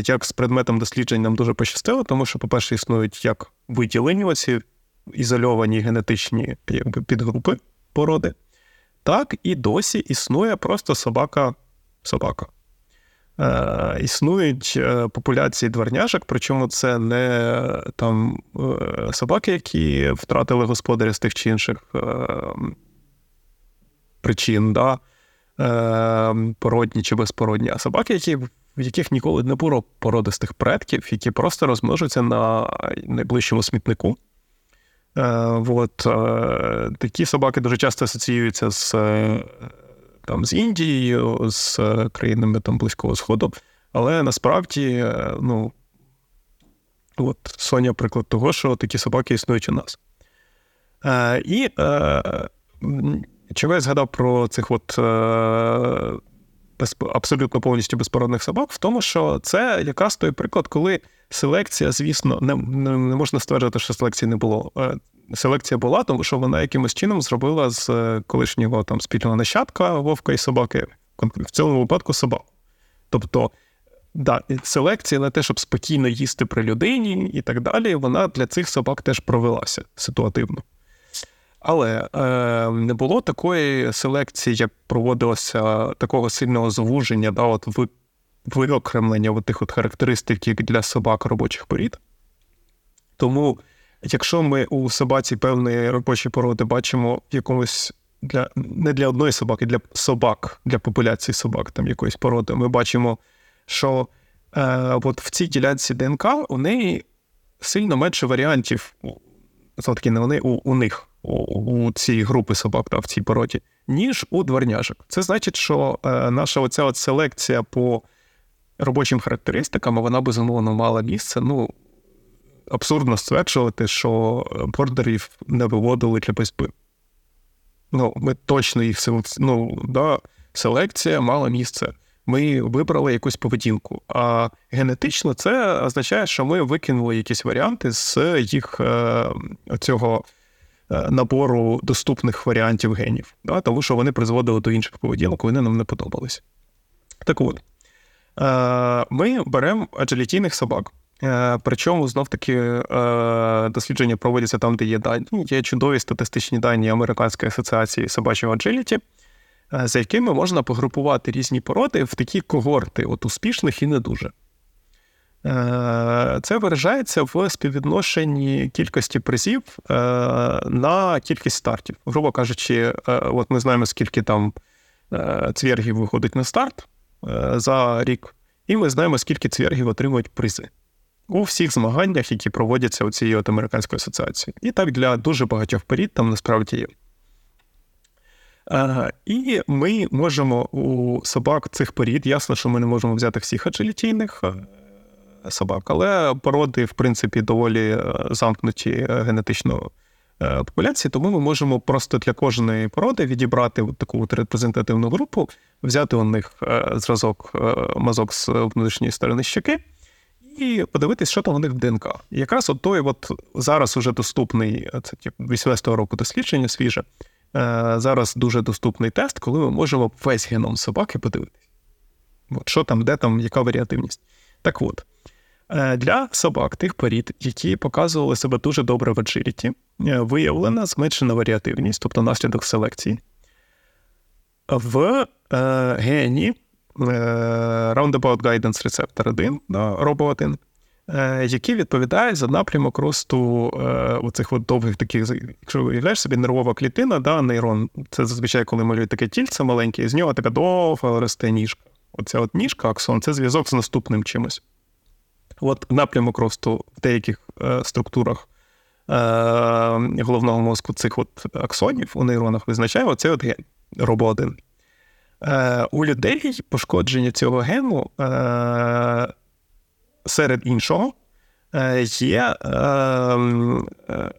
як з предметом досліджень нам дуже пощастило, тому що, по-перше, існують як виділені оці ізольовані генетичні якби, підгрупи породи, так і досі існує просто собака-собака. Е, Існують е, популяції дворняжок, причому це не там е, собаки, які втратили господаря з тих чи інших е, причин, да? е, породні чи безпородні, а собаки, які, в яких ніколи не було породистих предків, які просто розмножуються на найближчому смітнику. Е, от, е, Такі собаки дуже часто асоціюються з е, там, з Індією, з країнами там, Близького Сходу. Але насправді, ну, от Соня приклад того, що такі собаки існують у нас. І чого я згадав про цих от без, абсолютно повністю безпородних собак, в тому, що це якраз той приклад, коли селекція, звісно, не, не, не можна стверджувати, що селекції не було. Е, селекція була, тому що вона якимось чином зробила з е, колишнього там спільного нащадка вовка і собаки, в цьому випадку собаку. Тобто, да, селекція на те, щоб спокійно їсти при людині і так далі, вона для цих собак теж провелася ситуативно. Але е, не було такої селекції, як проводилося такого сильного звуження, да, от виокремлення от тих от характеристик як для собак робочих порід. Тому, якщо ми у собаці певної робочої породи бачимо якомусь для не для одної собаки, для собак, для популяції собак там якоїсь породи, ми бачимо, що е, от в цій ділянці ДНК у неї сильно менше варіантів, таки не вони у, у них у цій групи собак та в цій породі, ніж у дворняжок. Це значить, що е, наша оця от селекція по робочим характеристикам, вона безумовно мала місце. Ну, абсурдно стверджувати, що бордерів не виводили для боротьби. Ну, ми точно їх ну, да, селекція мала місце. Ми вибрали якусь поведінку. А генетично це означає, що ми викинули якісь варіанти з їх е, цього Е, набору доступних варіантів генів, да, тому що вони призводили до інших поведінок, вони нам не подобались. Так от, е, ми беремо аджилітійних собак. Е, причому знов-таки дослідження проводяться там, де є дані. Ну, є чудові статистичні дані Американської асоціації собачого аджиліті, за якими можна погрупувати різні породи в такі когорти, от успішних і не дуже. Е, це виражається в співвідношенні кількості призів е, на кількість стартів. Грубо кажучи, е, от ми знаємо, скільки там цвергів виходить на старт за рік, і ми знаємо, скільки цвергів отримують призи у всіх змаганнях, які проводяться у цієї от американської асоціації. І так для дуже багатьох порід там насправді є. І ми можемо у собак цих порід, ясно, що ми не можемо взяти всіх аджилітійних собак, але породи, в принципі, доволі е, замкнуті е, генетично е, популяції, тому ми можемо просто для кожної породи відібрати таку от репрезентативну групу, взяти у них зразок мазок з внутрішньої сторони щеки. І подивитись, що там у них в ДНК. І якраз от той от зараз уже доступний, це 18-го року дослідження свіже. Зараз дуже доступний тест, коли ми можемо весь геном собаки подивитись. От Що там, де там, яка варіативність. Так от, для собак тих порід, які показували себе дуже добре в agility, е, виявлена зменшена варіативність, тобто наслідок селекції. В е, гені е, Roundabout Guidance Receptor 1, да, ROBO1, е, який відповідає за напрямок росту е, оцих от довгих таких, якщо уявляєш собі нервова клітина, да, нейрон, це зазвичай, коли малюють таке тільце маленьке, і з нього така довга росте ніжка. Оця от ніжка, аксон, це зв'язок з наступним чимось. От напрямок росту в деяких е, структурах е, головного мозку цих от аксонів у нейронах визначає оцей от ген робо-1. Е, У людей пошкодження цього гену серед іншого є, е, е,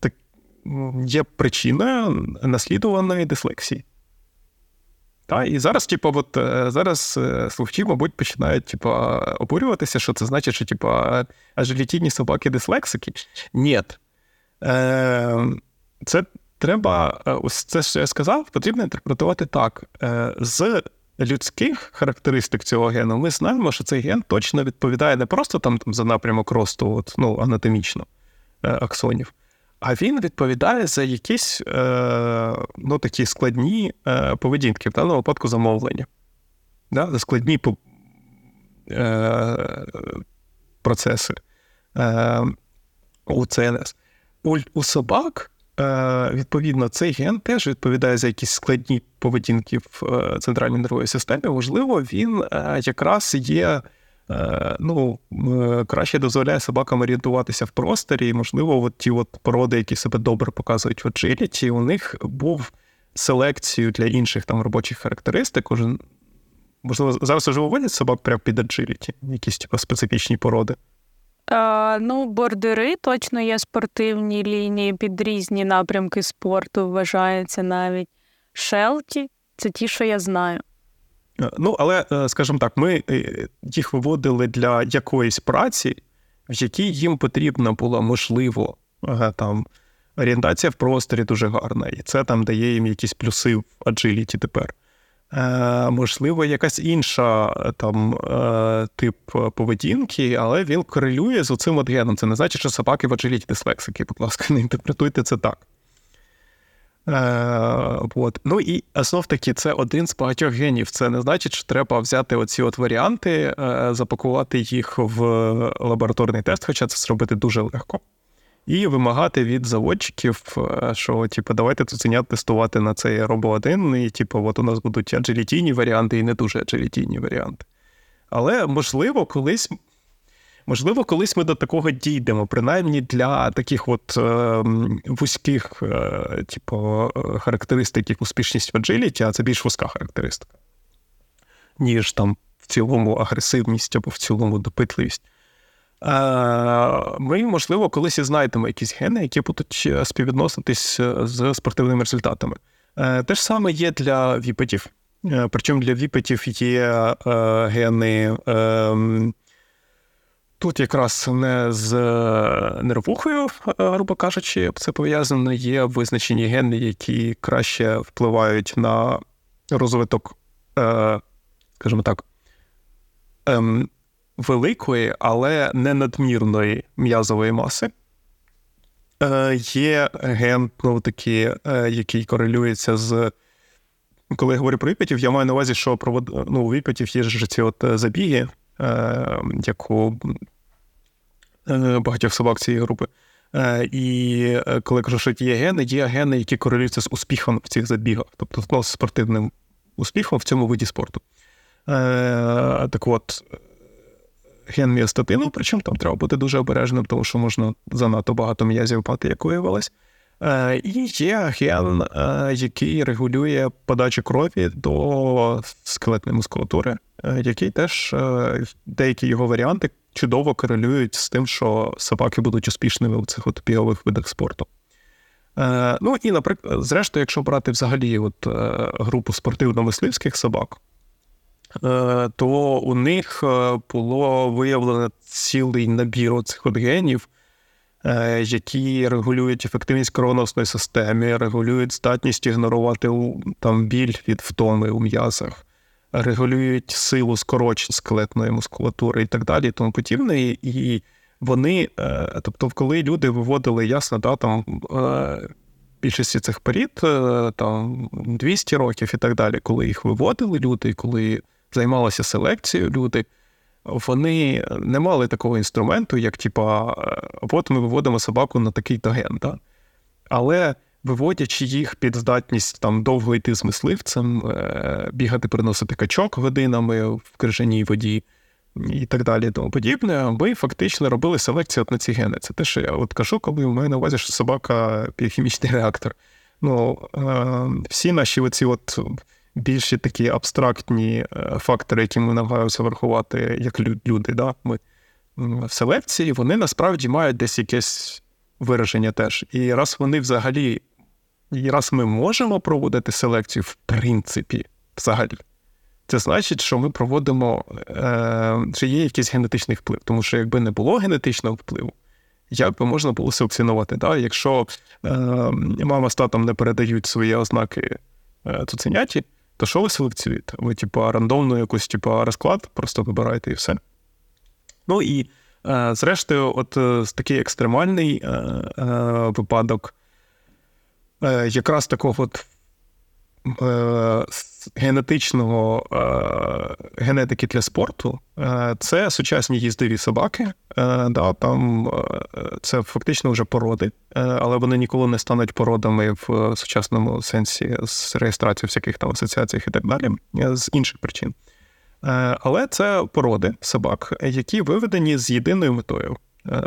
так, є причиною наслідуваної дислексії. Та, І зараз, типу, от, е, зараз е, слухачі, мабуть, починають типу, обурюватися, що це значить, що типу, ажелітійні собаки дислексики. Ні. Е, Це треба ось це, що я сказав, потрібно інтерпретувати так. З людських характеристик цього гену ми знаємо, що цей ген точно відповідає не просто там, там за напрямок росту, от, ну, анатомічно аксонів, а він відповідає за якісь е, ну, такі складні е, поведінки, в даному випадку замовлення. Да? За складні е, процеси е, у ЦНС. У, у собак, е, відповідно, цей ген теж відповідає за якісь складні поведінки в е, центральній нервовій системі. Можливо, він е, якраз є. Е, ну, краще дозволяє собакам орієнтуватися в просторі, і, можливо, от ті от породи, які себе добре показують в agility, у них був селекцією для інших там робочих характеристик. Кожен, можливо, зараз вже виводять собак прямо під agility, якісь типу, специфічні породи. А, Ну, бордери точно є спортивні лінії під різні напрямки спорту, вважаються навіть. Шелті це ті, що я знаю. Е, ну, але, е, скажімо так, ми е, їх виводили для якоїсь праці, в якій їм потрібна була можливо там орієнтація в просторі дуже гарна, і це там дає їм якісь плюси в аджиліті тепер. Можливо, якась інша там тип поведінки, але він корелює з оцим от геном. Це не значить, що собаки в аджиліті дислексики. Будь ласка, не інтерпретуйте це так. Е, от. Ну і знов таки, це один з багатьох генів. Це не значить, що треба взяти оці от варіанти, е, запакувати їх в лабораторний тест, хоча це зробити дуже легко. І вимагати від заводчиків, е, що типу, давайте цуценят тестувати на цей робо 1 і типу, от у нас будуть аджилітійні варіанти і не дуже аджилітійні варіанти. Але можливо, колись Можливо, колись ми до такого дійдемо, принаймні для таких от е, вузьких, е, типу, характеристик, як успішність в agility, а це більш вузька характеристика, ніж там в цілому агресивність або в цілому допитливість. Е, ми, можливо, колись і знайдемо якісь гени, які будуть е, співвідноситись е, з спортивними результатами. Те ж саме є для віпетів. Причому для віпетів є гени. Тут якраз не з е, нервухою, е, грубо кажучи, це пов'язано, є визначені гени, які краще впливають на розвиток, е, скажімо так, ем, великої, але не надмірної м'язової маси. Є ген, ну, такі, який корелюється з. Коли я говорю про віпетів, я маю на увазі, що провод... ну, у віпетів є ж ці от забіги, як у е, багатьох собак цієї групи. Е, і коли кажу, що є гени, є гени, які корелюються з успіхом в цих забігах, тобто ну, з спортивним успіхом в цьому виді спорту. Так от, ген міостатину, причому там треба бути дуже обережним, тому що можна занадто багато м'язів мати, як виявилось. І є ген, який регулює подачу крові до скелетної мускулатури. Е, який теж е, деякі його варіанти чудово корелюють з тим, що собаки будуть успішними у цих от видах спорту. Е, ну і, наприклад, зрештою, якщо брати взагалі от групу спортивно-мисливських собак, то у них було виявлено цілий набір цих от генів, які регулюють ефективність кровоносної системи, регулюють здатність ігнорувати там біль від втоми у м'язах регулюють силу скорочень скелетної мускулатури і так далі, і тому подібне. І вони, е, тобто, коли люди виводили ясно, да, там е, більшості цих порід, е, там 200 років і так далі, коли їх виводили люди, коли займалися селекцією люди. Вони не мали такого інструменту, як типа, от ми виводимо собаку на такий таген. Да? Але виводячи їх під здатність там довго йти з мисливцем, е, бігати, приносити качок годинами в крижаній воді і так далі, тому подібне, ми фактично робили селекцію на ці гени. Це те, що я от кажу, коли в мене на увазі, що собака біохімічний реактор. Ну, е, всі наші оці от більші такі абстрактні е, фактори, які ми намагаємося врахувати як люди, да, ми в селекції, вони насправді мають десь якесь вираження теж. І раз вони взагалі і раз ми можемо проводити селекцію, в принципі, взагалі, це значить, що ми проводимо, е, чи є якийсь генетичний вплив. Тому що якби не було генетичного впливу, як би можна було селекціонувати. Да? Якщо е, мама з татом не передають свої ознаки е, цуценяті, то що ви селекціюєте? Ви, типу, рандомну якусь типу, розклад просто вибираєте і все. Ну і е, зрештою, от е, такий екстремальний е, е, випадок е, якраз такого от Е, генетичного е, генетики для спорту е, це сучасні їздові собаки. Да, там Це фактично вже породи, але вони ніколи не стануть породами в сучасному сенсі з реєстрацією всяких там асоціаціях і так далі, з інших причин. Але це породи собак, які виведені з єдиною метою.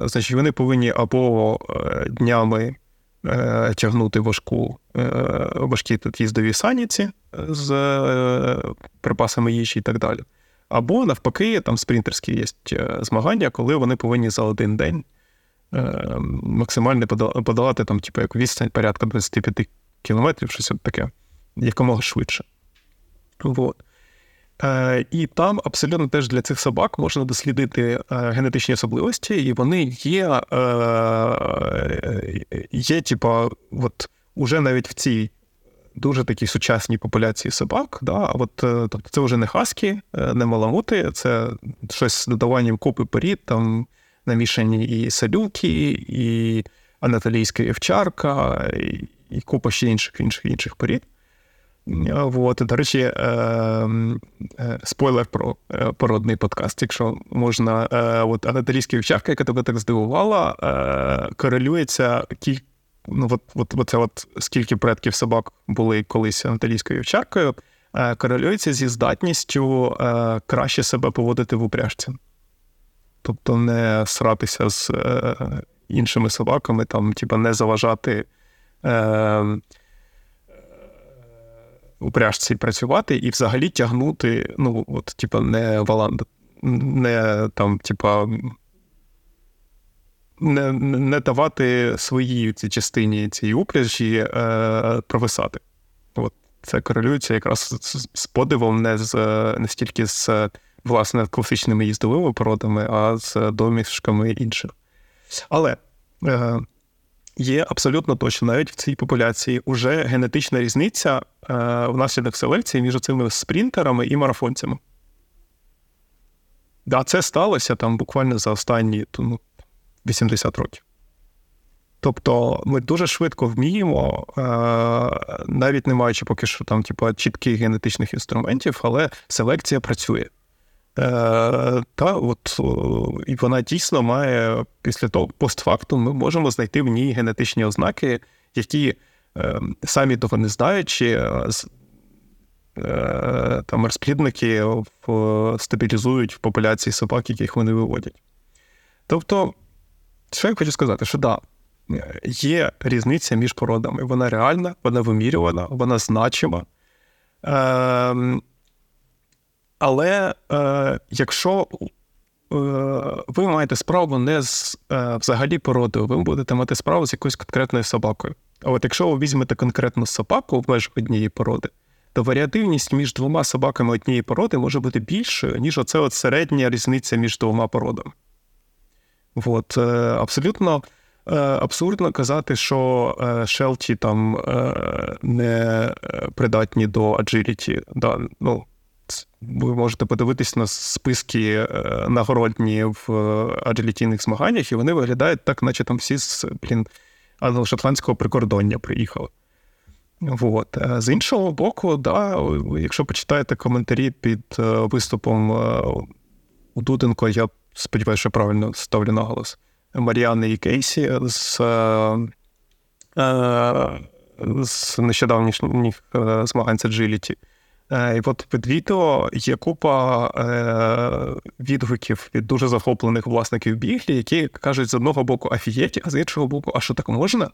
Значить, вони повинні або днями Е, тягнути важку, е, важкі тут їздові саніці з е, припасами їжі і так далі. Або навпаки, там спринтерські є змагання, коли вони повинні за один день максимально подолати там, типу, як відстань порядка 25 кілометрів, щось таке, якомога швидше. Вот. Е, і там абсолютно теж для цих собак можна дослідити е, генетичні особливості, і вони є, е, є, типа, от уже навіть в цій дуже такій сучасній популяції собак. Да, от, тобто Це вже не хаски, не маламути, це щось з додаванням купи порід, там намішані і салюки, і анатолійська овчарка, і, і купа ще інших інших інших порід. Вот, до речі, е, е, спойлер про е, породний подкаст. Якщо можна, от анатолійська вівчарка, яка тебе так здивувала, корелюється кіль... ну, от, от, от, от скільки предків собак були колись анатолійською вівчаркою, корелюється зі здатністю краще себе поводити в упряжці. Тобто не сратися з іншими собаками, там, типа не заважати упряжці працювати і взагалі тягнути, ну, от, типа, не валанд, не там, типа. Не не давати своїй цій частині цієї упряжі е, провисати. От Це корелюється якраз з, подивом, не з не стільки з власне класичними їздовими породами, а з домішками інших. Але е, є абсолютно точно, навіть в цій популяції вже генетична різниця е, внаслідок селекції між цими спринтерами і марафонцями. Да, це сталося там буквально за останні ну, 80 років. Тобто ми дуже швидко вміємо, е, навіть не маючи поки що там, типу, чітких генетичних інструментів, але селекція працює. Е, та от і вона дійсно має після того постфактум ми можемо знайти в ній генетичні ознаки, які е, самі того не знаючи, там розплідники стабілізують в популяції собак, яких вони виводять. Тобто, що я хочу сказати, що да, є різниця між породами. Вона реальна, вона вимірювана, вона значима. Ем, але е, якщо е, ви маєте справу не з е, взагалі породою, ви будете мати справу з якоюсь конкретною собакою. А от якщо ви візьмете конкретну собаку в межах однієї породи, то варіативність між двома собаками однієї породи може бути більшою, ніж оце от середня різниця між двома породами. От, е, абсолютно е, абсурдно казати, що е, шелті там не придатні до аджиліті. Да, ну, ви можете подивитись на списки е, нагородні в е, аджилітійних змаганнях, і вони виглядають так, наче там всі з блін, англо-шотландського прикордоння приїхали. Вот. Е, з іншого боку, да, якщо почитаєте коментарі під виступом у Дуденко, я сподіваюся, що правильно ставлю наголос Маріани і Кейсі з з нещодавніх змагань з Agility. Е, і от під відео є купа е, відгуків від дуже захоплених власників біглі, які кажуть з одного боку афієті, а з іншого боку, а що так можна?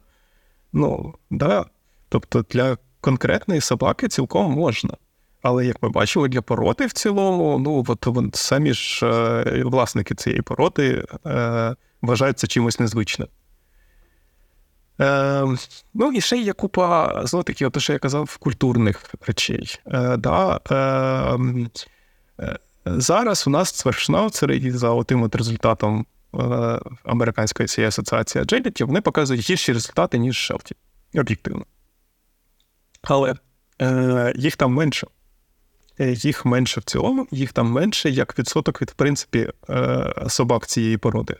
Ну, да. Тобто для конкретної собаки цілком можна. Але як ми бачили, для породи в цілому, ну от, от самі ж е, власники цієї породи е, вважають чимось незвичним. Е, Ну і ще є купа, знову таки, те, що я казав, культурних речей. Е, да, е, е, Зараз у нас цвершнауцери за отим от результатом американської цієї асоціації Agility, вони показують гірші результати, ніж Шелті. Об'єктивно. Але е, їх там менше. Їх менше в цілому, їх там менше як відсоток від, в принципі, е, собак цієї породи.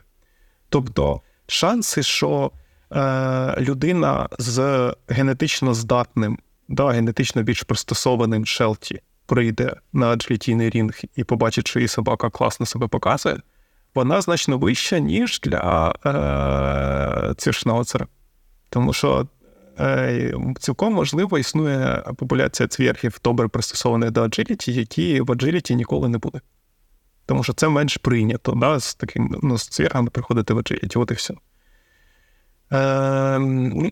Тобто шанси, що е, людина з генетично здатним, да, генетично більш пристосованим шелті прийде на аджилітійний рінг і побачить, що її собака класно себе показує, вона значно вища, ніж для е, цвіршнауцера. Тому що е, цілком можливо існує популяція цвіргів добре пристосованих до аджиліті, які в аджиліті ніколи не буде. Тому що це менш прийнято, да, з таким ну, з цвіргами приходити в аджиліті, от і все. Е,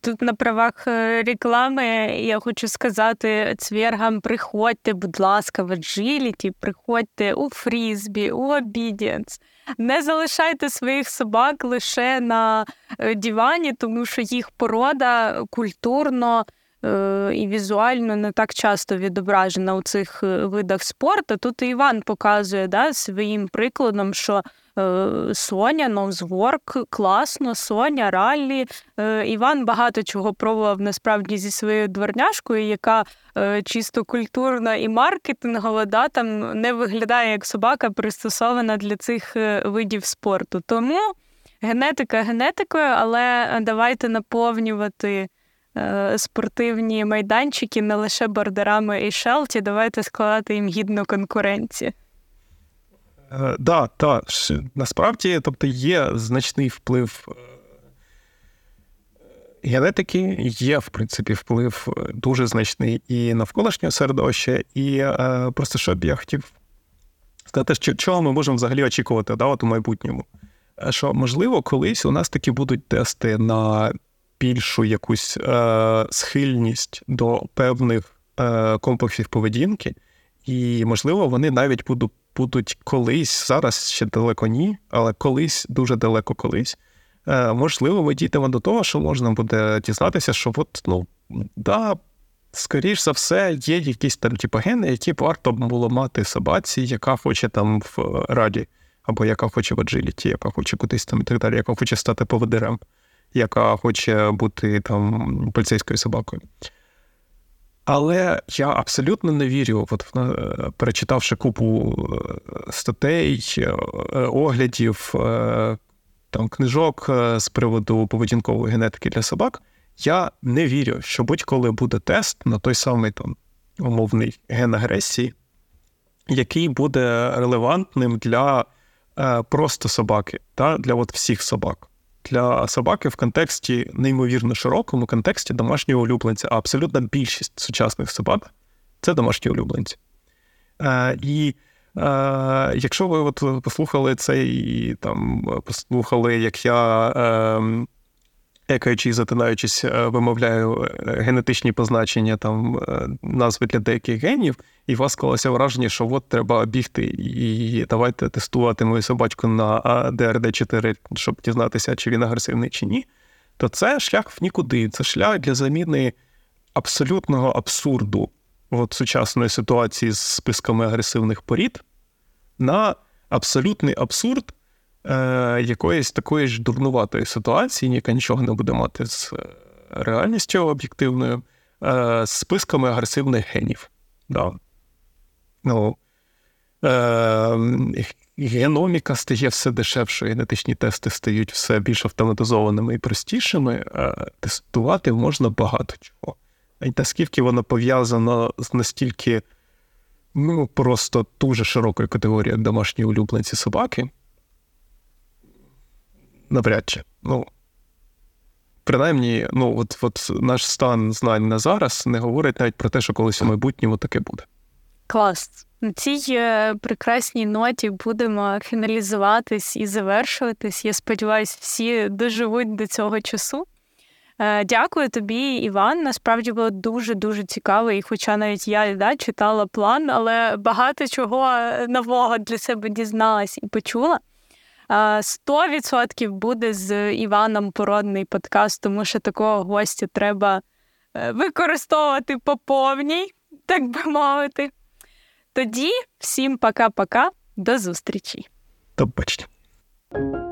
Тут на правах е, реклами я хочу сказати цвергам: приходьте, будь ласка, в аджиліті, приходьте у фрізбі, у обідієнс. Не залишайте своїх собак лише на е, дивані, тому що їх порода культурно е, і візуально не так часто відображена у цих видах спорту. Тут і Іван показує да, своїм прикладом, що Е, Соня, Ноузворк, класно, Соня, Раллі. Е, Іван багато чого пробував насправді зі своєю дворняшкою, яка е, чисто культурна і маркетингова, да, там не виглядає як собака, пристосована для цих видів спорту. Тому генетика генетикою, але давайте наповнювати. Спортивні майданчики не лише бордерами і шелті, давайте складати їм гідну конкуренцію. Е, да, насправді, тобто є значний вплив е, генетики, є, в принципі, вплив е, дуже значний і навколишнього середовища, і е, просто що б я хотів сказати, що чого ми можемо взагалі очікувати да, от у майбутньому. Що, можливо, колись у нас таки будуть тести на більшу якусь е, схильність до певних е, комплексів поведінки, і, можливо, вони навіть будуть будуть колись, зараз ще далеко ні, але колись, дуже далеко колись. Е, Можливо, ми дійдемо до того, що можна буде дізнатися, що от, ну, да, скоріш за все, є якісь там типу, гени, які варто було мати собаці, яка хоче там в раді, або яка хоче в аджиліті, яка хоче кудись там і так далі, яка хоче стати поводирем, яка хоче бути там поліцейською собакою. Але я абсолютно не вірю, от е, перечитавши купу е, статей, е, оглядів, там книжок з приводу поведінкової генетики для собак. Я не вірю, що будь-коли буде тест на той самий там умовний ген агресії, який буде релевантним для просто собаки, та, для от всіх собак для собаки в контексті неймовірно широкому контексті домашнього улюбленця. А абсолютна більшість сучасних собак це домашні улюбленці. Е, І е, якщо ви от послухали це і там послухали, як я. Е, екаючи, затинаючись, е, вимовляю е, генетичні позначення там е, назви для деяких генів, і у вас склалося враження, що от треба бігти і давайте тестувати мою собачку на дрд 4 щоб дізнатися, чи він агресивний чи ні. То це шлях в нікуди. Це шлях для заміни абсолютного абсурду от сучасної ситуації з списками агресивних порід на абсолютний абсурд е, якоїсь такої ж дурнуватої ситуації, яка нічого не буде мати з е, реальністю об'єктивною, е, з списками агресивних генів. Да. Ну, е, Геноміка стає все дешевшою, генетичні тести стають все більш автоматизованими і простішими. Е, тестувати можна багато чого. І наскільки воно пов'язано з настільки ну, просто дуже широкою категорією, домашні улюбленці собаки, навряд чи. Ну, Принаймні, ну, от, от наш стан знань на зараз не говорить навіть про те, що колись у майбутньому таке буде. Клас. На цій е, прекрасній ноті будемо фіналізуватись і завершуватись. Я сподіваюся, всі доживуть до цього часу. Е, дякую тобі, Іван. Насправді було дуже дуже цікаво. І, хоча навіть я да, читала план, але багато чого нового для себе дізналась і почула. 100% буде з Іваном породний подкаст, тому що такого гостя треба е, використовувати по повній, так би мовити. Тоді всім пока-пока, до зустрічі. До побачення. Па-па!